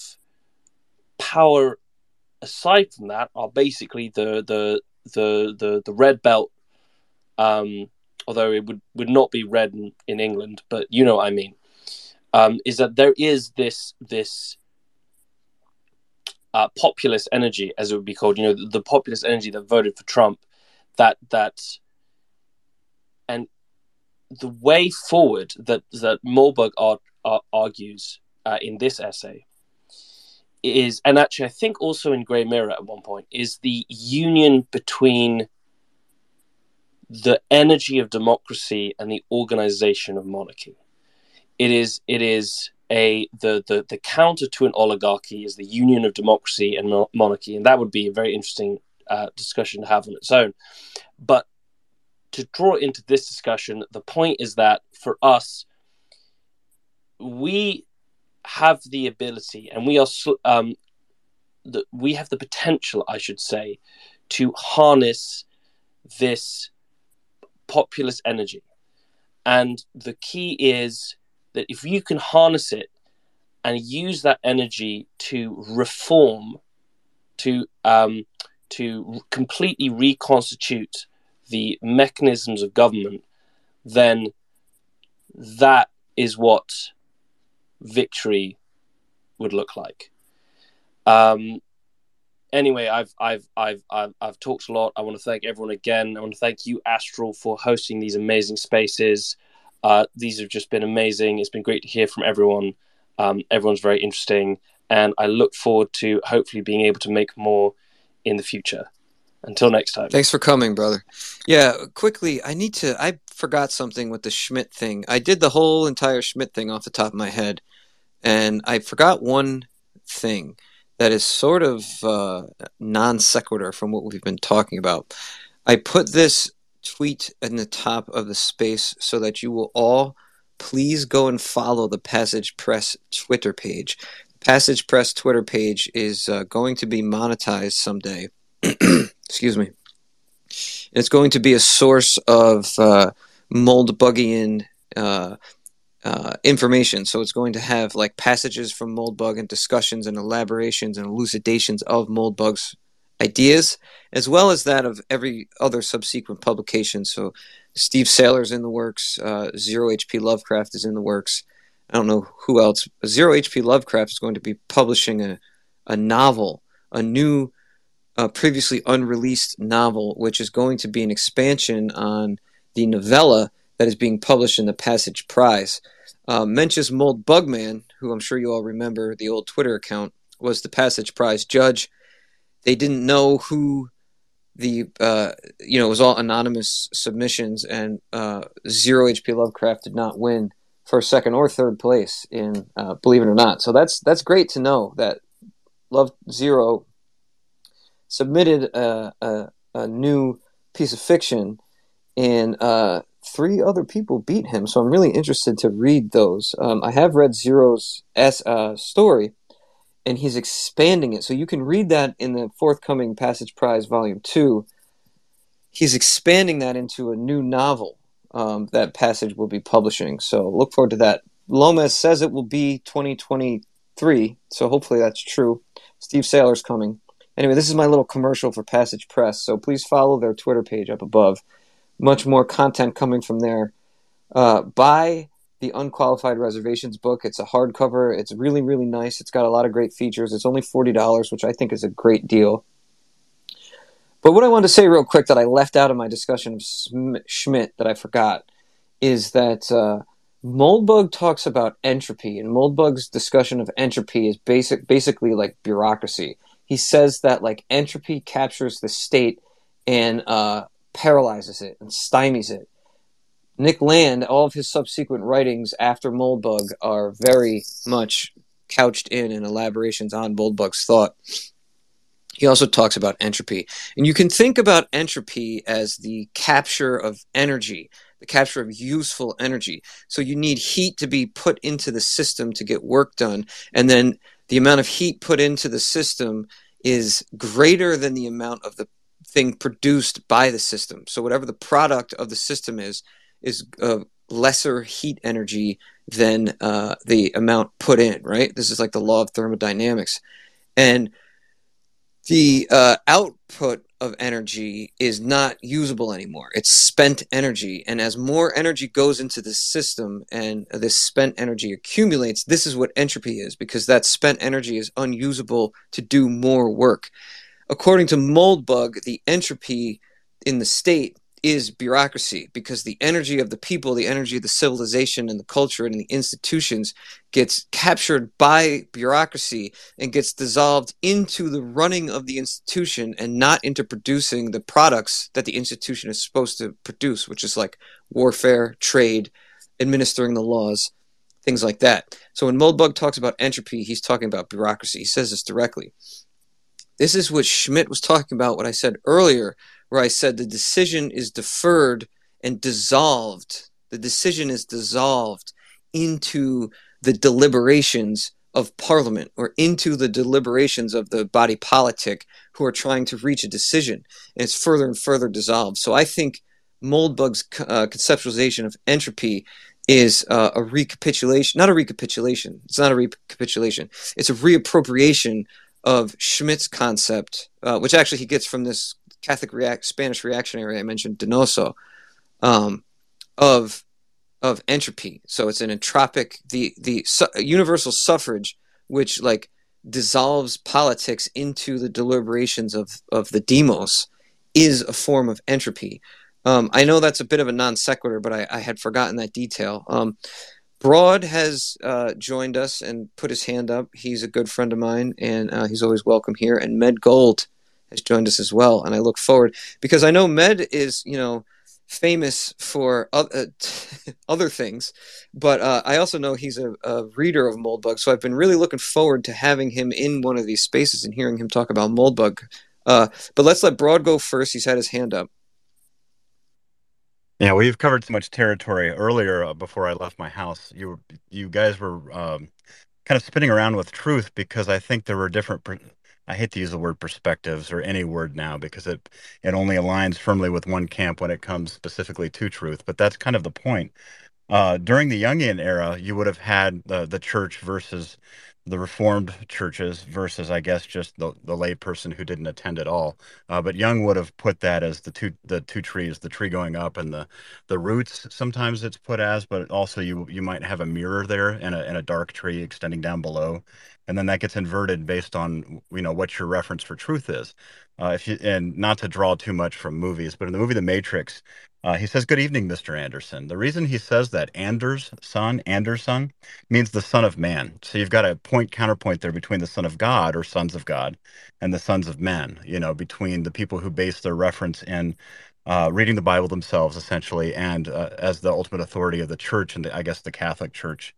power aside from that are basically the the the the, the red belt um, although it would, would not be red in, in England, but you know what I mean um, is that there is this this uh, populist energy, as it would be called, you know, the, the populist energy that voted for Trump, that that and the way forward that that Moldbug art, argues uh, in this essay is, and actually I think also in Gray Mirror at one point, is the union between the energy of democracy and the organization of monarchy it is it is a the, the the counter to an oligarchy is the union of democracy and monarchy, and that would be a very interesting uh, discussion to have on its own. But to draw into this discussion, the point is that for us, we have the ability, and we are um, the, we have the potential, I should say, to harness this populist energy. And the key is that if you can harness it and use that energy to reform, to um, to completely reconstitute the mechanisms of government, then that is what victory would look like. Um, anyway, I've, I've I've I've I've talked a lot. I want to thank everyone again. I want to thank you, Astral, for hosting these amazing spaces. Uh, these have just been amazing. It's been great to hear from everyone. Um, everyone's very interesting, and I look forward to hopefully being able to make more in the future. Until next time. Thanks for coming, brother. Yeah, quickly, I need to. I forgot something with the Schmitt thing. I did the whole entire Schmitt thing off the top of my head, and I forgot one thing that is sort of uh, non sequitur from what we've been talking about. I put this tweet in the top of the space so that you will all please go and follow the Passage Press Twitter page. Passage Press Twitter page is uh, going to be monetized someday. Excuse me. It's going to be a source of uh, Moldbugian uh, uh, information. So it's going to have like passages from Moldbug and discussions and elaborations and elucidations of Moldbug's ideas, as well as that of every other subsequent publication. So Steve Sailer's in the works, uh, Zero HP Lovecraft is in the works. I don't know who else. Zero HP Lovecraft is going to be publishing a, a novel, a new, uh, previously unreleased novel, which is going to be an expansion on the novella that is being published in the Passage Prize. Uh, Mencius Moldbugman, who I'm sure you all remember, the old Twitter account, was the Passage Prize judge. They didn't know who the, uh, you know, it was all anonymous submissions, and uh, Zero HP Lovecraft did not win for second or third place in uh, Believe It or Not. So that's that's great to know that Love Zero submitted a, a, a new piece of fiction, and uh, three other people beat him. So I'm really interested to read those. Um, I have read Zero's S, uh, story, and he's expanding it. So you can read that in the forthcoming Passage Prize Volume 2. He's expanding that into a new novel um, that Passage will be publishing. So look forward to that. Lomez says it will be 2023, so hopefully that's true. Steve Sailer's coming. Anyway, this is my little commercial for Passage Press, so please follow their Twitter page up above much more content coming from there. Uh, buy the Unqualified Reservations book. It's a hardcover. It's really, really nice. It's got a lot of great features. It's only $40, which I think is a great deal. But what I wanted to say real quick that I left out of my discussion of Schmitt that I forgot is that uh, Moldbug talks about entropy, and Moldbug's discussion of entropy is basic, basically like bureaucracy. He says that like entropy captures the state and uh, paralyzes it and stymies it. Nick Land, all of his subsequent writings after Moldbug are very much couched in and elaborations on Moldbug's thought. He also talks about entropy. And you can think about entropy as the capture of energy, the capture of useful energy. So you need heat to be put into the system to get work done. And then the amount of heat put into the system is greater than the amount of the thing produced by the system. So whatever the product of the system is, is uh, lesser heat energy than uh, the amount put in. Right. This is like the law of thermodynamics, and the uh, output of energy is not usable anymore. It's spent energy. And as more energy goes into the system and this spent energy accumulates, this is what entropy is because that spent energy is unusable to do more work. According to Moldbug, the entropy in the state is bureaucracy because the energy of the people, the energy of the civilization and the culture and the institutions gets captured by bureaucracy and gets dissolved into the running of the institution and not into producing the products that the institution is supposed to produce, which is like warfare, trade, administering the laws, things like that. So when Moldbug talks about entropy, he's talking about bureaucracy. He says this directly. This is what Schmitt was talking about, what I said earlier, where I said the decision is deferred and dissolved. The decision is dissolved into the deliberations of parliament or into the deliberations of the body politic who are trying to reach a decision. And it's further and further dissolved. So I think Moldbug's uh, conceptualization of entropy is uh, a recapitulation, not a recapitulation. It's not a recapitulation. It's a reappropriation of Schmitt's concept, uh, which actually he gets from this Catholic react, Spanish reactionary I mentioned, Donoso, um, of of entropy. So it's an entropic the the su- universal suffrage, which like dissolves politics into the deliberations of of the demos, is a form of entropy. Um, I know that's a bit of a non sequitur, but I, I had forgotten that detail. Um, Broad has uh, joined us and put his hand up. He's a good friend of mine, and uh, he's always welcome here. And Med Gold has joined us as well, and I look forward because I know Med is, you know, famous for other, other things, but uh, I also know he's a, a, reader of Moldbug, so I've been really looking forward to having him in one of these spaces and hearing him talk about Moldbug. Uh, but let's let Broad go first. He's had his hand up. Yeah, we've covered so much territory earlier uh, before I left my house. You you guys were um, kind of spinning around with truth because I think there were different. I hate to use the word perspectives or any word now because it it only aligns firmly with one camp when it comes specifically to truth. But that's kind of the point. Uh, during the Jungian era, you would have had the the church versus the Reformed churches versus, I guess, just the the lay person who didn't attend at all. Uh, but Jung would have put that as the two the two trees, the tree going up and the the roots. Sometimes it's put as, but also you you might have a mirror there and a and a dark tree extending down below, and then that gets inverted based on you know what your reference for truth is. Uh, if you and not to draw too much from movies, but in the movie The Matrix, uh, he says, Good evening, Mr. Anderson. The reason he says that Anders' son, Anderson, means the son of man. So you've got a point counterpoint there between the son of God or sons of God and the sons of men, you know, between the people who base their reference in uh, reading the Bible themselves, essentially, and uh, as the ultimate authority of the church and the, I guess the Catholic Church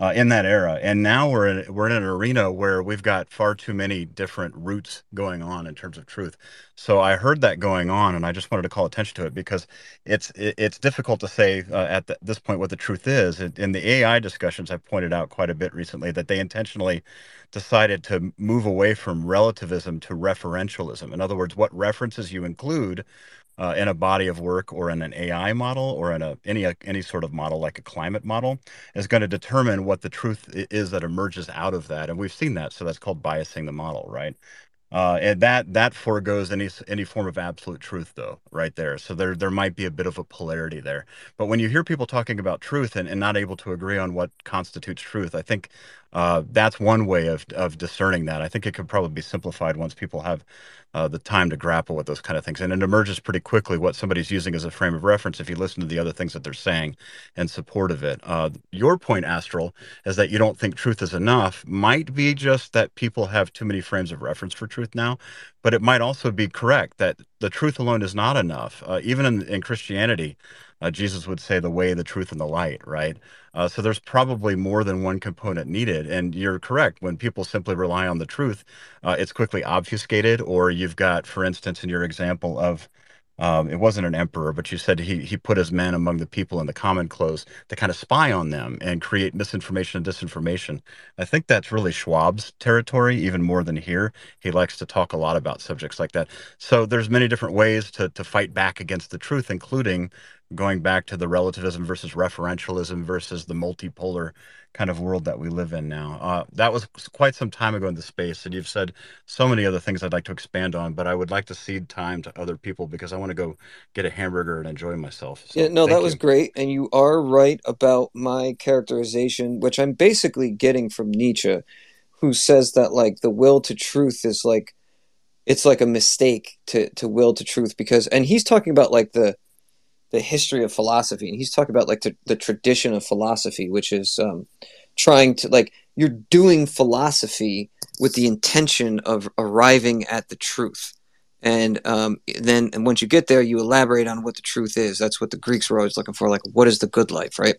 uh, in that era. And now we're in, we're in an arena where we've got far too many different routes going on in terms of truth. So I heard that going on, and I just wanted to call attention to it because it's it, it's difficult to say uh, at the, this point what the truth is. In the AI discussions, I've pointed out quite a bit recently that they intentionally decided to move away from relativism to referentialism. In other words, what references you include uh, in a body of work or in an AI model or in a any any sort of model like a climate model is going to determine what the truth is that emerges out of that, and we've seen that. So that's called biasing the model, right? Uh, and that that foregoes any any form of absolute truth, though, right there. So there there might be a bit of a polarity there. But when you hear people talking about truth and, and not able to agree on what constitutes truth, I think uh, that's one way of of discerning that. I think it could probably be simplified once people have uh, the time to grapple with those kind of things, and it emerges pretty quickly what somebody's using as a frame of reference if you listen to the other things that they're saying in support of it. Uh, your point, Astral, is that you don't think truth is enough. Might be just that people have too many frames of reference for truth now, but it might also be correct that the truth alone is not enough. Uh, even in, in Christianity, uh, Jesus would say the way, the truth, and the light, right? Uh, so there's probably more than one component needed. And you're correct. When people simply rely on the truth, uh, it's quickly obfuscated. Or you've got, for instance, in your example of um, it wasn't an emperor, but you said he he put his men among the people in the common clothes to kind of spy on them and create misinformation and disinformation. I think that's really Schwab's territory, even more than here. He likes to talk a lot about subjects like that. So there's many different ways to to fight back against the truth, including going back to the relativism versus referentialism versus the multipolar kind of world that we live in now. Uh, that was quite some time ago in the space, and you've said so many other things I'd like to expand on, but I would like to cede time to other people because I want to go get a hamburger and enjoy myself. So, yeah, no, that you. was great, and you are right about my characterization, which I'm basically getting from Nietzsche, who says that like the will to truth is like it's like a mistake to to will to truth because, and he's talking about like the the history of philosophy, and he's talking about like the, the tradition of philosophy, which is um, trying to like you're doing philosophy with the intention of arriving at the truth, and um, then and once you get there, you elaborate on what the truth is. That's what the Greeks were always looking for, like what is the good life, right?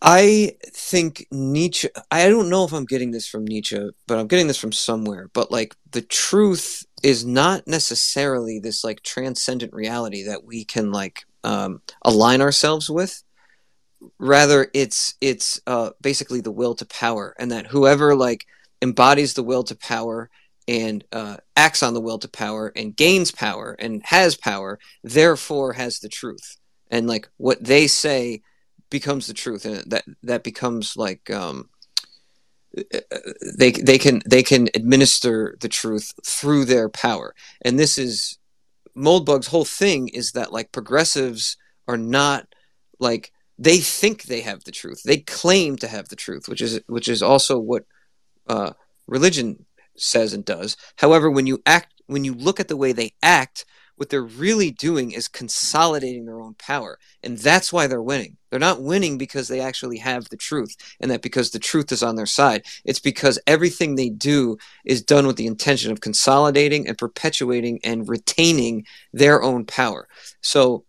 I think Nietzsche, I don't know if I'm getting this from Nietzsche, but I'm getting this from somewhere. But like the truth is not necessarily this like transcendent reality that we can like um, align ourselves with. Rather, it's it's uh, basically the will to power, and that whoever like embodies the will to power and uh, acts on the will to power and gains power and has power, therefore has the truth. And like what they say becomes the truth, and that that becomes like um, they they can they can administer the truth through their power. And this is Moldbug's whole thing is that like progressives are not like they think they have the truth. They claim to have the truth, which is which is also what uh, religion says and does. However, when you act, when you look at the way they act, what they're really doing is consolidating their own power, and that's why they're winning. They're not winning because they actually have the truth, and that because the truth is on their side. It's because everything they do is done with the intention of consolidating and perpetuating and retaining their own power. So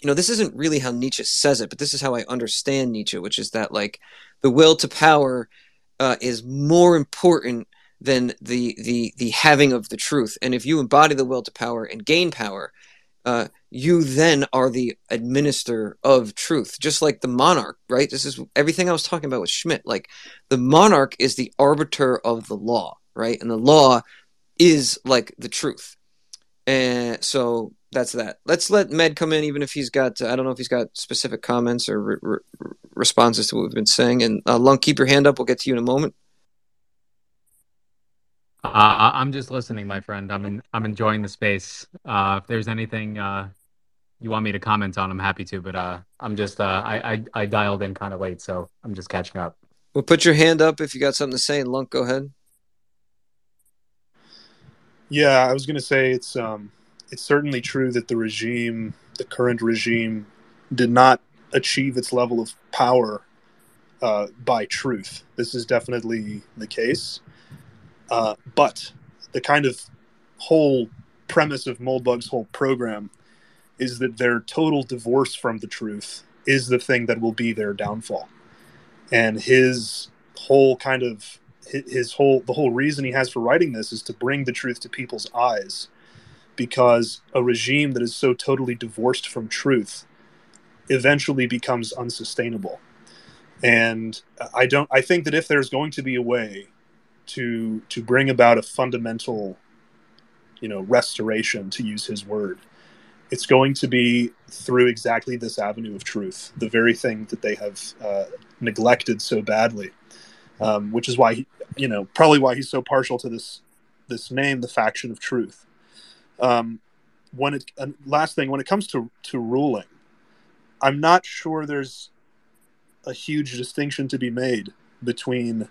you know, this isn't really how Nietzsche says it, but this is how I understand Nietzsche, which is that like the will to power uh, is more important than the the the having of the truth. And if you embody the will to power and gain power, uh, you then are the administer of truth, just like the monarch, right? This is everything I was talking about with Schmitt. Like the monarch is the arbiter of the law, right? And the law is like the truth. And so that's that. Let's let Med come in, even if he's got, I don't know if he's got specific comments or re- re- responses to what we've been saying. And uh, Lunk, keep your hand up. We'll get to you in a moment. Uh, I'm just listening, my friend. I'm in, I'm enjoying the space. Uh, if there's anything uh, you want me to comment on, I'm happy to. But uh, I'm just uh, I, I, I dialed in kind of late, so I'm just catching up. Well, put your hand up if you got something to say. And Lunk, go ahead. Yeah, I was going to say it's um, it's certainly true that the regime, the current regime, did not achieve its level of power uh, by truth. This is definitely the case. Uh, but the kind of whole premise of Moldbug's whole program is that their total divorce from the truth is the thing that will be their downfall. And his whole kind of his whole the whole reason he has for writing this is to bring the truth to people's eyes because a regime that is so totally divorced from truth eventually becomes unsustainable and i don't i think that if there's going to be a way to to bring about a fundamental you know restoration to use his word. It's going to be through exactly this avenue of truth the very thing that they have uh, neglected so badly. Um, which is why he, you know probably why he's so partial to this this name the faction of truth. Um, when it uh, last thing when it comes to to ruling i'm not sure there's a huge distinction to be made between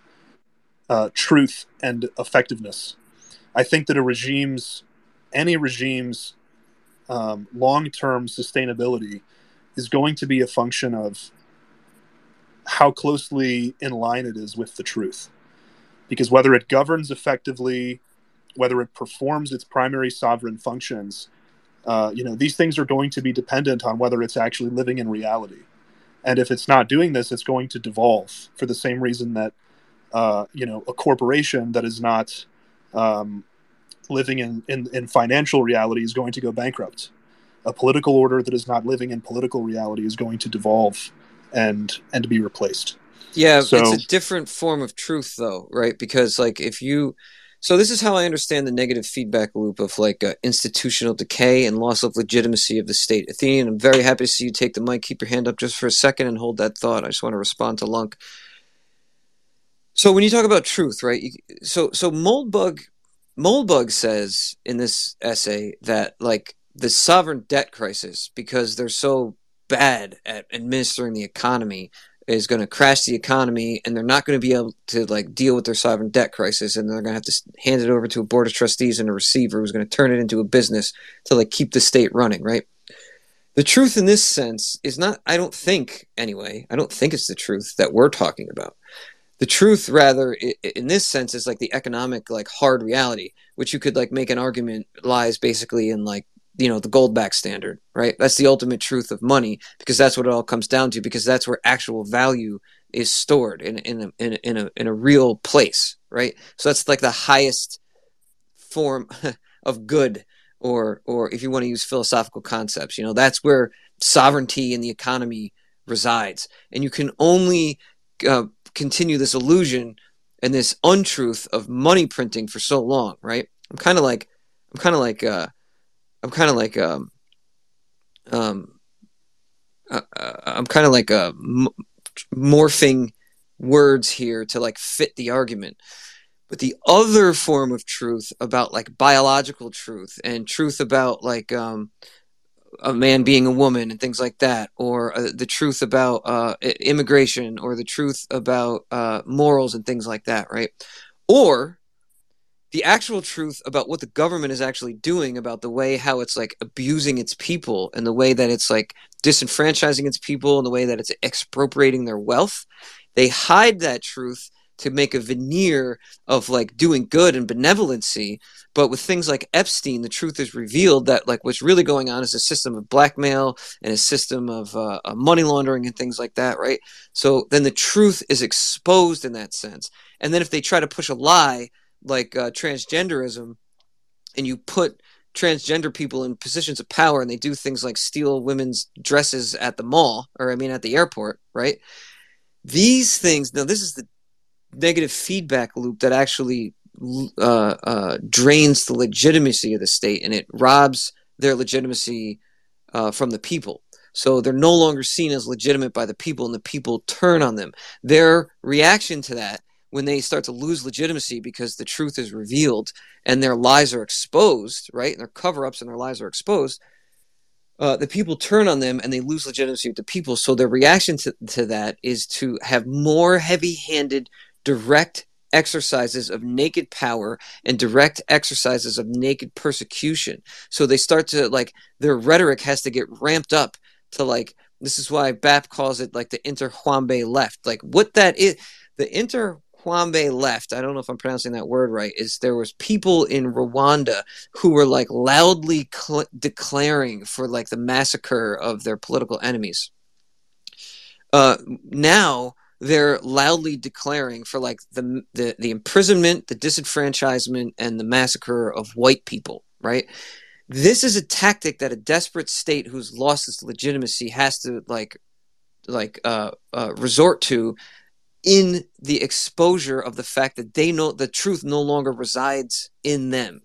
uh, truth and effectiveness. I think that a regime's, any regime's um, long term sustainability is going to be a function of how closely in line it is with the truth. Because whether it governs effectively, whether it performs its primary sovereign functions, uh, you know, these things are going to be dependent on whether it's actually living in reality. And if it's not doing this, it's going to devolve for the same reason that uh, you know a corporation that is not um, living in, in, in financial reality is going to go bankrupt. A political order that is not living in political reality is going to devolve and and to be replaced. Yeah, so, it's a different form of truth, though, right? Because like if you so this is how I understand the negative feedback loop of like uh, institutional decay and loss of legitimacy of the state. Athenian, I'm very happy to see you take the mic. Keep your hand up just for a second and hold that thought. I just want to respond to Lunk. So when you talk about truth, right? You, so so Moldbug Moldbug says in this essay that like the sovereign debt crisis because they're so bad at administering the economy is going to crash the economy and they're not going to be able to like deal with their sovereign debt crisis and they're going to have to hand it over to a board of trustees and a receiver who's going to turn it into a business to like keep the state running right the truth in this sense is not i don't think anyway i don't think it's the truth that we're talking about the truth rather in this sense is like the economic like hard reality which you could like make an argument lies basically in like you know the Goldbach standard right? That's the ultimate truth of money because that's what it all comes down to because that's where actual value is stored in in a, in a, in a, in a real place right? So that's like the highest form of good or or if you want to use philosophical concepts you know that's where sovereignty in the economy resides. And you can only uh, continue this illusion and this untruth of money printing for so long, right? I'm kind of like, I'm kind of like, uh, I'm kind of like, um, um, uh, uh I'm kind of like uh, m- morphing words here to like fit the argument. But the other form of truth about like biological truth and truth about like um, a man being a woman and things like that, or uh, the truth about uh, immigration, or the truth about uh, morals and things like that, right? Or the actual truth about what the government is actually doing about the way how it's like abusing its people and the way that it's like disenfranchising its people and the way that it's expropriating their wealth. They hide that truth to make a veneer of like doing good and benevolency. But with things like Epstein, the truth is revealed that like what's really going on is a system of blackmail and a system of uh, money laundering and things like that, right? So then the truth is exposed in that sense. And then if they try to push a lie like uh, transgenderism, and you put transgender people in positions of power and they do things like steal women's dresses at the mall or I mean at the airport, right? These things, now this is the negative feedback loop that actually uh, uh, drains the legitimacy of the state and it robs their legitimacy uh, from the people. So they're no longer seen as legitimate by the people, and the people turn on them. Their reaction to that, when they start to lose legitimacy because the truth is revealed and their lies are exposed, right? And their cover ups and their lies are exposed, uh, the people turn on them and they lose legitimacy with the people. So their reaction to, to that is to have more heavy handed direct exercises of naked power and direct exercises of naked persecution. So they start to like their rhetoric has to get ramped up to like this is why BAP calls it like the Interahamwe left. Like what that is the Interahamwe left, I don't know if I'm pronouncing that word right, is there was people in Rwanda who were like loudly cl- declaring for like the massacre of their political enemies. Uh, now they're loudly declaring for like the, the the imprisonment, the disenfranchisement, and the massacre of white people. Right. This is a tactic that a desperate state who's lost its legitimacy has to like like uh, uh, resort to in the exposure of the fact that they know the truth no longer resides in them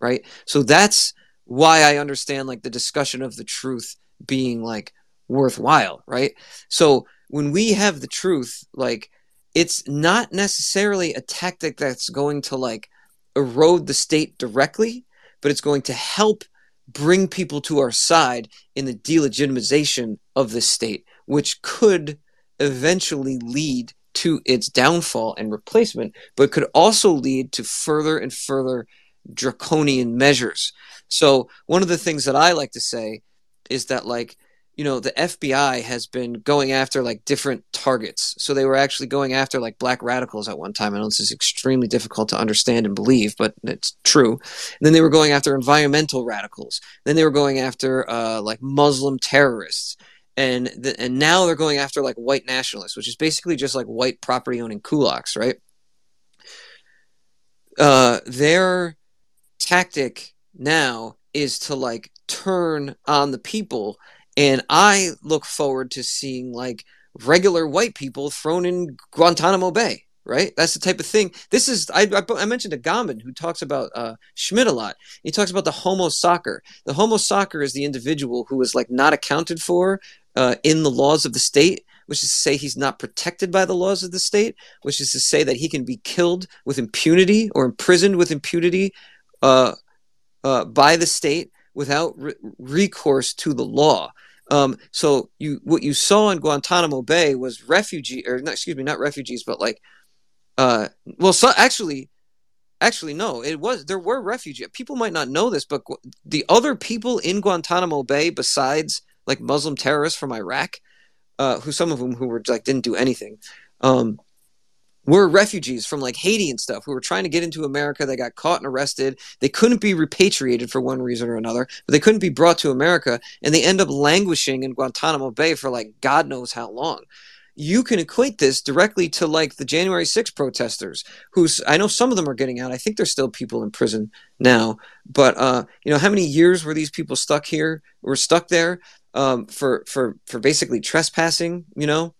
right so that's why i understand like the discussion of the truth being like worthwhile right so when we have the truth, like it's not necessarily a tactic that's going to like erode the state directly, but it's going to help bring people to our side in the delegitimization of the state, which could eventually lead to its downfall and replacement, but could also lead to further and further draconian measures. So, one of the things that I like to say is that, like, you know the FBI has been going after like different targets. So they were actually going after like black radicals at one time. I know this is extremely difficult to understand and believe, but it's true. And then they were going after environmental radicals. Then they were going after uh, like Muslim terrorists. And the, and now they're going after like white nationalists, which is basically just like white property owning kulaks, right? Uh, their tactic now is to like turn on the people and I look forward to seeing like regular white people thrown in Guantanamo Bay. Right, that's the type of thing. This is I, I, I mentioned Agamben who talks about uh, Schmitt a lot. He talks about the homo sacer. The homo sacer is the individual who is like not accounted for uh, in the laws of the state, which is to say he's not protected by the laws of the state, which is to say that he can be killed with impunity or imprisoned with impunity uh, uh, by the state without re- recourse to the law. Um, so you what you saw in Guantanamo Bay was refugee or not, excuse me, not refugees, but like uh, well, so actually, actually no, it was there were refugees. People might not know this, but the other people in Guantanamo Bay besides like Muslim terrorists from Iraq, uh, who some of them who were like didn't do anything. Um, were refugees from like Haiti and stuff who were trying to get into America. They got caught and arrested. They couldn't be repatriated for one reason or another, but they couldn't be brought to America, and they end up languishing in Guantanamo Bay for like God knows how long. You can equate this directly to like the January 6 protesters, who's I know some of them are getting out. I think there's still people in prison now, but uh, you know how many years were these people stuck here? Were stuck there um, for for for basically trespassing? You know,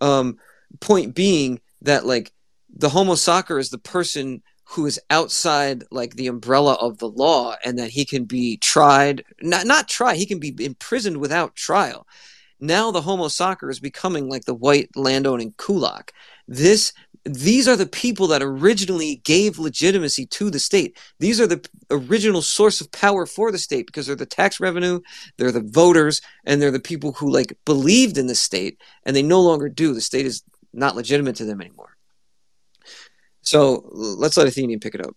um, point being that like the homo sacer is the person who is outside like the umbrella of the law and that he can be tried not not try he can be imprisoned without trial now the homo sacer is becoming like the white landowning kulak this these are the people that originally gave legitimacy to the state. These are the original source of power for the state because they're the tax revenue, they're the voters, and they're the people who like believed in the state and they no longer do. The state is not legitimate to them anymore. So let's let Athenian pick it up.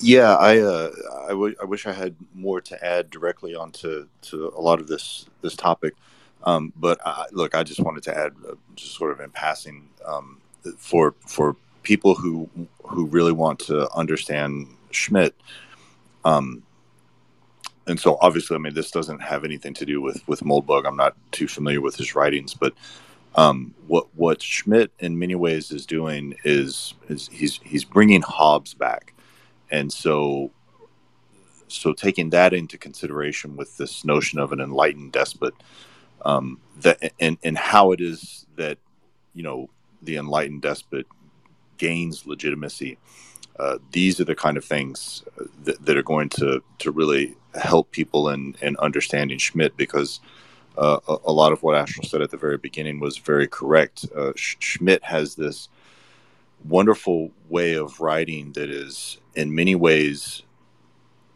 Yeah, I uh, I, w- I wish I had more to add directly onto to a lot of this this topic, um, but I, look, I just wanted to add uh, just sort of in passing um, for for people who who really want to understand Schmitt. Um, and so obviously, I mean, this doesn't have anything to do with with Moldbug. I'm not too familiar with his writings, but um, what what Schmitt in many ways is doing is is he's he's bringing Hobbes back, and so so taking that into consideration with this notion of an enlightened despot, um, that and and how it is that you know the enlightened despot gains legitimacy. Uh, these are the kind of things uh, that, that are going to to really help people in in understanding Schmitt because uh, a, a lot of what Astral said at the very beginning was very correct. Uh, Sch- Schmitt has this wonderful way of writing that is, in many ways,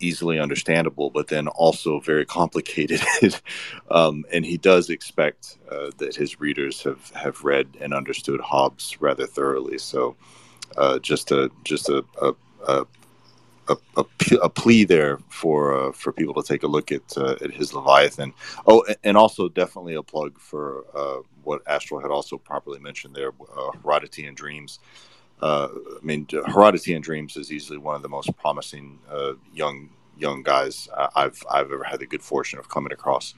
easily understandable, but then also very complicated. um, and he does expect uh, that his readers have, have read and understood Hobbes rather thoroughly. So, uh, just a just a a, a, a, a, plea there for uh, for people to take a look at uh, at his Leviathan. Oh, and also definitely a plug for uh, what Astral had also properly mentioned there, uh, Dreams. Uh, I mean, Heredity and Dreams is easily one of the most promising uh, young young guys I've I've ever had the good fortune of coming across.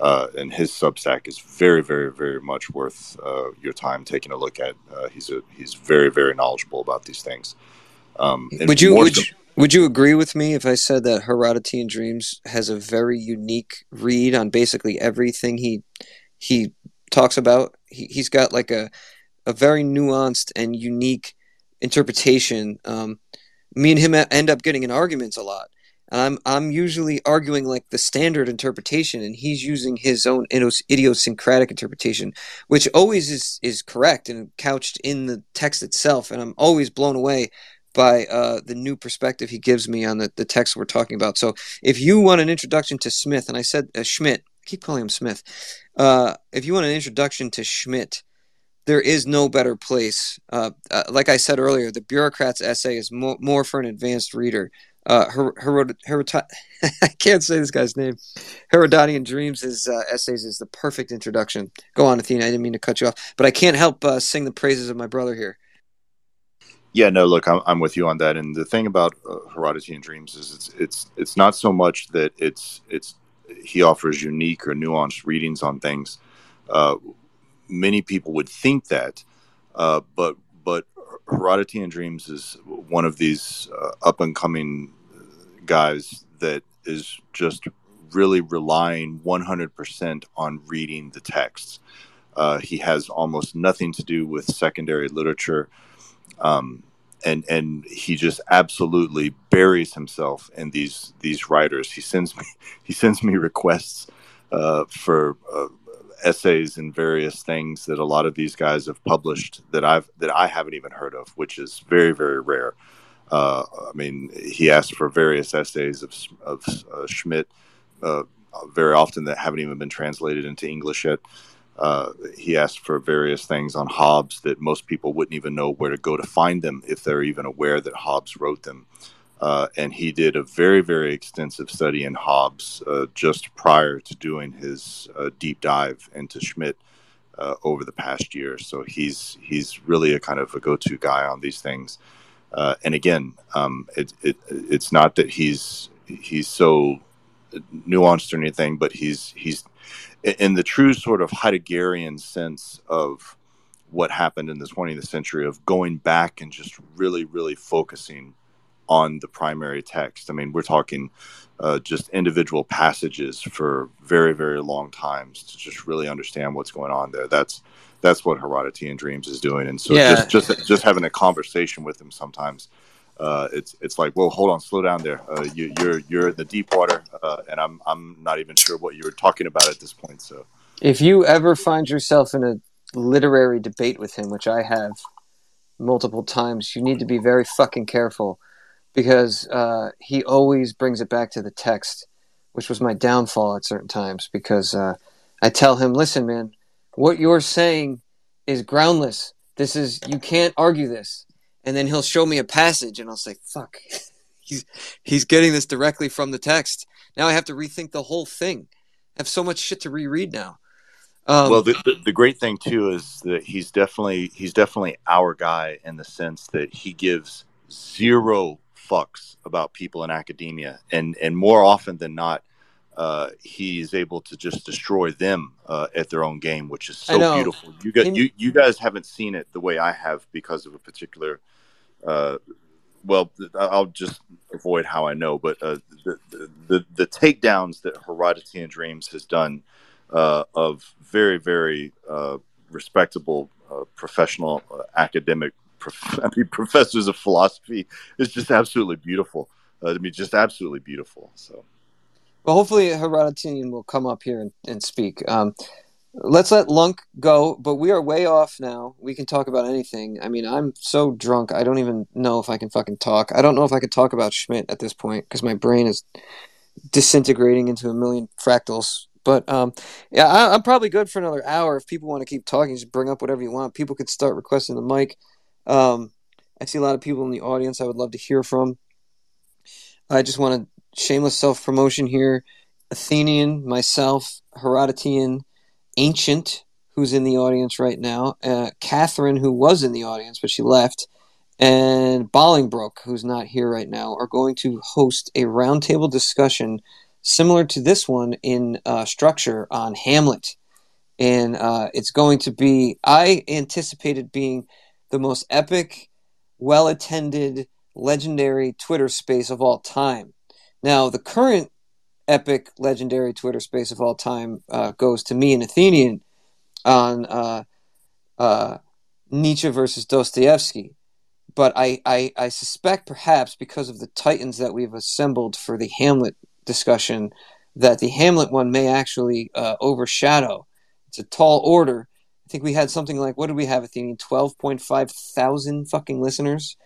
Uh, and his Substack is very, very, very much worth uh, your time taking a look at. Uh, he's a he's very, very knowledgeable about these things. Um, Would you would so, you, would you agree with me if I said that Heredity and Dreams has a very unique read on basically everything he he talks about? He, he's got like a a very nuanced and unique interpretation. Um, me and him end up getting in arguments a lot, and I'm I'm usually arguing like the standard interpretation, and he's using his own idiosyncratic interpretation, which always is is correct and couched in the text itself. And I'm always blown away by uh, the new perspective he gives me on the, the text we're talking about. So if you want an introduction to Smith, and I said uh, Schmitt, I keep calling him Smith. Uh, if you want an introduction to Schmitt, there is no better place. Uh, uh, like I said earlier, the bureaucrat's essay is more, more for an advanced reader. Uh, Her- Herod- Herod- I can't say this guy's name. Herodatian Dreams' his, essays is the perfect introduction. Go on, Athena. I didn't mean to cut you off, but I can't help sing the praises of my brother here. Yeah, no, look, I'm, I'm with you on that. And the thing about uh, Heredity and Dreams is it's it's it's not so much that it's it's he offers unique or nuanced readings on things. Uh, many people would think that, uh, but but Heredity and Dreams is one of these uh, up and coming guys that is just really relying 100% on reading the texts. Uh, he has almost nothing to do with secondary literature, um, and and he just absolutely buries himself in these these writers. He sends me he sends me requests uh, for uh, essays and various things that a lot of these guys have published that I've that I haven't even heard of, which is very very rare. Uh, I mean, he asked for various essays of of uh, Schmitt, uh, very often that haven't even been translated into English yet. Uh, he asked for various things on Hobbes that most people wouldn't even know where to go to find them if they're even aware that Hobbes wrote them. Uh, and he did a very, very extensive study in Hobbes uh, just prior to doing his uh, deep dive into Schmitt uh, over the past year. So he's he's really a kind of a go-to guy on these things. Uh, and again, um, it, it it's not that he's he's so nuanced or anything, but he's he's in the true sort of Heideggerian sense of what happened in the 20th century of going back and just really, really focusing on the primary text. I mean, we're talking uh, just individual passages for very, very long times to just really understand what's going on there. That's that's what Heredity and Dreams is doing. And so Yeah. just just just having a conversation with him sometimes. Uh, it's it's like, well, hold on, slow down there. Uh, you, you're you're in the deep water, uh, and I'm I'm not even sure what you were talking about at this point. So If you ever find yourself in a literary debate with him, which I have multiple times, you need to be very fucking careful because uh, he always brings it back to the text, which was my downfall at certain times. Because uh, I tell him, "Listen, man, what you're saying is groundless. This is you can't argue this." And then he'll show me a passage, and I'll say, "Fuck." he's he's getting this directly from the text. Now I have to rethink the whole thing. I have so much shit to reread now. Um, well, the, the, the great thing too is that he's definitely he's definitely our guy in the sense that he gives zero fucks about people in academia, and and more often than not, uh, he's able to just destroy them uh, at their own game, which is so beautiful. You got you you guys haven't seen it the way I have because of a particular uh, well, I'll just avoid how I know, but uh, the, the the takedowns that Herodotean Dreams has done uh, of very very uh, respectable uh, professional uh, academic prof- I mean, professors of philosophy is just absolutely beautiful. Uh, I mean, just absolutely beautiful. So, well, hopefully Herodotean will come up here and, and speak. Um, let's let Lunk go, but we are way off now. We can talk about anything. I mean, I'm so drunk, I don't even know if I can fucking talk. I don't know if I can talk about Schmitt at this point because my brain is disintegrating into a million fractals. But um, yeah, I, am probably good for another hour. If people want to keep talking, just bring up whatever you want. People could start requesting the mic. Um, I see a lot of people in the audience I would love to hear from. I just want to shameless self promotion here. Athenian, myself, Herodotean, Ancient, who's in the audience right now, uh, Catherine, who was in the audience but she left, and Bolingbroke, who's not here right now, are going to host a roundtable discussion similar to this one in uh, structure on Hamlet. And uh, it's going to be, I anticipated being the most epic, well attended, legendary Twitter space of all time. Now, the current epic, legendary Twitter space of all time uh, goes to me and Athenian on uh, uh, Nietzsche versus Dostoevsky. But I, I, I suspect perhaps because of the titans that we've assembled for the Hamlet discussion, that the Hamlet one may actually uh, overshadow. It's a tall order. I think we had something like, what did we have, Athenian? 12.5 thousand fucking listeners.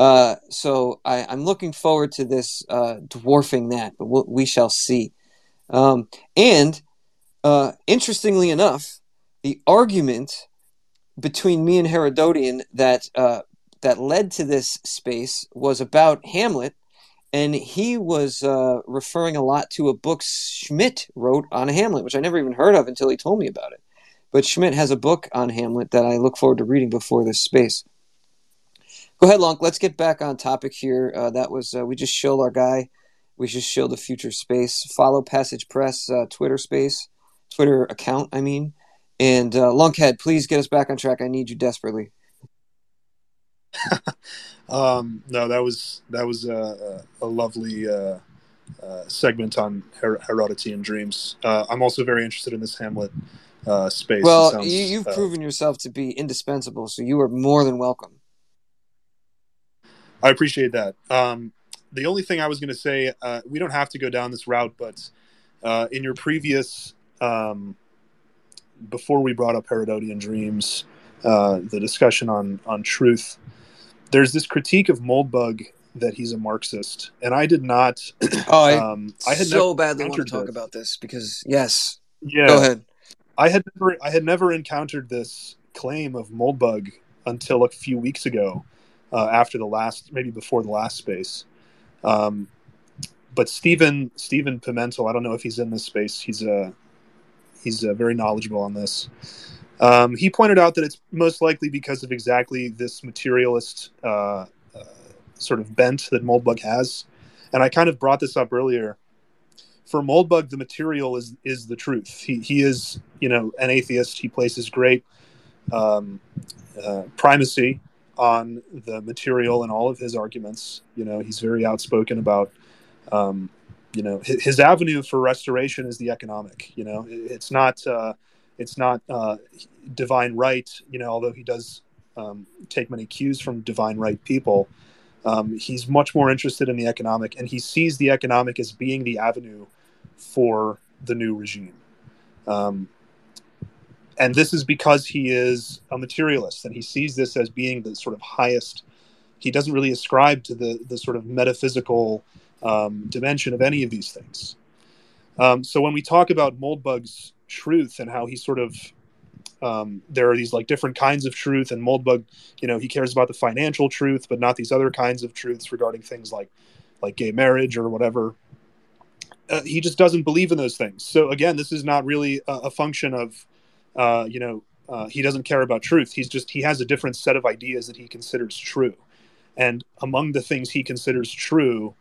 Uh, so I, am looking forward to this uh, dwarfing that, but we'll, we shall see. Um, and uh, interestingly enough, the argument between me and Herodotian that uh, that led to this space was about Hamlet, and he was uh, referring a lot to a book Schmitt wrote on Hamlet, which I never even heard of until he told me about it. But Schmitt has a book on Hamlet that I look forward to reading before this space. Go ahead, Lunk. Let's get back on topic here. Uh, that was uh, we just showed our guy. We just showed the future space. Follow Passage Press uh, Twitter space, Twitter account. I mean, and uh, Lunkhead, please get us back on track. I need you desperately. um, no, that was that was a, a lovely uh, uh, segment on Her- Herodotean dreams. Uh, I'm also very interested in this Hamlet uh, space. Well, sounds, you, have proven yourself to be indispensable, so you are more than welcome. I appreciate that. Um, the only thing I was going to say, uh, we don't have to go down this route, but uh, in your previous, um, before we brought up Herodotean dreams, uh, the discussion on on truth, there's this critique of Moldbug that he's a Marxist, and I did not. Oh, I, um, I had so badly want to talk this. about this because yes, yeah, go ahead. I had never, I had never encountered this claim of Moldbug until a few weeks ago uh, after the last, maybe before the last space. Um, but Stephen Stephen Pimentel, I don't know if he's in this space. He's a uh, he's uh, very knowledgeable on this. Um, he pointed out that it's most likely because of exactly this materialist uh, uh, sort of bent that Moldbug has, and I kind of brought this up earlier. For Moldbug, the material is is the truth. He he is you know an atheist. He places great um, uh, primacy on the material and all of his arguments. You know, he's very outspoken about, um, you know, his, his, avenue for restoration is the economic. You know, it's not uh, it's not uh, divine right. You know, although he does um, take many cues from divine right people. Um, he's much more interested in the economic, and he sees the economic as being the avenue for the new regime. Um, and this is because he is a materialist and he sees this as being the sort of highest he doesn't really ascribe to the the sort of metaphysical um, dimension of any of these things. Um, so when we talk about moldbug's truth and how he sort of um, there are these like different kinds of truth and moldbug you know he cares about the financial truth but not these other kinds of truths regarding things like like gay marriage or whatever uh, he just doesn't believe in those things. So again this is not really a, a function of uh, you know uh, he doesn't care about truth. He's just he has a different set of ideas that he considers true. And among the things he considers true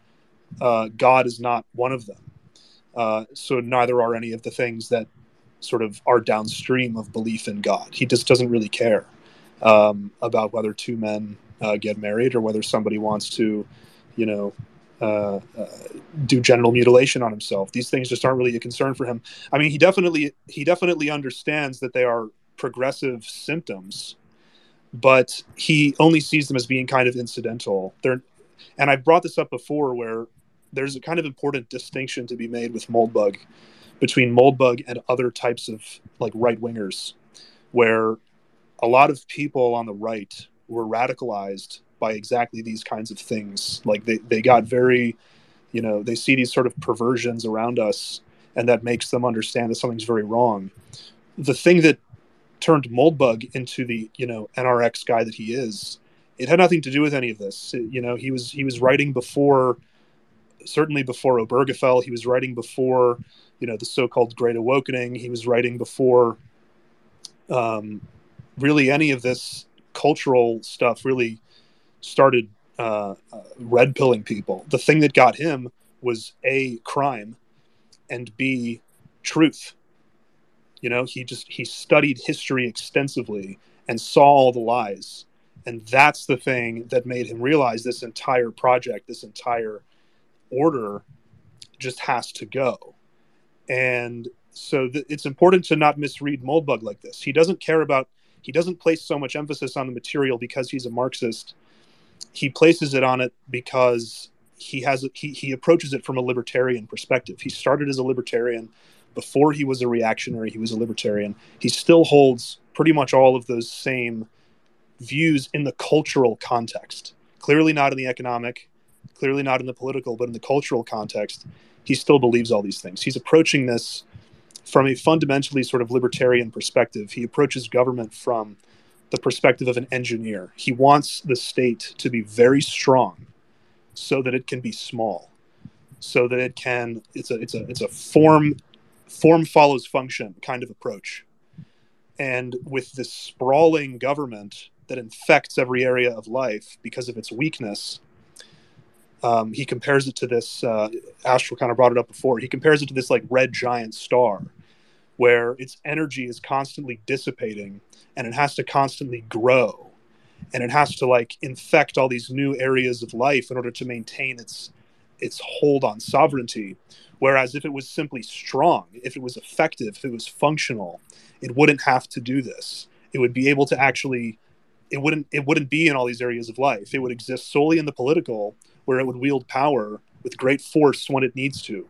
uh, god is not one of them. Uh, so neither are any of the things that sort of are downstream of belief in God. He just doesn't really care um, about whether two men uh, get married or whether somebody wants to, you know, uh, uh, do genital mutilation on himself. These things just aren't really a concern for him. I mean, he definitely he definitely understands that they are progressive symptoms, but he only sees them as being kind of incidental. They're, and I brought this up before, where there's a kind of important distinction to be made with Moldbug between Moldbug and other types of like right wingers, where a lot of people on the right were radicalized by exactly these kinds of things. Like they, they got very, you know, they see these sort of perversions around us, and that makes them understand that something's very wrong. The thing that turned Moldbug into the, you know, NRX guy that he is, it had nothing to do with any of this. It, you know, he was he was writing before certainly before Obergefell. He was writing before, you know, the so-called Great Awakening. He was writing before, um, really any of this cultural stuff really started uh, uh, red pilling people. The thing that got him was a crime, and b truth. You know, he just he studied history extensively and saw all the lies, and that's the thing that made him realize this entire project, this entire order just has to go. And so th- it's important to not misread Moldbug like this. He doesn't care about, he doesn't place so much emphasis on the material because he's a Marxist. He places it on it because he has he, he approaches it from a libertarian perspective. He started as a libertarian before he was a reactionary. He was a libertarian. He still holds pretty much all of those same views in the cultural context. Clearly not in the economic, clearly not in the political, but in the cultural context, he still believes all these things. He's approaching this from a fundamentally sort of libertarian perspective. He approaches government from the perspective of an engineer. He wants the state to be very strong so that it can be small. So that it can it's a it's a it's a form form follows function kind of approach. And with this sprawling government that infects every area of life because of its weakness, um, he compares it to this. Uh, Astral kind of brought it up before. He compares it to this like red giant star, where its energy is constantly dissipating, and it has to constantly grow, and it has to like infect all these new areas of life in order to maintain its its hold on sovereignty. Whereas if it was simply strong, if it was effective, if it was functional, it wouldn't have to do this. It would be able to actually. It wouldn't. It wouldn't be in all these areas of life. It would exist solely in the political where it would wield power with great force when it needs to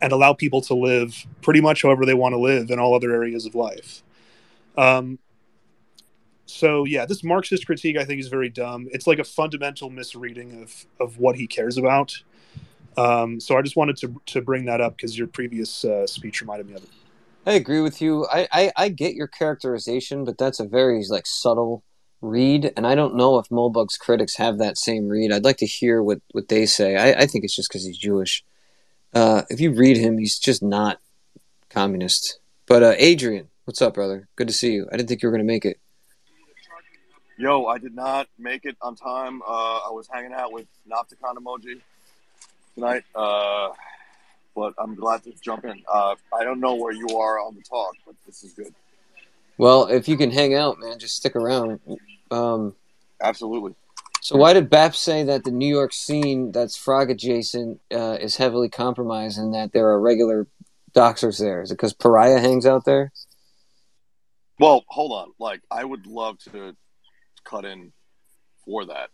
and allow people to live pretty much however they want to live in all other areas of life. Um, so yeah, this Marxist critique I think is very dumb. It's like a fundamental misreading of of what he cares about. Um, so I just wanted to to bring that up because your previous uh, speech reminded me of it. I agree with you. I, I, I get your characterization, but that's a very like subtle read, and I don't know if Moldbug's critics have that same read. I'd like to hear what, what they say. I, I think it's just because he's Jewish. Uh, if you read him, he's just not communist. But uh, Adrian, what's up, brother? Good to see you. I didn't think you were going to make it. Yo, I did not make it on time. Uh, I was hanging out with Nopticon emoji tonight, uh, but I'm glad to jump in. Uh, I don't know where you are on the talk, but this is good. Well, if you can hang out, man, just stick around. Um, Absolutely. So why did BAP say that the New York scene that's frog adjacent uh, is heavily compromised and that there are regular doxers there? Is it because Pariah hangs out there? Well, hold on. Like, I would love to cut in for that.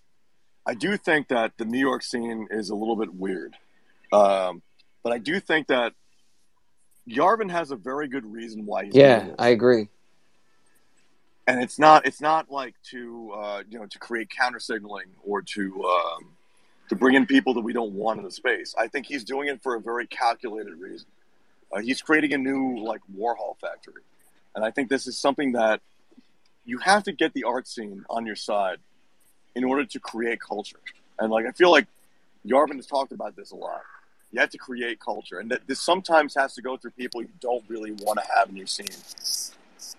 I do think that the New York scene is a little bit weird. Um, but I do think that Yarvin has a very good reason why he's Yeah, I agree. And it's not it's not like to uh, you know to create counter signaling or to um, to bring in people that we don't want in the space. I think he's doing it for a very calculated reason. Uh, he's creating a new like Warhol factory, and I think this is something that you have to get the art scene on your side in order to create culture. And like I feel like Yarvin has talked about this a lot. You have to create culture, and that this sometimes has to go through people you don't really want to have in your scene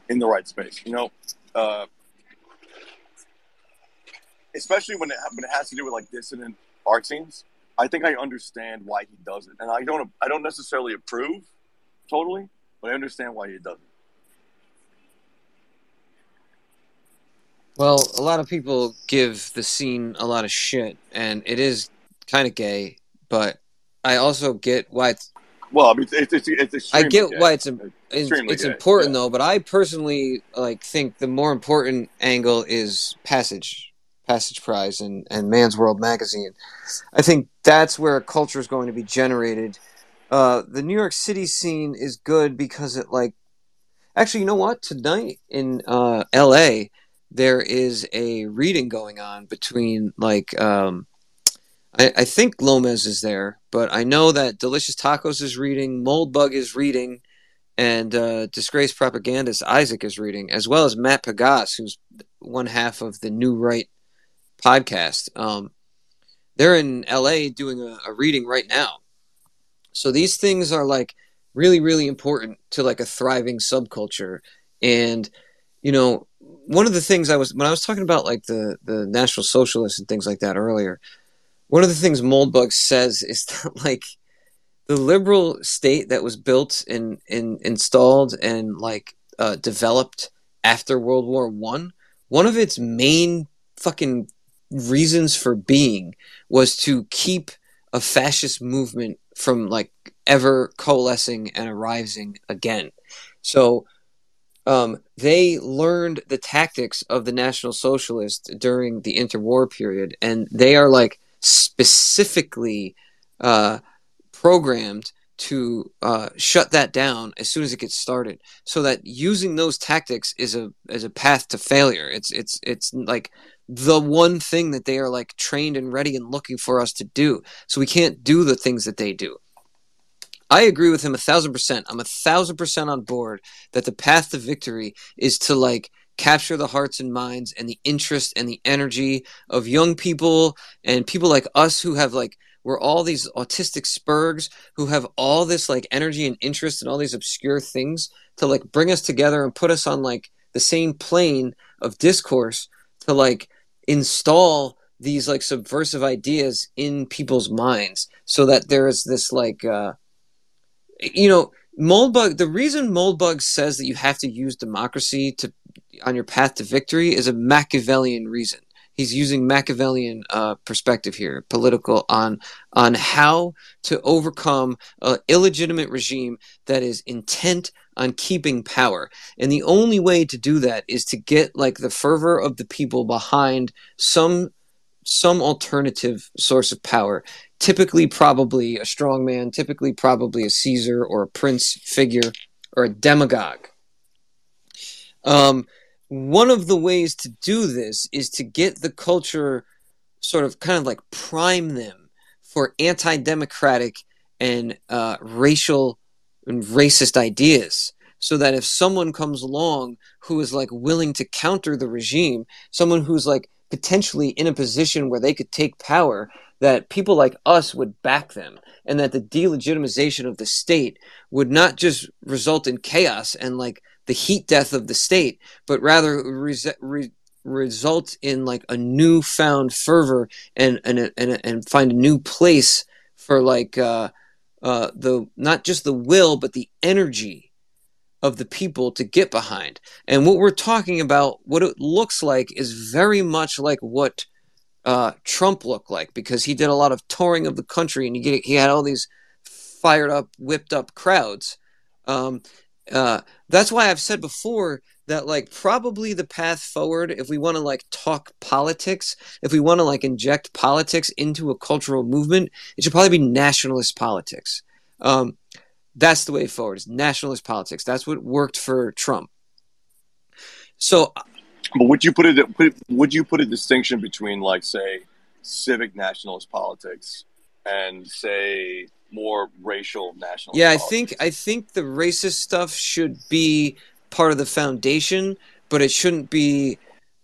in the right space. You know, uh, especially when it when it has to do with like dissident art scenes. I think I understand why he does it, and I don't I don't necessarily approve totally, but I understand why he does it. Well, a lot of people give the scene a lot of shit, and it is kind of gay. But I also get why it's. Well, I mean, it's it's, it's I get gay. why it's im- it's, it's important though. But I personally like think the more important angle is Passage, Passage Prize, and and Man's World magazine. I think that's where culture is going to be generated. Uh, the New York City scene is good because it like actually, you know what? Tonight in uh, L.A. there is a reading going on between like um, I, I think Lomez is there, but I know that Delicious Tacos is reading, Moldbug is reading, and uh, Disgraced Propagandist Isaac is reading, as well as Matt Pagas, who's one half of the New Right podcast. Um, they're in LA doing a, a reading right now. So these things are like really, really important to like a thriving subculture. And, you know, one of the things I was, when I was talking about like the, the National Socialists and things like that earlier, one of the things Moldbug says is that like the liberal state that was built and, installed and like uh, developed after World War One, one of its main fucking reasons for being was to keep a fascist movement from like ever coalescing and arising again. So um, they learned the tactics of the National Socialists during the interwar period, and they are like specifically uh, programmed to uh, shut that down as soon as it gets started. So that using those tactics is a is a path to failure. It's it's it's like the one thing that they are like trained and ready and looking for us to do. So we can't do the things that they do. I agree with him a thousand percent. I'm a thousand percent on board that the path to victory is to like capture the hearts and minds and the interest and the energy of young people and people like us who have like we're all these autistic spurgs who have all this like energy and interest in all these obscure things to like bring us together and put us on like the same plane of discourse to like install these like subversive ideas in people's minds so that there is this like uh you know moldbug the reason moldbug says that you have to use democracy to on your path to victory is a machiavellian reason he's using machiavellian uh, perspective here political on on how to overcome an illegitimate regime that is intent on keeping power. And the only way to do that is to get like the fervor of the people behind some some alternative source of power typically probably a strong man typically probably a caesar or a prince figure or a demagogue. Um, one of the ways to do this is to get the culture sort of kind of like prime them for anti-democratic and uh, racial and racist ideas. So that if someone comes along who is like willing to counter the regime someone who's like potentially in a position where they could take power that people like us would back them. And that the delegitimization of the state would not just result in chaos and like the heat death of the state but rather res- re- result in like a newfound fervor and and and, and find a new place for like uh uh the not just the will but the energy of the people to get behind. And what we're talking about, what it looks like, is very much like what uh, Trump looked like because he did a lot of touring of the country and he, get, he had all these fired up, whipped up crowds. Um, uh, that's why I've said before that like probably the path forward if we want to like talk politics if we want to like inject politics into a cultural movement it should probably be nationalist politics um, that's the way forward. Is nationalist politics. That's what worked for Trump. So but would you put it? Would you put a distinction between, like, say, civic nationalist politics and say more racial national. Yeah, I think I think the racist stuff should be part of the foundation, but it shouldn't be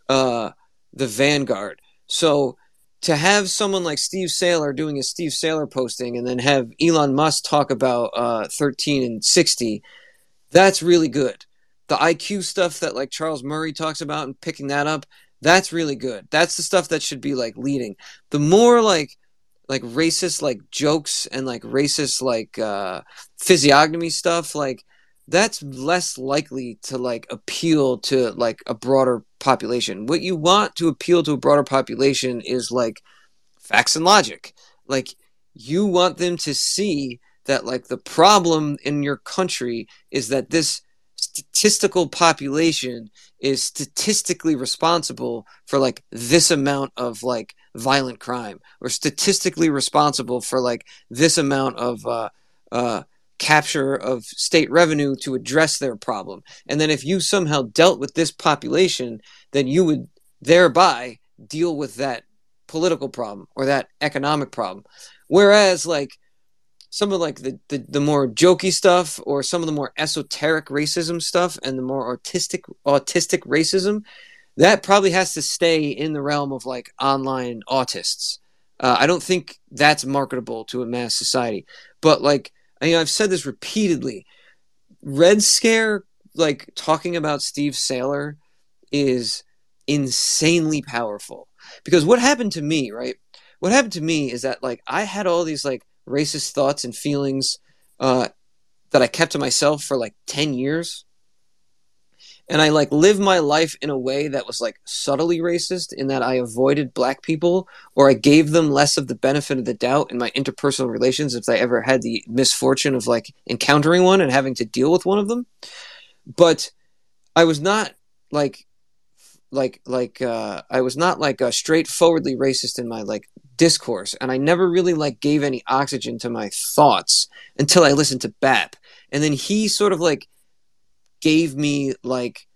uh, the vanguard. So to have someone like Steve Sailer doing a Steve Sailer posting and then have Elon Musk talk about uh, 13 and 60, that's really good. The IQ stuff that like Charles Murray talks about and picking that up, that's really good. That's the stuff that should be like leading. The more like like racist like jokes and like racist like uh physiognomy stuff like that's less likely to like appeal to like a broader population. What you want to appeal to a broader population is like facts and logic. Like you want them to see that like the problem in your country is that this statistical population is statistically responsible for like this amount of like violent crime or statistically responsible for like this amount of uh, uh, capture of state revenue to address their problem. And then if you somehow dealt with this population, then you would thereby deal with that political problem or that economic problem. Whereas like some of like the, the, the more jokey stuff or some of the more esoteric racism stuff and the more autistic autistic racism that probably has to stay in the realm of like online autists. Uh, i don't think that's marketable to a mass society. But like I mean, i've said this repeatedly. Red scare like talking about steve sailer is insanely powerful. Because what happened to me right? What happened to me is that like i had all these like racist thoughts and feelings uh, that I kept to myself for like 10 years. And I like lived my life in a way that was like subtly racist in that I avoided black people or I gave them less of the benefit of the doubt in my interpersonal relations if I ever had the misfortune of like encountering one and having to deal with one of them. But I was not like like like uh, I was not like a straightforwardly racist in my like discourse, and I never really like gave any oxygen to my thoughts until I listened to Bap, and then he sort of like gave me like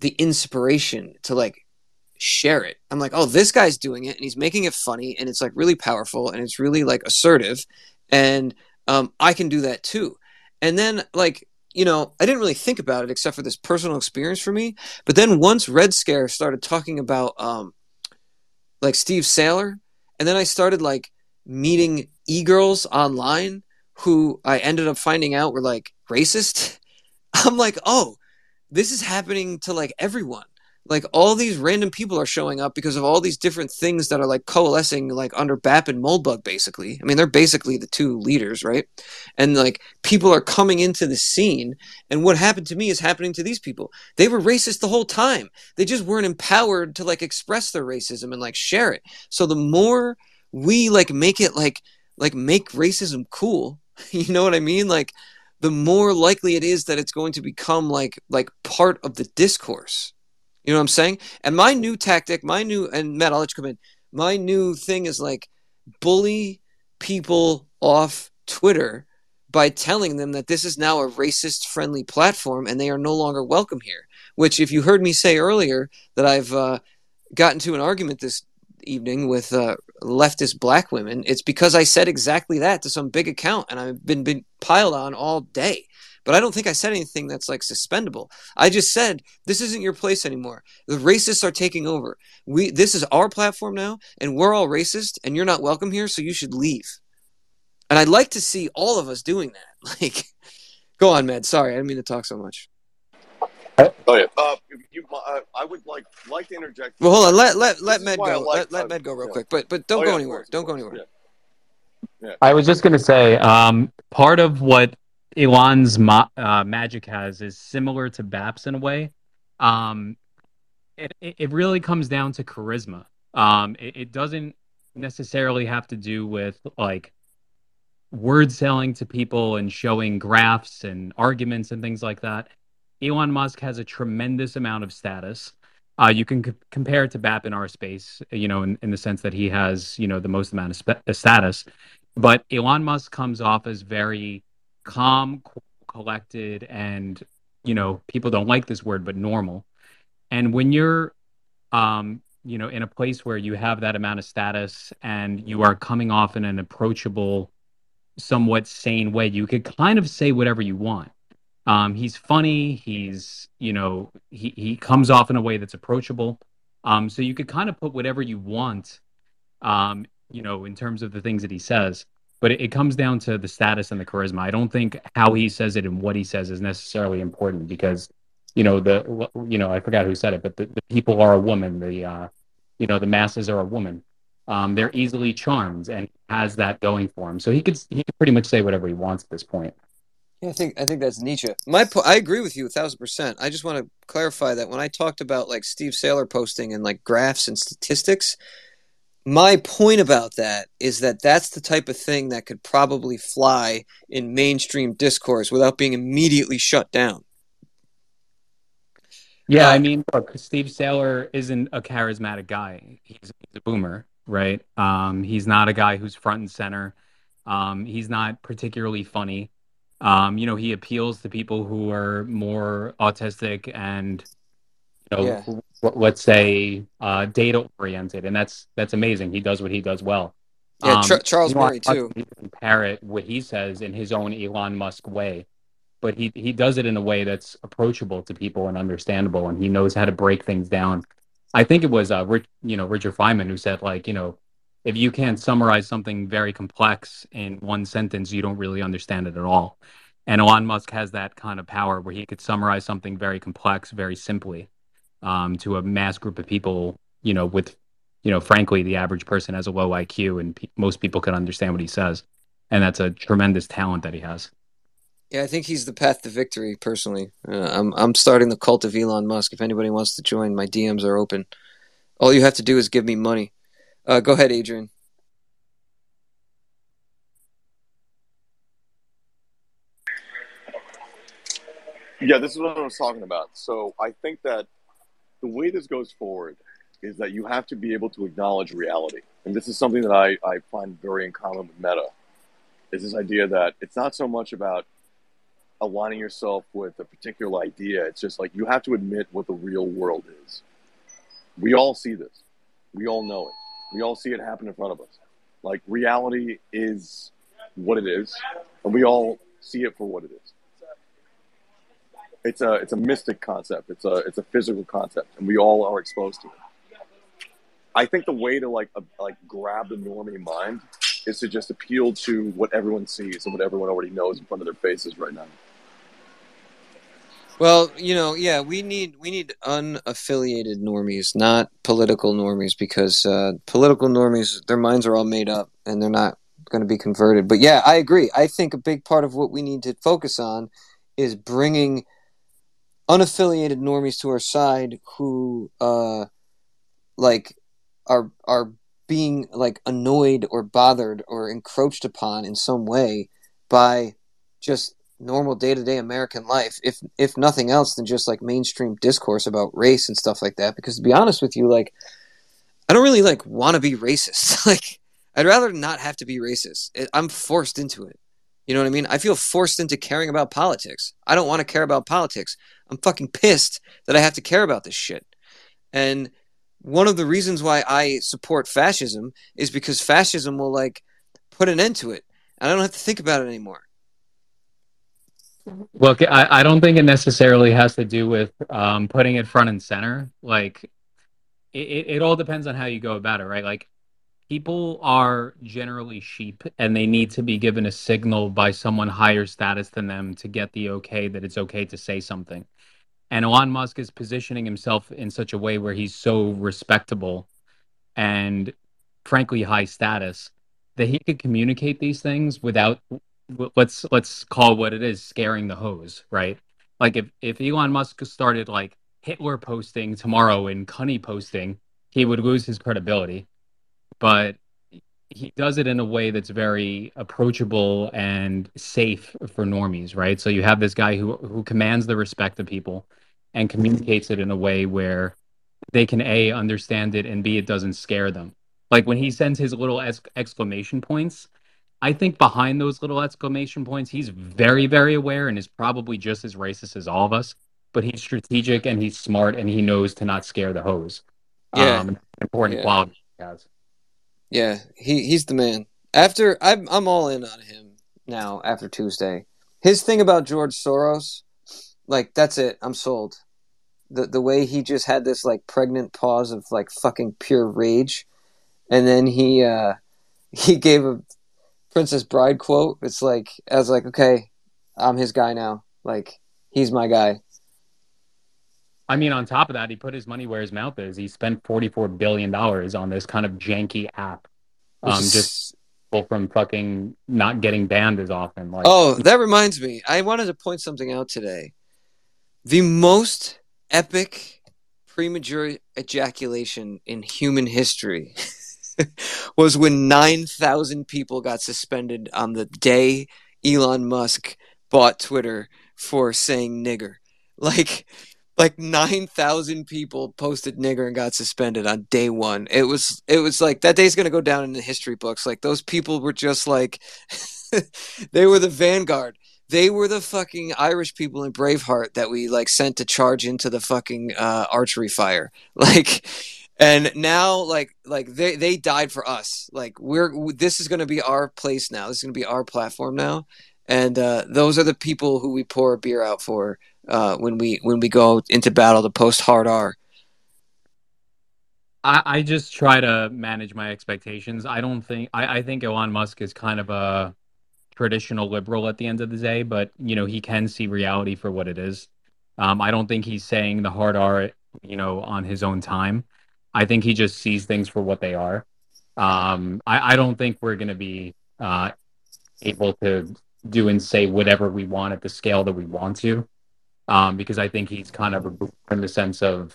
the inspiration to like share it. I'm like, oh, this guy's doing it, and he's making it funny, and it's like really powerful, and it's really like assertive, and um, I can do that too. And then like you know, I didn't really think about it except for this personal experience for me. But then once Red Scare started talking about um, like Steve Sailer, and then I started like meeting e girls online who I ended up finding out were like racist. I'm like, oh, this is happening to like everyone like all these random people are showing up because of all these different things that are like coalescing like under BAP and Moldbug basically. I mean, they're basically the two leaders, right? And like people are coming into the scene and what happened to me is happening to these people. They were racist the whole time. They just weren't empowered to like express their racism and like share it. So the more we like make it like like make racism cool, you know what I mean? Like the more likely it is that it's going to become like like part of the discourse you know what I'm saying? And my new tactic, my new and Matt, I'll let you come in. My new thing is like bully people off Twitter by telling them that this is now a racist friendly platform and they are no longer welcome here. Which, if you heard me say earlier that I've uh, gotten to an argument this evening with uh, leftist black women, it's because I said exactly that to some big account and I've been, been piled on all day. But I don't think I said anything that's like suspendable. I just said this isn't your place anymore. The racists are taking over. We this is our platform now, and we're all racist, and you're not welcome here, so you should leave. And I'd like to see all of us doing that. Like, go on, Med. Sorry, I didn't mean to talk so much. Oh yeah. Uh, you, uh, I would like like to interject. Well, hold on. Let let let Med go. like- let let uh, Med go real yeah. quick. But but don't Oh, go yeah, anywhere. course, Don't go anywhere. Yeah. I was just gonna say, um, part of what Elon's ma- uh, magic has is similar to Baps in a way. Um, it it it really comes down to charisma. Um, it, it doesn't necessarily have to do with like word selling to people and showing graphs and arguments and things like that. Elon Musk has a tremendous amount of status. Uh, you can c- compare it to BAP in our space, you know, in, in the sense that he has, you know, the most amount of uh, status. But Elon Musk comes off as very calm, co- collected, and, you know, people don't like this word, but normal. And when you're, um, you know, in a place where you have that amount of status and you are coming off in an approachable, somewhat sane way, you could kind of say whatever you want. Um, he's funny. He's, you know, he, he comes off in a way that's approachable. Um, so you could kind of put whatever you want, um, you know, in terms of the things that he says. But it, it comes down to the status and the charisma. I don't think how he says it and what he says is necessarily important because, you know, the, you know, I forgot who said it, but the, the people are a woman. The, uh, you know, the masses are a woman. Um, they're easily charmed and has that going for him. So he could he could pretty much say whatever he wants at this point. Yeah, I think I think that's Nietzsche. My po- I agree with you a thousand percent. I just want to clarify that when I talked about like Steve Sailer posting and like graphs and statistics, my point about that is that that's the type of thing that could probably fly in mainstream discourse without being immediately shut down. Yeah, Uh, I mean, look, Steve Sailer isn't a charismatic guy. He's, he's a boomer, right? Um, he's not a guy who's front and center. Um, he's not particularly funny. Um, you know, he appeals to people who are more autistic and, you know, Yeah. let's say uh, data oriented, and that's that's amazing. He does what he does well. Yeah, Um, Char- Charles Elon Murray Musk, too. parrot what he says in his own Elon Musk way but he he does it in a way that's approachable to people and understandable, and he knows how to break things down. I think it was uh, Rich, you know, Richard Feynman who said like, you know, if you can't summarize something very complex in one sentence, you don't really understand it at all. And Elon Musk has that kind of power where he could summarize something very complex very simply um, to a mass group of people. You know, with you know, frankly, the average person has a low IQ, and pe- most people can understand what he says, and that's a tremendous talent that he has. Yeah, I think he's the path to victory. Personally, uh, I'm I'm starting the cult of Elon Musk. If anybody wants to join, my DMs are open. All you have to do is give me money. Uh, go ahead, Adrian. Yeah, this is what I was talking about. So I think that the way this goes forward is that you have to be able to acknowledge reality. And this is something that I, I find very in common with Meta, is this idea that it's not so much about aligning yourself with a particular idea. It's just like you have to admit what the real world is. We all see this. We all know it. We all see it happen in front of us. Like reality is what it is, and we all see it for what it is. It's a it's a mystic concept. It's a it's a physical concept, and we all are exposed to it. I think the way to like uh, like grab the normie mind is to just appeal to what everyone sees and what everyone already knows in front of their faces right now. Well, you know, yeah, we need we need unaffiliated normies, not political normies, because uh, political normies, their minds are all made up and they're not going to be converted. But yeah, I agree. I think a big part of what we need to focus on is bringing unaffiliated normies to our side who, uh, like, are are being like annoyed or bothered or encroached upon in some way by just normal day-to-day American life if if nothing else than just like mainstream discourse about race and stuff like that because to be honest with you like I don't really like want to be racist. Like I'd rather not have to be racist. I'm forced into it. You know what I mean? I feel forced into caring about politics. I don't want to care about politics. I'm fucking pissed that I have to care about this shit. And one of the reasons why I support fascism is because fascism will like put an end to it. And I don't have to think about it anymore Look, I, I don't think it necessarily has to do with um, putting it front and center. Like, it, it all depends on how you go about it, right? Like, people are generally sheep and they need to be given a signal by someone higher status than them to get the okay that it's okay to say something. And Elon Musk is positioning himself in such a way where he's so respectable and frankly high status that he could communicate these things without let's let's call what it is scaring the hoes right? Like if if elon musk started like hitler posting tomorrow and cunny posting he would lose his credibility. But he does it in a way that's very approachable and safe for normies right? So you have this guy who who commands the respect of people and communicates it in a way where they can a understand it and b it doesn't scare them. Like when he sends his little ex- exclamation points i think behind those little exclamation points he's very very aware and is probably just as racist as all of us but he's strategic and he's smart and he knows to not scare the hoes. Yeah. Um, important Yeah. quality he has. Yeah, he he's the man. After I'm I'm all in on him now after Tuesday. His thing about George Soros, like that's it. I'm sold. The the way he just had this like pregnant pause of like fucking pure rage, and then he uh he gave a Princess Bride quote. It's like I was like, okay, I'm his guy now. Like he's my guy. I mean, on top of that, he put his money where his mouth is. He spent forty-four billion dollars on this kind of janky app, um, is- just from fucking not getting banned as often. Like, Oh, that reminds me. I wanted to point something out today. The most epic premature ejaculation in human history was when 9,000 people got suspended on the day Elon Musk bought Twitter for saying nigger. Like like 9,000 people posted nigger and got suspended on day 1. It was it was like that day's going to go down in the history books. Like those people were just like they were the vanguard. They were the fucking Irish people in Braveheart that we like sent to charge into the fucking uh, archery fire. Like, and now like like they they died for us. Like we're this is going to be our place now. This is going to be our platform now. And uh, those are the people who we pour beer out for uh, when we when we go into battle to post hard R. I, I just try to manage my expectations. I don't think I, I think Elon Musk is kind of a traditional liberal at the end of the day, but you know he can see reality for what it is. Um, I don't think he's saying the hard R, you know, on his own time. I think he just sees things for what they are. Um, I, I don't think we're going to be uh, able to do and say whatever we want at the scale that we want to, um, because I think he's kind of in the sense of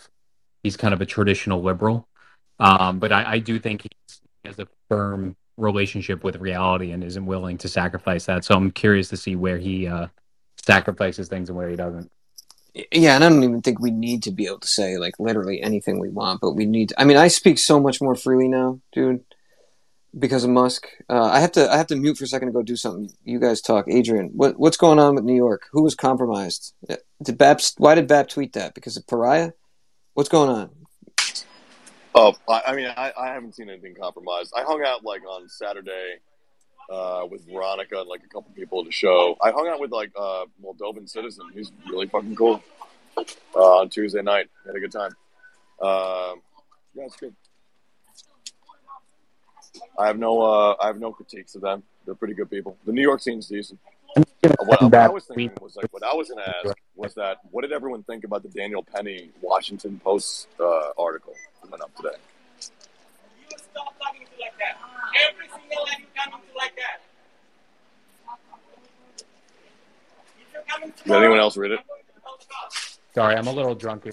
he's kind of a traditional liberal. Um, but I, I do think he has a firm relationship with reality and isn't willing to sacrifice that. So I'm curious to see where he uh, sacrifices things and where he doesn't. Yeah, and I don't even think we need to be able to say like literally anything we want, but we need. I mean, I speak so much more freely now, dude, because of Musk. Uh, I have to. I have to mute for a second to go do something. You guys talk, Adrian. What what's going on with New York? Who was compromised? Uh, Did Bap? Why did Bap tweet that? Because of Pariah? What's going on? Oh, I, I mean, I, I haven't seen anything compromised. I hung out like on Saturday uh, with Veronica and like a couple people at the show. I hung out with like uh, Moldovan citizen. He's really fucking cool. Uh, on Tuesday night, had a good time. Um, yeah, it's good. I have no, uh, I have no critiques of them. They're pretty good people. The New York scene's decent. Uh, What, I was thinking was like, what I was gonna ask was that, what did everyone think about the Daniel Penny Washington Post uh, article went up today? Did anyone else read it? Sorry, I'm a little drunk.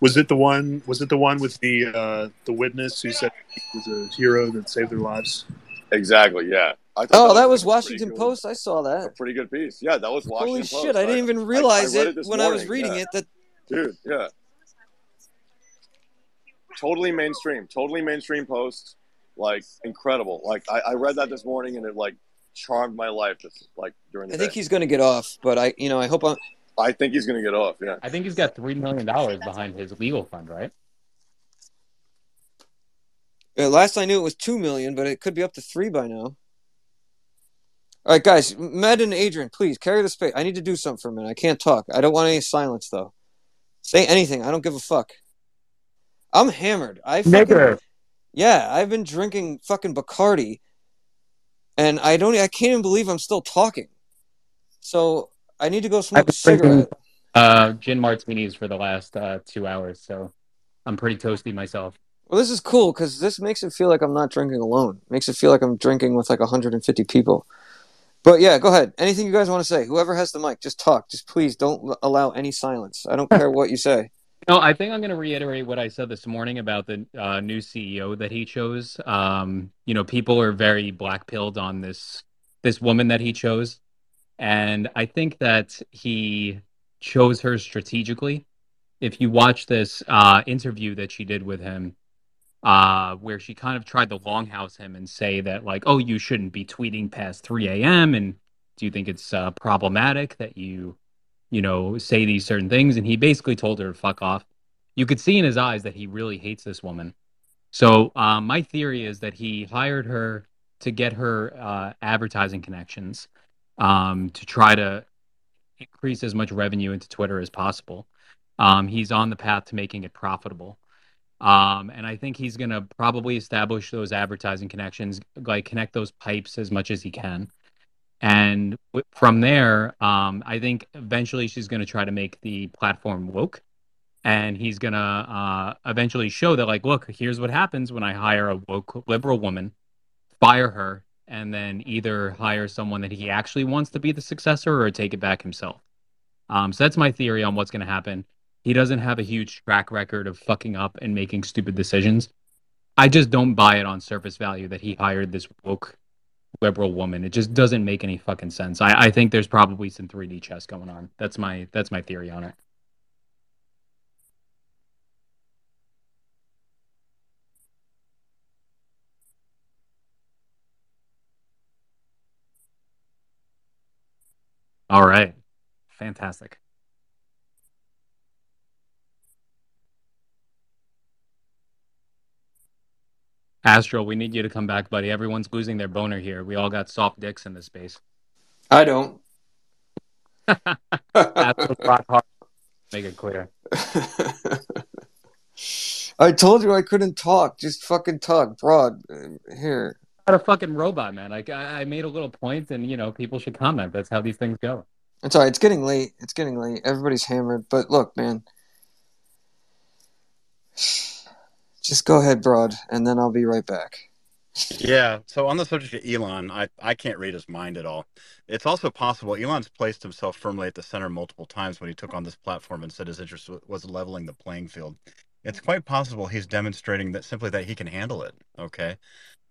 Was it the one? Was it the one with the uh, the witness who said he was a hero that saved their lives? Exactly. Yeah. I Oh, that was like, a pretty Washington good- Post. I saw that. A that. pretty good piece. Yeah, that was Washington Holy Post. shit! I didn't even realize read it, this when I was reading yeah. it. That Dude, yeah. Totally mainstream. Totally mainstream post. Like incredible. Like I, I read that this morning and it like charmed my life. This like during the I think day. he's going to get off, but I, you know, I hope I'm. I think he's gonna get off. Yeah. I think he's got three million dollars behind his legal fund, right? Uh, last I knew it was two million, but it could be up to three by now. All right, guys, Med and Adrian, please carry the space. I need to do something for a minute. I can't talk. I don't want any silence though. Say anything. I don't give a fuck. I'm hammered. I fucking Nigger. yeah. I've been drinking fucking Bacardi, and I don't. I can't even believe I'm still talking. So I need to go smoke a been drinking cigarette. uh, gin martinis for the last uh, two hours, so I'm pretty toasty myself. Well, this is cool because this makes it feel like I'm not drinking alone. Makes it feel like I'm drinking with like 150 people. But yeah, go ahead. Anything you guys want to say? Whoever has the mic, just talk. Just please don't allow any silence. I don't care what you say. No, I think I'm going to reiterate what I said this morning about the uh, new CEO that he chose. Um, you know, people are very black pilled on this this woman that he chose, and I think that he chose her strategically. If you watch this uh, interview that she did with him, uh, where she kind of tried to longhouse him and say that like, oh, you shouldn't be tweeting past 3 a.m. and do you think it's uh, problematic that you you know, say these certain things. And he basically told her to fuck off. You could see in his eyes that he really hates this woman. So um, my theory is that he hired her to get her uh, advertising connections um, to try to increase as much revenue into Twitter as possible. Um, he's on the path to making it profitable. Um, and I think he's going to probably establish those advertising connections, like connect those pipes as much as he can. And from there, um, I think eventually she's going to try to make the platform woke. And he's going to uh, eventually show that, like, look, here's what happens when I hire a woke liberal woman, fire her, and then either hire someone that he actually wants to be the successor or take it back himself. Um, so that's my theory on what's going to happen. He doesn't have a huge track record of fucking up and making stupid decisions. I just don't buy it on surface value that he hired this woke liberal woman. It just doesn't make any fucking sense. I, I think there's probably some 3D chess going on. That's my that's my theory on it. All right. Fantastic. Astro, we need you to come back, buddy. Everyone's losing their boner here. We all got soft dicks in this space. I don't. Astro's rock hard. Make it clear. I told you I couldn't talk. Just fucking talk, broad. Uh, here. Not a fucking robot, man. Like I, I made a little point, and you know, people should comment. That's how these things go. It's alright. It's getting late. It's getting late. Everybody's hammered. But look, man. Just go ahead, broad, and then I'll be right back. Yeah. So on the subject of Elon, I, I can't read his mind at all. It's also possible Elon's placed himself firmly at the center multiple times when he took on this platform and said his interest was leveling the playing field. It's quite possible he's demonstrating that simply that he can handle it. Okay.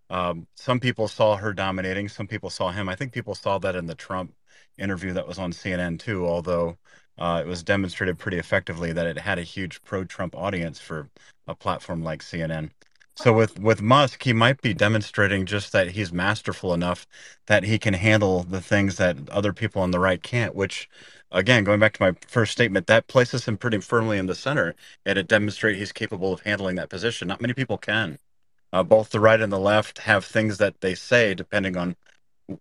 Um, some people saw her dominating. Some people saw him. I think people saw that in the Trump interview that was on CNN too. Although uh, it was demonstrated pretty effectively that it had a huge pro-Trump audience for a platform like CNN. So with with Musk, he might be demonstrating just that he's masterful enough that he can handle the things that other people on the right can't. Which, again, going back to my first statement, that places him pretty firmly in the center, and it demonstrates he's capable of handling that position. Not many people can. Uh, both the right and the left have things that they say depending on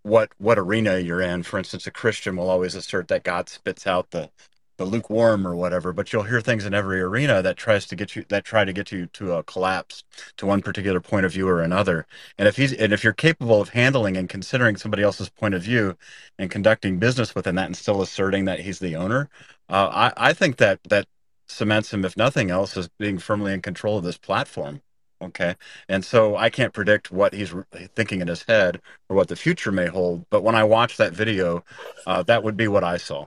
what what arena you're in. For instance, a Christian will always assert that God spits out the the lukewarm or whatever, but you'll hear things in every arena that tries to get you that try to get you to a collapse to one particular point of view or another. And if he's and if you're capable of handling and considering somebody else's point of view and conducting business within that and still asserting that he's the owner, uh, I I think that that cements him, if nothing else, as being firmly in control of this platform. Okay. And so I can't predict what he's thinking in his head or what the future may hold. But when I watched that video, uh, that would be what I saw.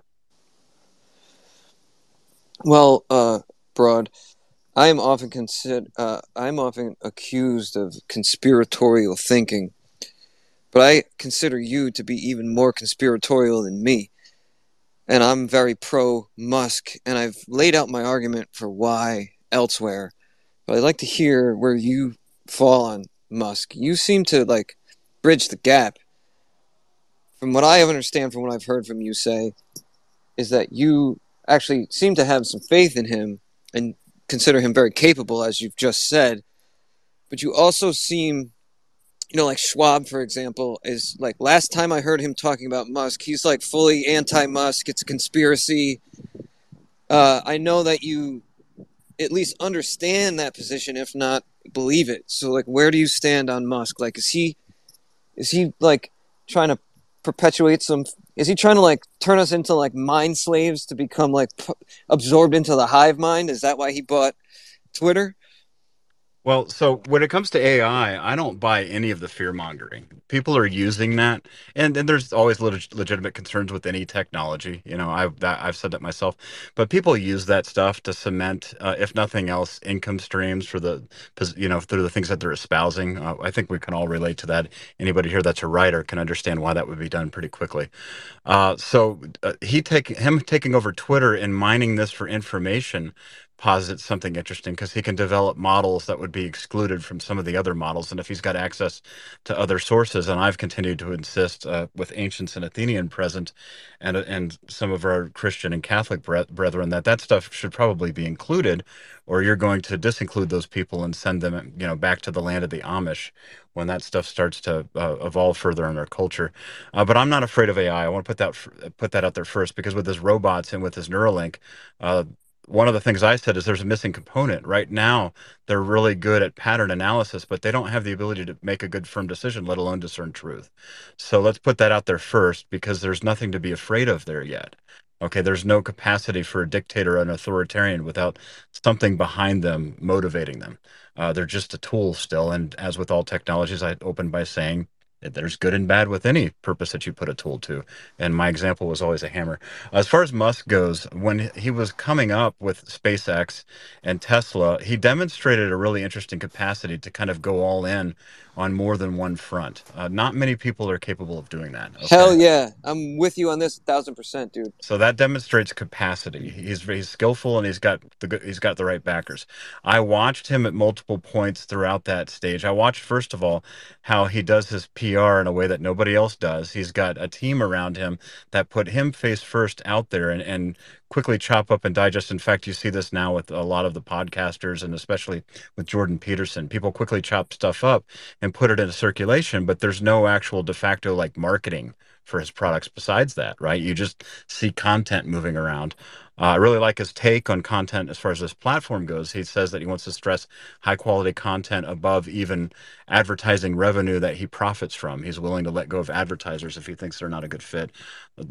Well, uh, broad. I am often consider. Uh, I'm often accused of conspiratorial thinking, but I consider you to be even more conspiratorial than me. And I'm very pro Musk, and I've laid out my argument for why elsewhere. But I'd like to hear where you fall on Musk. You seem to like bridge the gap. From what I understand, from what I've heard from you say, is that you actually seem to have some faith in him and consider him very capable, as you've just said. But you also seem, you know, like Schwab, for example, is like last time I heard him talking about Musk, he's like fully anti Musk. It's a conspiracy. Uh, I know that you at least understand that position, if not believe it. So, like, where do you stand on Musk? Like, is he is he like trying to perpetuate some? Is he trying to like turn us into like mind slaves to become like p- absorbed into the hive mind? Is that why he bought Twitter? Well, so when it comes to AI, I don't buy any of the fear mongering. People are using that, and, there's always leg- legitimate concerns with any technology. You know, I've that, I've said that myself. But people use that stuff to cement, uh, if nothing else, income streams for the, you know, through the things that they're espousing. Uh, I think we can all relate to that. Anybody here that's a writer can understand why that would be done pretty quickly. Uh, so uh, he take him taking over Twitter and mining this for information posits something interesting because he can develop models that would be excluded from some of the other models. And if he's got access to other sources, and I've continued to insist uh, with ancients and Athenian present, and and some of our Christian and Catholic brethren that that stuff should probably be included, or you're going to disinclude those people and send them, you know, back to the land of the Amish when that stuff starts to uh, evolve further in our culture. Uh, but I'm not afraid of AI. I want to put that put that out there first because with this robots and with this Neuralink, uh, one of the things I said is there's a missing component. Right now, they're really good at pattern analysis, but they don't have the ability to make a good firm decision, let alone discern truth. So let's put that out there first because there's nothing to be afraid of there yet. Okay, there's no capacity for a dictator or an authoritarian without something behind them motivating them. Uh, they're just a tool still. And as with all technologies, I opened by saying there's good and bad with any purpose that you put a tool to. And my example was always a hammer. As far as Musk goes, when he was coming up with SpaceX and Tesla, he demonstrated a really interesting capacity to kind of go all in on more than one front. Uh, not many people are capable of doing that. Okay? Hell yeah, I'm with you on this, thousand percent, dude. So that demonstrates capacity. He's he's skillful and he's got the he's got the right backers. I watched him at multiple points throughout that stage. I watched first of all how he does his PR in a way that nobody else does. He's got a team around him that put him face first out there and, and quickly chop up and digest. In fact, you see this now with a lot of the podcasters and especially with Jordan Peterson. People quickly chop stuff up and put it into circulation, but there's no actual de facto like marketing for his products besides that, right? You just see content moving around. Uh, I really like his take on content as far as this platform goes. He says that he wants to stress high quality content above even advertising revenue that he profits from. He's willing to let go of advertisers if he thinks they're not a good fit.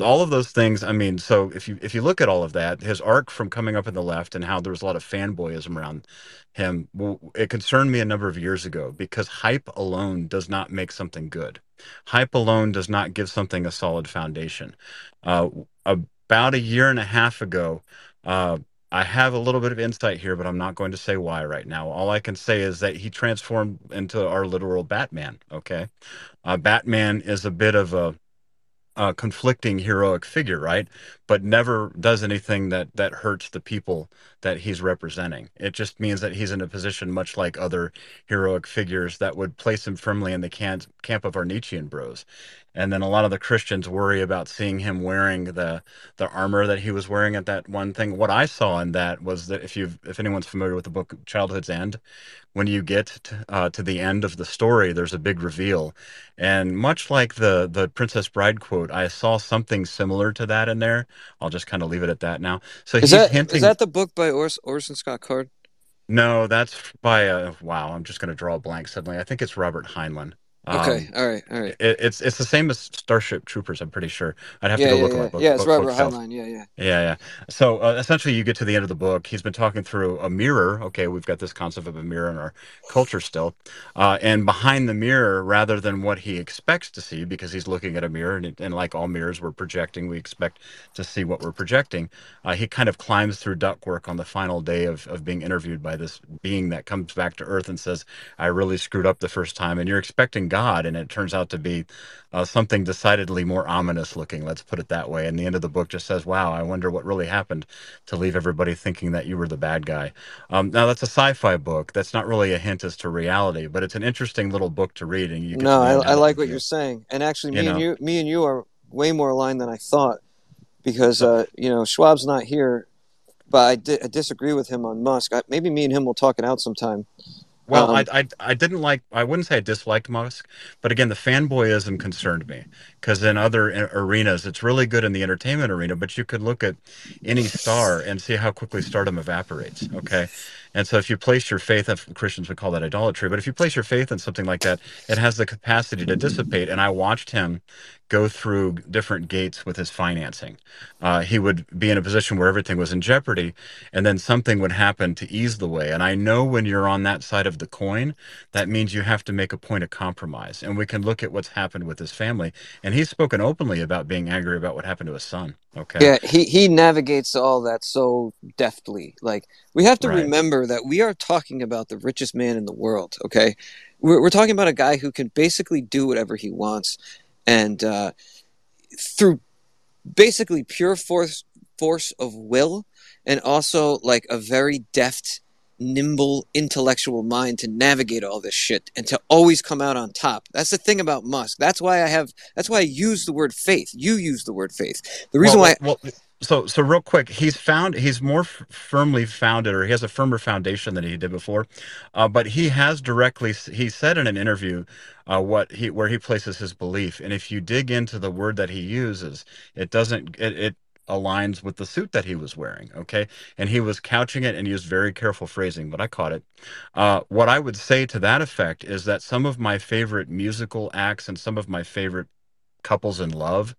All of those things. I mean, so if you if you look at all of that, his arc from coming up in the left and how there was a lot of fanboyism around him, it concerned me a number of years ago because hype alone does not make something good. Hype alone does not give something a solid foundation. Uh, a about a year and a half ago. Uh, I have a little bit of insight here, but I'm not going to say why right now. All I can say is that he transformed into our literal Batman. Okay. Uh, Batman is a bit of a, a conflicting heroic figure, right? But never does anything that that hurts the people that he's representing. It just means that he's in a position much like other heroic figures that would place him firmly in the camp camp of our Nietzschean bros and then a lot of the Christians worry about seeing him wearing the the armor that he was wearing at that one thing. What I saw in that was that if you if anyone's familiar with the book Childhood's End, when you get to, uh, to the end of the story, there's a big reveal, and much like the the Princess Bride quote, I saw something similar to that in there. I'll just kind of leave it at that now. So is he's that hinting. is that the book by Ors- Orson Scott Card? No, that's by a wow. I'm just going to draw a blank suddenly. I think it's Robert Heinlein. Okay, um, all right, all right. It, it's it's the same as Starship Troopers. I'm pretty sure. I'd have yeah, to go yeah, look yeah. at my book. Yeah, it's book Robert itself. Heinlein. Yeah, yeah. Yeah, yeah. So uh, essentially, you get to the end of the book. He's been talking through a mirror. Okay, we've got this concept of a mirror in our culture still, uh, and behind the mirror, rather than what he expects to see, because he's looking at a mirror, and, and like all mirrors, we're projecting. We expect to see what we're projecting. Uh, he kind of climbs through ductwork on the final day of of being interviewed by this being that comes back to Earth and says, "I really screwed up the first time," and you're expecting God, and it turns out to be uh, something decidedly more ominous looking. Let's put it that way. And the end of the book just says, "Wow, I wonder what really happened to leave everybody thinking that you were the bad guy." Um, now that's a sci-fi book. That's not really a hint as to reality, but it's an interesting little book to read. And you no, I, I, like what you're saying. And actually, me you know? and you, me and you are way more aligned than I thought, because uh, you know Schwab's not here, but I, di- I disagree with him on Musk. I, maybe me and him will talk it out sometime. Well, um, I, I I didn't like. I wouldn't say I disliked Musk, but again, the fanboyism concerned me because in other arenas, it's really good in the entertainment arena. But you could look at any star and see how quickly stardom evaporates. Okay, and so if you place your faith, and Christians would call that idolatry, but if you place your faith in something like that, it has the capacity to dissipate. And I watched him go through different gates with his financing. Uh, he would be in a position where everything was in jeopardy, and then something would happen to ease the way. And I know when you're on that side of the coin, that means you have to make a point of compromise. And we can look at what's happened with his family. And he's spoken openly about being angry about what happened to his son. Okay. Yeah, he, he navigates all that so deftly. Like, we have to right. remember that we are talking about the richest man in the world, okay? We're, we're talking about a guy who can basically do whatever he wants and uh, through basically pure force force of will and also like a very deft, nimble, intellectual mind to navigate all this shit and to always come out on top. That's the thing about Musk. That's why I have. That's why I use the word faith. You use the word faith. The reason well, why. well, so so real quick, he's found he's more firmly founded, or he has a firmer foundation than he did before. Uh, but he has directly he said in an interview uh, what he where he places his belief, and if you dig into the word that he uses, it doesn't it, it aligns with the suit that he was wearing. Okay, and he was couching it and used very careful phrasing, but I caught it. Uh, what I would say to that effect is that some of my favorite musical acts and some of my favorite couples in love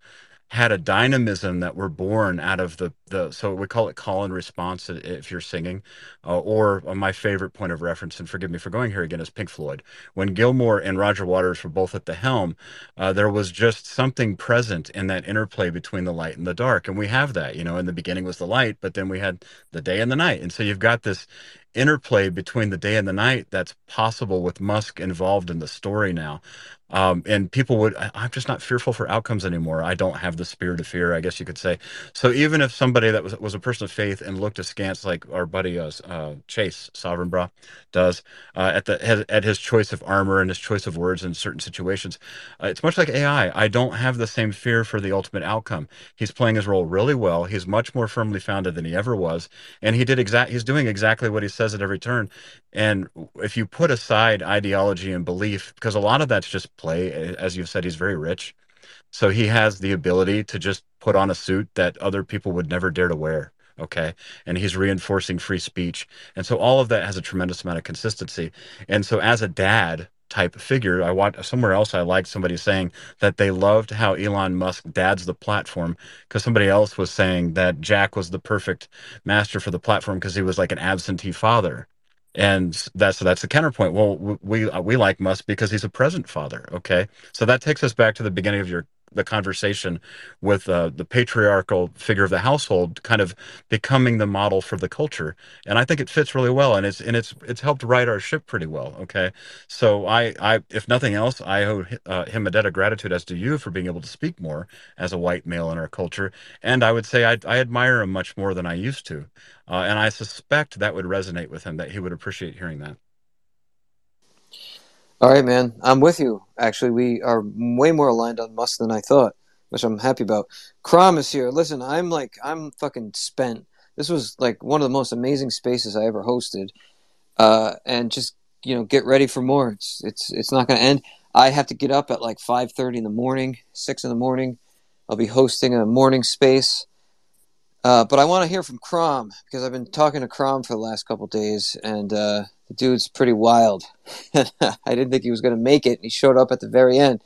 had a dynamism that were born out of the the so we call it call and response if you're singing uh, or uh, my favorite point of reference and forgive me for going here again is pink floyd. When gilmour and roger waters were both at the helm uh, there was just something present in that interplay between the light and the dark and we have that you know in the beginning was the light but then we had the day and the night and so you've got this interplay between the day and the night that's possible with musk involved in the story now um, and people would I, i'm just not fearful for outcomes anymore. I don't have the spirit of fear i guess you could say. So even if somebody that was was a person of faith and looked askance like our buddy uh, uh, chase sovereign bra does uh, at the has, at his choice of armor and his choice of words in certain situations uh, it's much like ai i. Don't have the same fear for the ultimate outcome. He's playing his role really well. He's much more firmly founded than he ever was. And he did exact he's doing exactly what he says at every turn. And if you put aside ideology and belief, because a lot of that's just play, as you've said, he's very rich. So he has the ability to just put on a suit that other people would never dare to wear. Okay. And he's reinforcing free speech. And so all of that has a tremendous amount of consistency. And so as a dad type figure, I want somewhere else I liked somebody saying that they loved how Elon Musk dads the platform because somebody else was saying that Jack was the perfect master for the platform because he was like an absentee father and that's that's the counterpoint. Well we uh, we like musk because he's a present father okay? So that takes us back to the beginning of your the conversation with uh, the patriarchal figure of the household kind of becoming the model for the culture. And i think it fits really well and it's and it's it's helped right our ship pretty well okay? So i i if nothing else i owe uh, him a debt of gratitude as to you for being able to speak more as a white male in our culture. And i would say i, I admire him much more than i used to. Uh, and I suspect that would resonate with him, that he would appreciate hearing that. All right, man. I'm with you. Actually, we are way more aligned on Musk than I thought, which I'm happy about. Crom is here. Listen, I'm like, I'm fucking spent. This was like one of the most amazing spaces I ever hosted. Uh, and just you know, get ready for more. It's it's it's not going to end. I have to get up at like 5:30 in the morning, six in the morning. I'll be hosting a morning space. Uh, but I want to hear from Crom because I've been talking to Crom for the last couple days, and uh, the dude's pretty wild. I didn't think he was going to make it. And he showed up at the very end.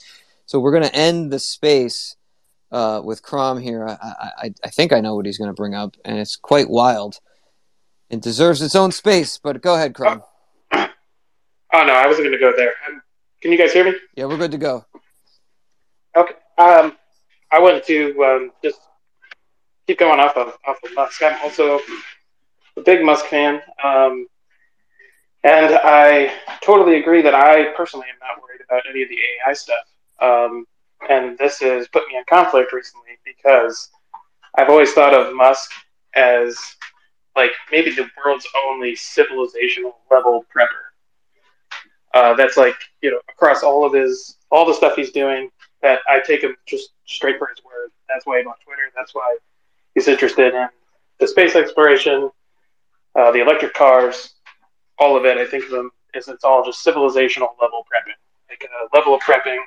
So we're going to end the space uh, with Crom here. I, I, I think I know what he's going to bring up, and it's quite wild. It deserves its own space. But go ahead, Crom. Oh no, I wasn't going to go there. Um, can you guys hear me? Yeah, we're good to go. Okay. Um, I wanted to um, just keep going off of off of Musk. I'm also a big Musk fan, um, and I totally agree that I personally am not worried about any of the AI stuff. Um, and this has put me in conflict recently because I've always thought of Musk as like maybe the world's only civilizational level prepper. Uh, that's like you know across all of his all the stuff he's doing that I take him just straight for his word. That's why I'm on Twitter. That's why he's interested in the space exploration, uh, the electric cars, all of it. I think of them as it's all just civilizational level prepping, like a level of prepping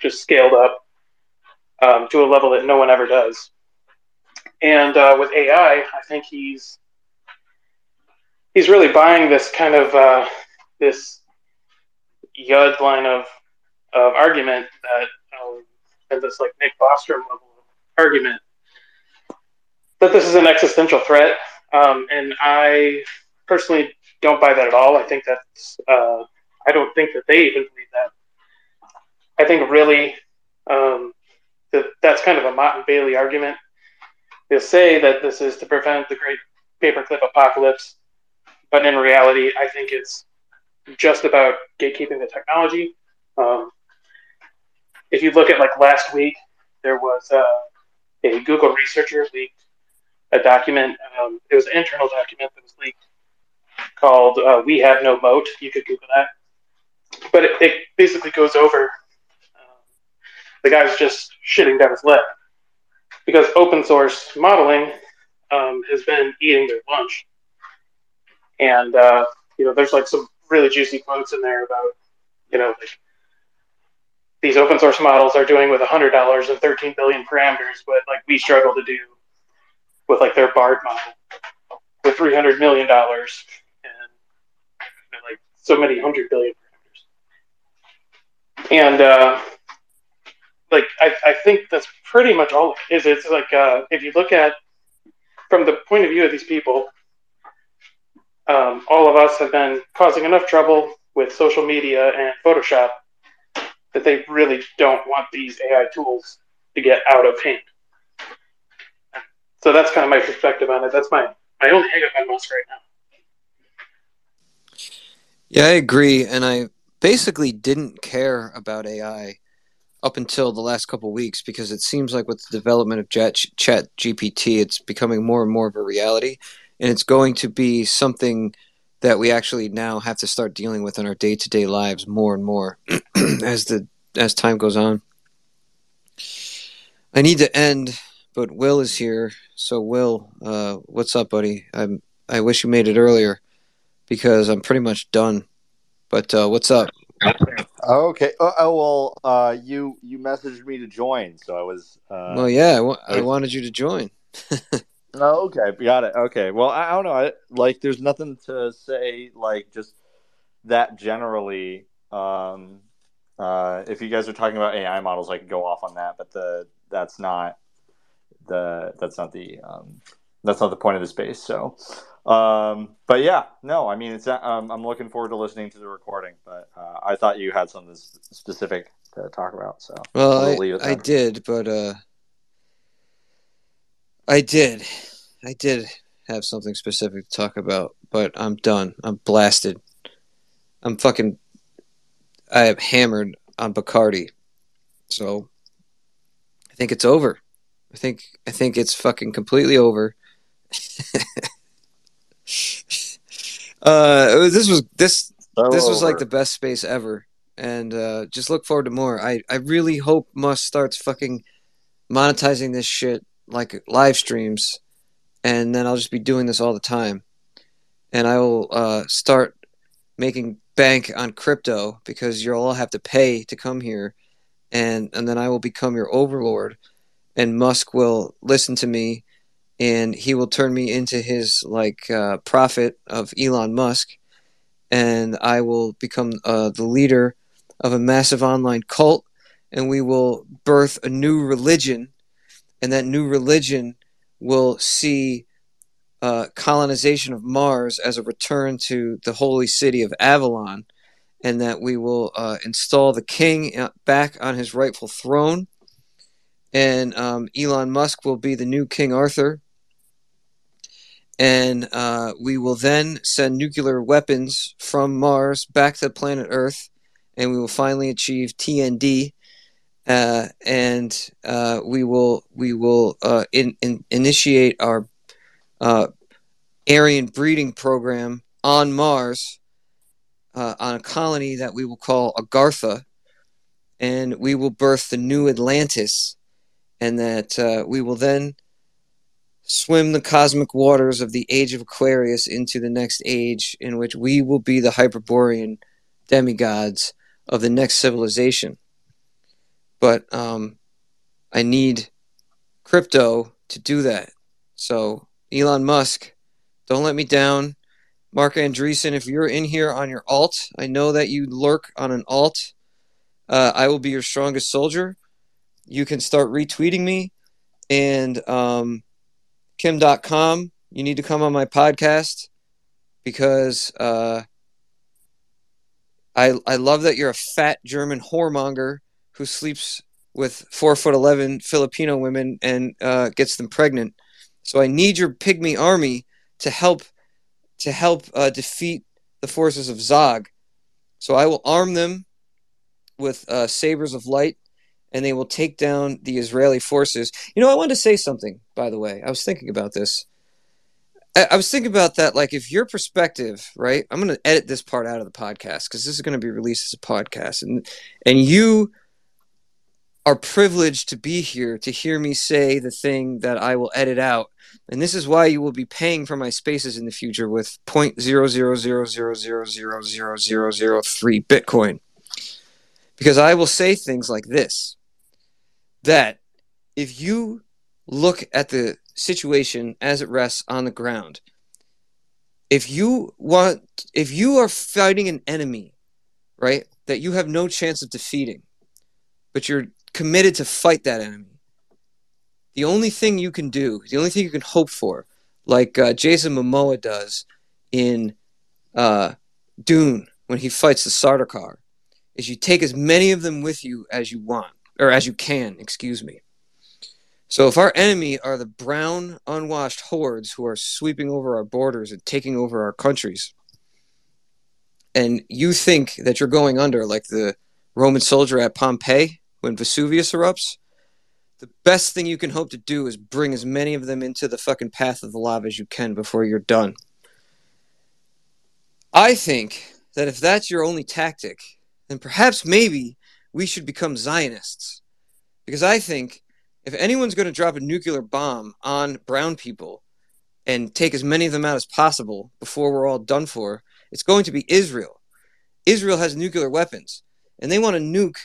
just scaled up um, to a level that no one ever does. And uh, with AI, I think he's he's really buying this kind of uh, this yud line of, of argument that um, and this like Nick Bostrom level of argument that this is an existential threat. Um, and I personally don't buy that at all. I think that's uh, I don't think that they even believe that. I think really um, that that's kind of a Motte and Bailey argument. They'll say that this is to prevent the great paperclip apocalypse, but in reality, I think it's just about gatekeeping the technology. Um, if you look at like last week, there was uh, a Google researcher leaked a document. Um, it was an internal document that was leaked called uh, "We Have No Moat." You could Google that, but it, it basically goes over um, the guy's just shitting down his lip because open source modeling um, has been eating their lunch, and uh, you know, there's like some really juicy quotes in there about you know like these open source models are doing with $100 and 13 billion parameters what like we struggle to do with like their bard model with 300 million dollars and you know, like so many hundred billion parameters and uh, like I, I think that's pretty much all it is it's like uh, if you look at from the point of view of these people um, all of us have been causing enough trouble with social media and photoshop that they really don't want these AI tools to get out of hand. So that's kind of my perspective on it. That's my, my only hang up on Musk right now. Yeah, I agree. And I basically didn't care about AI up until the last couple weeks because it seems like with the development of Chat, Chat GPT, it's becoming more and more of a reality. And it's going to be something that we actually now have to start dealing with in our day to day lives more and more as the as time goes on. I need to end, but Will is here. So Will, uh, what's up, buddy? I'm I wish you made it earlier because I'm pretty much done. But uh, what's up? Okay. Oh, oh well, uh, you you messaged me to join, so I was. Uh, well, yeah, I, w- I wanted you to join. Oh, okay, got it. Okay, well, I, I don't know. I, like, there's nothing to say. Like, just that generally. Um, uh, if you guys are talking about AI models, I could go off on that, but the that's not the that's not the um, that's not the point of the space. So, um, but yeah, no, I mean, it's um, I'm looking forward to listening to the recording, but uh, I thought you had something specific to talk about, so Well, I, I did, but uh, I did, I did have something specific to talk about, but I'm done. I'm blasted. I'm fucking. I am hammered on Bacardi, so I think it's over. I think I think it's fucking completely over. uh, this was this So this was like the best space ever, and uh, just look forward to more. I I really hope Musk starts fucking monetizing this shit like live streams, and then I'll just be doing this all the time, and I will uh, start making bank on crypto because you'll all have to pay to come here, and and then I will become your overlord, and Musk will listen to me, and he will turn me into his like uh, prophet of Elon Musk, and I will become uh, the leader of a massive online cult, and we will birth a new religion, and that new religion will see uh, colonization of Mars as a return to the holy city of Avalon, and that we will uh, install the king uh, back on his rightful throne, and um, Elon Musk will be the new King Arthur. And uh, we will then send nuclear weapons from Mars back to planet Earth, and we will finally achieve TND. Uh, and uh, we will we will uh, in, in, initiate our uh, Aryan breeding program on Mars uh, on a colony that we will call Agartha, and we will birth the new Atlantis, and that uh, we will then swim the cosmic waters of the age of Aquarius into the next age, in which we will be the Hyperborean demigods of the next civilization. But um, I need crypto to do that. So, Elon Musk, don't let me down. Marc Andreessen, if you're in here on your alt, I know that you lurk on an alt. Uh, I will be your strongest soldier. You can start retweeting me. And um, Kim Dotcom, you need to come on my podcast because uh, I, I love that you're a fat German whoremonger who sleeps with four foot eleven Filipino women and uh, gets them pregnant. So I need your pygmy army to help to help uh, defeat the forces of Zog. So I will arm them with uh, sabers of light, and they will take down the Israeli forces. You know, I wanted to say something, by the way. I was thinking about this. I, I was thinking about that. Like, if your perspective, right? I'm going to edit this part out of the podcast because this is going to be released as a podcast, and and you are privileged to be here to hear me say the thing that I will edit out. And this is why you will be paying for my spaces in the future with point zero zero zero zero zero zero zero zero zero three Bitcoin. Because I will say things like this that if you look at the situation as it rests on the ground, if you want if you are fighting an enemy, right, that you have no chance of defeating, but you're committed to fight that enemy. The only thing you can do, the only thing you can hope for, like uh, Jason Momoa does in uh, Dune when he fights the Sardaukar, is you take as many of them with you as you want, or as you can, excuse me. So if our enemy are the brown, unwashed hordes who are sweeping over our borders and taking over our countries, and you think that you're going under like the Roman soldier at Pompeii when Vesuvius erupts, the best thing you can hope to do is bring as many of them into the fucking path of the lava as you can before you're done. I think that if that's your only tactic, then perhaps maybe we should become Zionists. Because I think if anyone's going to drop a nuclear bomb on brown people and take as many of them out as possible before we're all done for, it's going to be Israel. Israel has nuclear weapons, and they want to nuke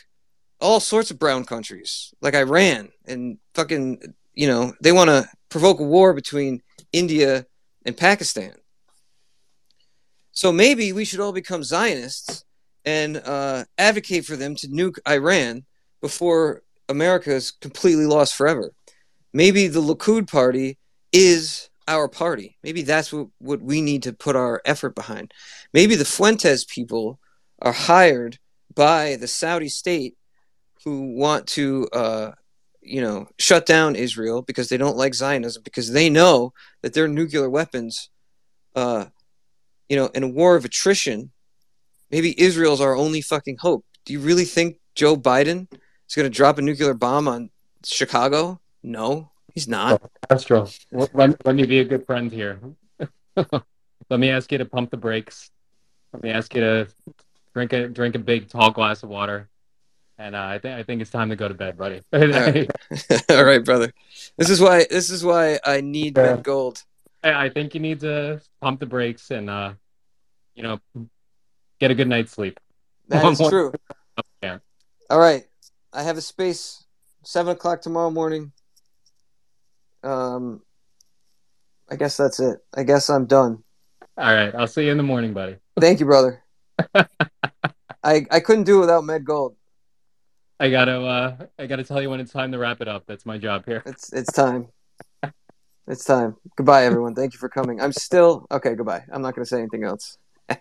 all sorts of brown countries, like Iran and fucking, you know, they want to provoke a war between India and Pakistan. So maybe we should all become Zionists and uh, advocate for them to nuke Iran before America is completely lost forever. Maybe the Likud party is our party. Maybe that's what, what we need to put our effort behind. Maybe the Fuentes people are hired by the Saudi state who want to, uh, you know, shut down Israel because they don't like Zionism because they know that their nuclear weapons, uh, you know, in a war of attrition, maybe Israel's our only fucking hope. Do you really think Joe Biden is going to drop a nuclear bomb on Chicago? No, he's not. Castro, let, let me be a good friend here. let me ask you to pump the brakes. Let me ask you to drink a drink a big tall glass of water. And uh, I think I think it's time to go to bed, buddy. All right. All right, brother. This is why this is why I need Yeah. Gold. I, I think you need to pump the brakes and uh, you know, get a good night's sleep. That is One- true. Yeah. All right, I have a space seven o'clock tomorrow morning. Um, I guess that's it. I guess I'm done. All right. I'll see you in the morning, buddy. Thank you, brother. I I couldn't do it without Med Gold. I gotta uh, I gotta tell you when it's time to wrap it up. That's my job here. It's it's time. It's time. Goodbye, everyone. Thank you for coming. I'm still okay. Goodbye. I'm not going to say anything else.